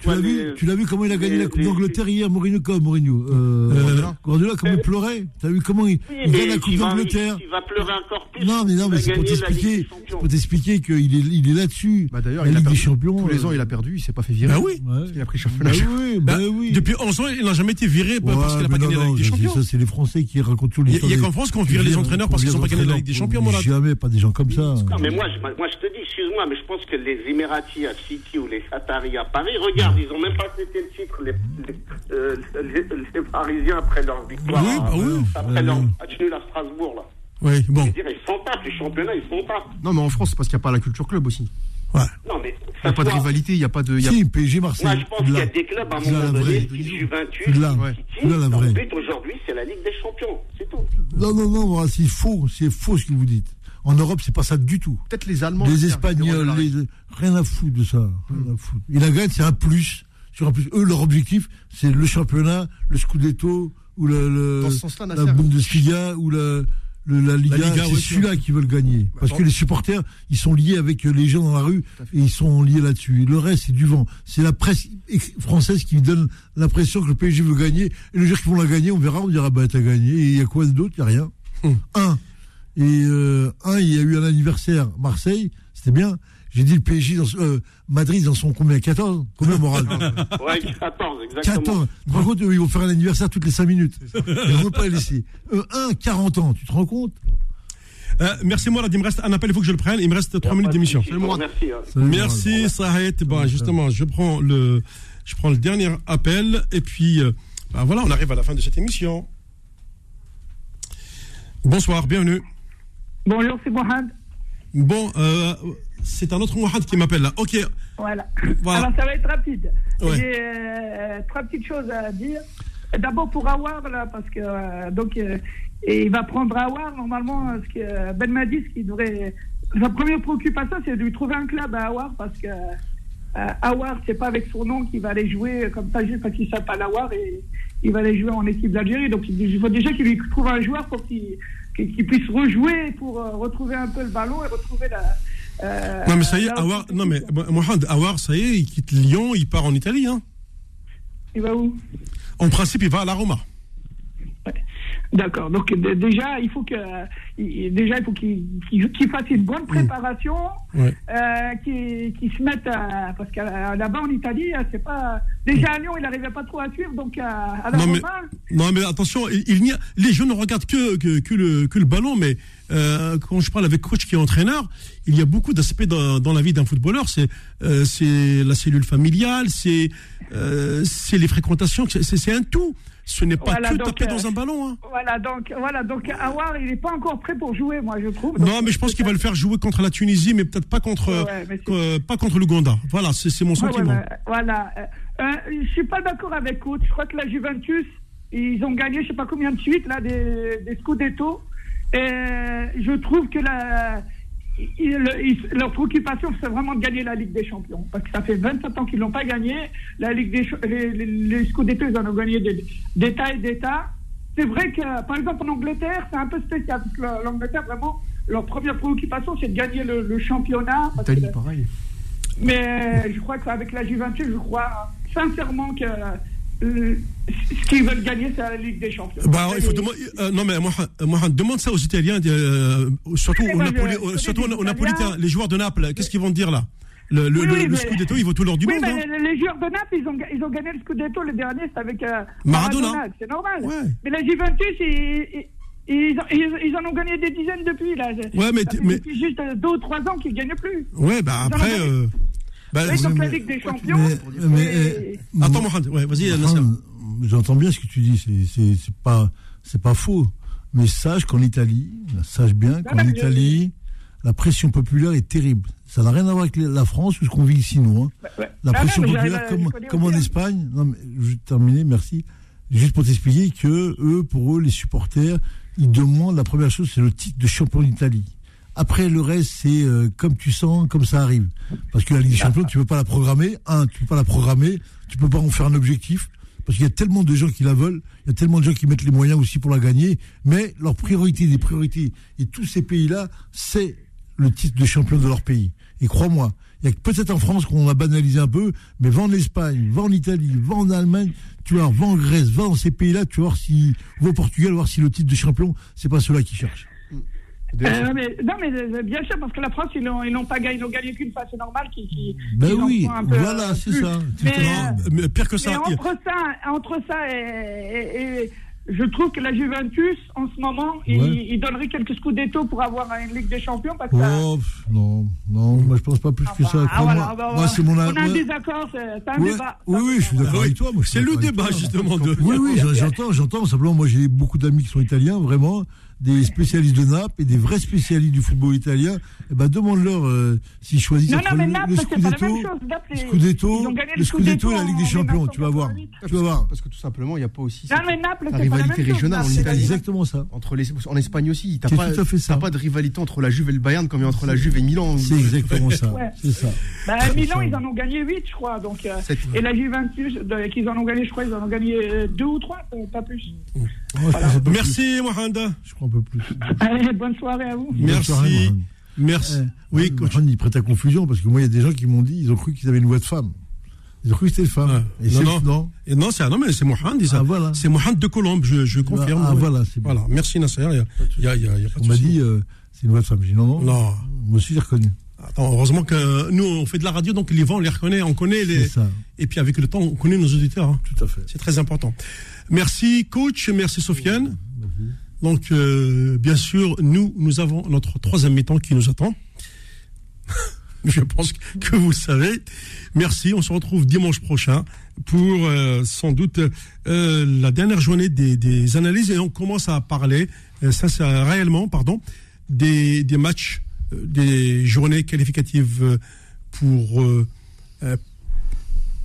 Tu l'as vu, tu l'as vu comment il a gagné la coupe d'Angleterre hier, Mourinho comme Mourinho. Euh, Guardiola, comment il pleurait? T'as vu comment il, il gagne la coupe d'Angleterre?
Il va pleurer encore plus.
Non, mais non, mais c'est pour t'expliquer, pour t'expliquer qu'il est, il est là-dessus.
Bah d'ailleurs, la Ligue des Champions. Tous les ans, il a perdu, il s'est pas fait virer.
Bah oui.
Il a pris championnat.
Bah oui, bah oui.
Depuis 11 ans, il n'a jamais été viré parce qu'il n'a pas gagné la Ligue des Champions.
Ça, c'est les Français qui racontent
Il y a qu'en France qu'on vire les entraîneurs parce qu'ils sont pas gagnés la Ligue des Champions,
mon Jamais, pas des gens comme ça.
Non, mais moi, je, moi, je te dis, excuse-moi, mais je pense que les Émiratis à City ou les Qataris à Paris, regarde, ils ont même pas fêté le titre, les, les, euh, les, Parisiens, après leur victoire.
Oui, bah oui.
Après leur match nul à Strasbourg, là.
Oui, bon.
Je veux dire, ils sont pas, les championnats, ils sont pas.
Non, mais en France, c'est parce qu'il n'y a pas la culture club aussi.
Ouais.
Non, mais
il n'y a pas de rivalité, il n'y a pas de.
Y a... Si, PSG Marseille.
Moi, je pense qu'il y a des clubs à un moment donné, style Juventus, là, là, la vraie. but aujourd'hui, c'est la Ligue des Champions, c'est tout. Non,
non, non, c'est faux, c'est faux ce que vous dites. En Europe, c'est pas ça du tout.
Peut-être les Allemands.
Les Espagnols, les... rien à foutre de ça. Rien à foutre. Et la gagne, c'est un plus. Sur un plus. Eux, leur objectif, c'est le championnat, le Scudetto, ou le, le la Bundesliga, ou le la Liga, c'est celui-là qui veulent gagner. Parce que les supporters, ils sont liés avec les gens dans la rue et ils sont liés là-dessus. Le reste, c'est du vent. C'est la presse française qui donne l'impression que le PSG veut gagner. Et le jour qu'ils vont la gagner, on verra, on dira, bah, t'as gagné. Et il y a quoi d'autre? Il n'y a rien. Hum. Un. Et euh, un, il y a eu un anniversaire Marseille, c'était bien. J'ai dit le PSG dans euh, Madrid dans son combien 14 Combien moral?
Ouais, 14, exactement. 14.
Tu te rends compte, ils vont faire un anniversaire toutes les 5 minutes. Ils ne vont pas les laisser. Euh, un, 40 ans, tu te rends compte?
Euh, merci Mourad, il me reste un appel, il faut que je le prenne. Il me reste 3 minutes d'émission.
Merci. Hein.
Merci Sahed. Bon, justement, je prends le, je prends le dernier appel et puis euh, bah, voilà, on arrive à la fin de cette émission. Bonsoir, bienvenue.
Bonjour, c'est Mourad.
Bon, euh, c'est un autre Mohamed qui m'appelle là. Ok.
Voilà. Alors ça va être rapide. J'ai euh, trois petites choses à dire. D'abord pour Awar, là, parce que euh, donc euh, et il va prendre Awar normalement. Ce que Ben m'a dit, ce devrait. Sa première préoccupation, c'est de lui trouver un club à Awar parce que Awar, c'est pas avec son nom qu'il va aller jouer comme ça juste parce qu'il s'appelle Awar et il va aller jouer en équipe d'Algérie. Donc il faut déjà qu'il lui trouve un joueur pour qu'il puisse rejouer pour retrouver un peu le ballon et retrouver la
euh, non, mais ça y est, Awar, non, mais Mohamed, Awar, ça y est, il quitte Lyon, il part en Italie, hein.
Il va où?
En principe, il va à la Roma.
D'accord. Donc déjà, il faut que déjà il faut qu'il fasse une bonne mm. préparation, euh, qu'il se mette parce que là-bas en Italie, c'est pas déjà à Lyon, il n'arrivait pas trop à suivre, donc à, la
non, mais, non mais attention, il, n'y a, les jeunes ne regardent que, que, le, que le ballon, mais euh, quand je parle avec coach qui est entraîneur, il y a beaucoup d'aspects dans, dans, la vie d'un footballeur. C'est euh, c'est la cellule familiale, c'est c'est les fréquentations, c'est un tout. Ce n'est pas que taper dans un ballon. Hein.
Voilà, donc, voilà, donc Awar, il n'est pas encore prêt pour jouer, moi, je trouve.
non, mais je pense qu'il va le faire jouer contre la Tunisie, mais peut-être pas contre, euh, pas contre l'Ouganda. Voilà, c'est mon sentiment.
voilà. Euh, euh, je suis pas d'accord avec coach. Je crois que la Juventus, ils ont gagné, je sais pas combien de suite là, des, des Scudetto. Et je trouve que la leur préoccupation, c'est vraiment de gagner la Ligue des Champions. Parce que ça fait 27 ans qu'ils l'ont pas gagné. La Ligue des les, les, les Scudetto, ils en ont gagné d'État et d'État. C'est vrai que, par exemple, en Angleterre, c'est un peu spécial. Parce que l'Angleterre, vraiment, leur première préoccupation, c'est de gagner le, championnat.
pareil.
Mais je crois qu'avec la Juventus, je crois sincèrement que euh, ce qu'ils veulent gagner, c'est la Ligue des Champions. Bah, il faut demander,
euh, non, mais moi, moi, demande ça aux Italiens, euh, surtout, aux, Napoli, surtout aux Napolitains, les joueurs de Naples. Qu'est-ce qu'ils vont dire là? Le, le, le, Scudetto, il vaut tout l'or du monde.
Mais hein. les joueurs de Naples, ils ont, ils ont gagné le Scudetto le dernier, c'est avec Maradona. C'est normal. Mais la Juventus, ils, ils, ils, en ont gagné des dizaines depuis. Là.
Ouais, mais, mais...
Depuis juste deux ou trois ans qu'ils ne gagnent plus.
Ouais, bah après.
Bah, donc la Ligue des Champions.
Mais, Attends, Mohamed, ouais, vas-y,
J'entends bien ce que tu dis, c'est pas, pas faux. Mais sache qu'en Italie, sache bien qu'en Italie, la pression populaire est terrible. Ça n'a rien à voir avec la France ou ce qu'on vit ici, nous. Hein. La pression populaire, comme, comme en Espagne. Non, mais je vais terminer, merci. Juste pour t'expliquer que eux, pour eux, les supporters, ils demandent la première chose, c'est le titre de champion d'Italie. Après, le reste, c'est euh, comme tu sens, comme ça arrive. Parce que la Ligue des Champions, tu peux pas la programmer. Un, tu peux pas la programmer. Tu peux pas en faire un objectif. Parce qu'il y a tellement de gens qui la veulent. Il y a tellement de gens qui mettent les moyens aussi pour la gagner. Mais leur priorité des priorités, et tous ces pays-là, c'est le titre de champion de leur pays. Et crois-moi, il y a peut-être en France qu'on a banalisé un peu, mais va en Espagne, va en Italie, va en Allemagne, tu vois, va en Grèce, va dans ces pays-là, tu vois, si, va au Portugal, voir si le titre de champion, c'est pas ceux-là qui cherchent.
Euh, mais, non, mais euh, bien sûr, parce que la France, ils n'ont pas gagné, ils n'ont gagné qu'une fois, c'est normal qu'ils.
ben oui, voilà, c'est ça.
Mais, mais, pire que ça.
entre ça, entre ça et, je trouve que la Juventus, en ce moment, il, donnerait quelques scudetto pour avoir une Ligue des Champions. Parce que
oh, non, non, moi je pense pas plus que ça.
Ah, voilà, moi, moi c'est mon On a un désaccord, c'est un débat.
Oui, oui, je suis d'accord avec toi.
C'est le débat, justement. De...
Oui, oui, j'entends, j'entends. Simplement, moi j'ai beaucoup d'amis qui sont italiens, vraiment des spécialistes de Naples et des vrais spécialistes du football italien, eh ben demande-leur euh, s'ils choisissent
non, non, mais Naples,
le, Scudetto,
le
Scudetto, le Scudetto et la Ligue des Champions, tu vas voir. Tu vas voir.
Parce que tout simplement, il n'y a pas aussi
non, mais Naples,
la rivalité régionale en Italie.
exactement ça.
Entre les, en Espagne aussi, tu n'as pas, de rivalité entre la Juve et le Bayern comme il y a entre la Juve et Milan.
C'est exactement ça. C'est ça.
Bah, Milan, ils en ont gagné 8, je crois. Donc, euh, et la Juventus, qu'ils en ont gagné, je crois, ils en ont gagné 2 ou 3, pas plus.
Merci.
Je crois un peu plus.
Allez, bonne soirée à vous.
Merci. Merci.
Eh, oui, Mohamed, il prête à confusion parce que moi, il y a des gens qui m'ont dit, ils ont cru qu'ils avaient une voix de femme. Ils ont cru que c'était une femme.
Et non, non. non. Et non, c'est un homme, c'est Mohamed. Ah, voilà. C'est Mohamed de Colombe, je, je confirme.
Ah, voilà, c'est
Voilà, merci Nasser. Il y a, y a, y a
pas On m'a dit, euh, c'est une voix de femme. J'ai dit non, non. Non. Moi aussi, j'ai reconnu.
Attends, heureusement que nous, on fait de la radio, donc les vents, on les reconnaît, on connaît les. Ça. Et puis avec le temps, on connaît nos auditeurs. Hein.
Tout à fait.
C'est très important. Merci, coach. Merci, Sofiane. Donc, euh, bien sûr, nous, nous avons notre troisième mi-temps qui nous attend. Je pense que vous le savez. Merci. On se retrouve dimanche prochain pour euh, sans doute euh, la dernière journée des, des, analyses et on commence à parler, ça c'est réellement, pardon, des, des matchs, des journées qualificatives pour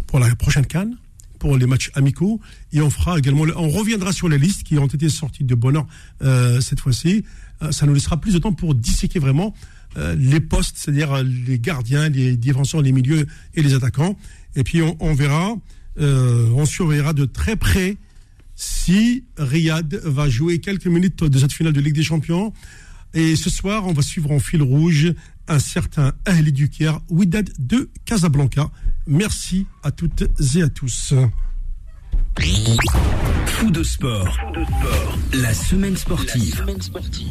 pour la prochaine canne pour les matchs amicaux et on fera également, on reviendra sur les listes qui ont été sorties de bonheur euh, cette fois-ci. Euh, ça nous laissera plus de temps pour disséquer vraiment euh, les postes, c'est-à-dire les gardiens, les défenseurs, les milieux et les attaquants. Et puis on, verra, on surveillera de très près si Riyad va jouer quelques minutes de cette finale de Ligue des Champions. Et ce soir, on va suivre en fil rouge un certain Ahli Dukier, Widad de Casablanca. Merci à toutes et à tous.
Fou de sport. La semaine sportive. La semaine sportive.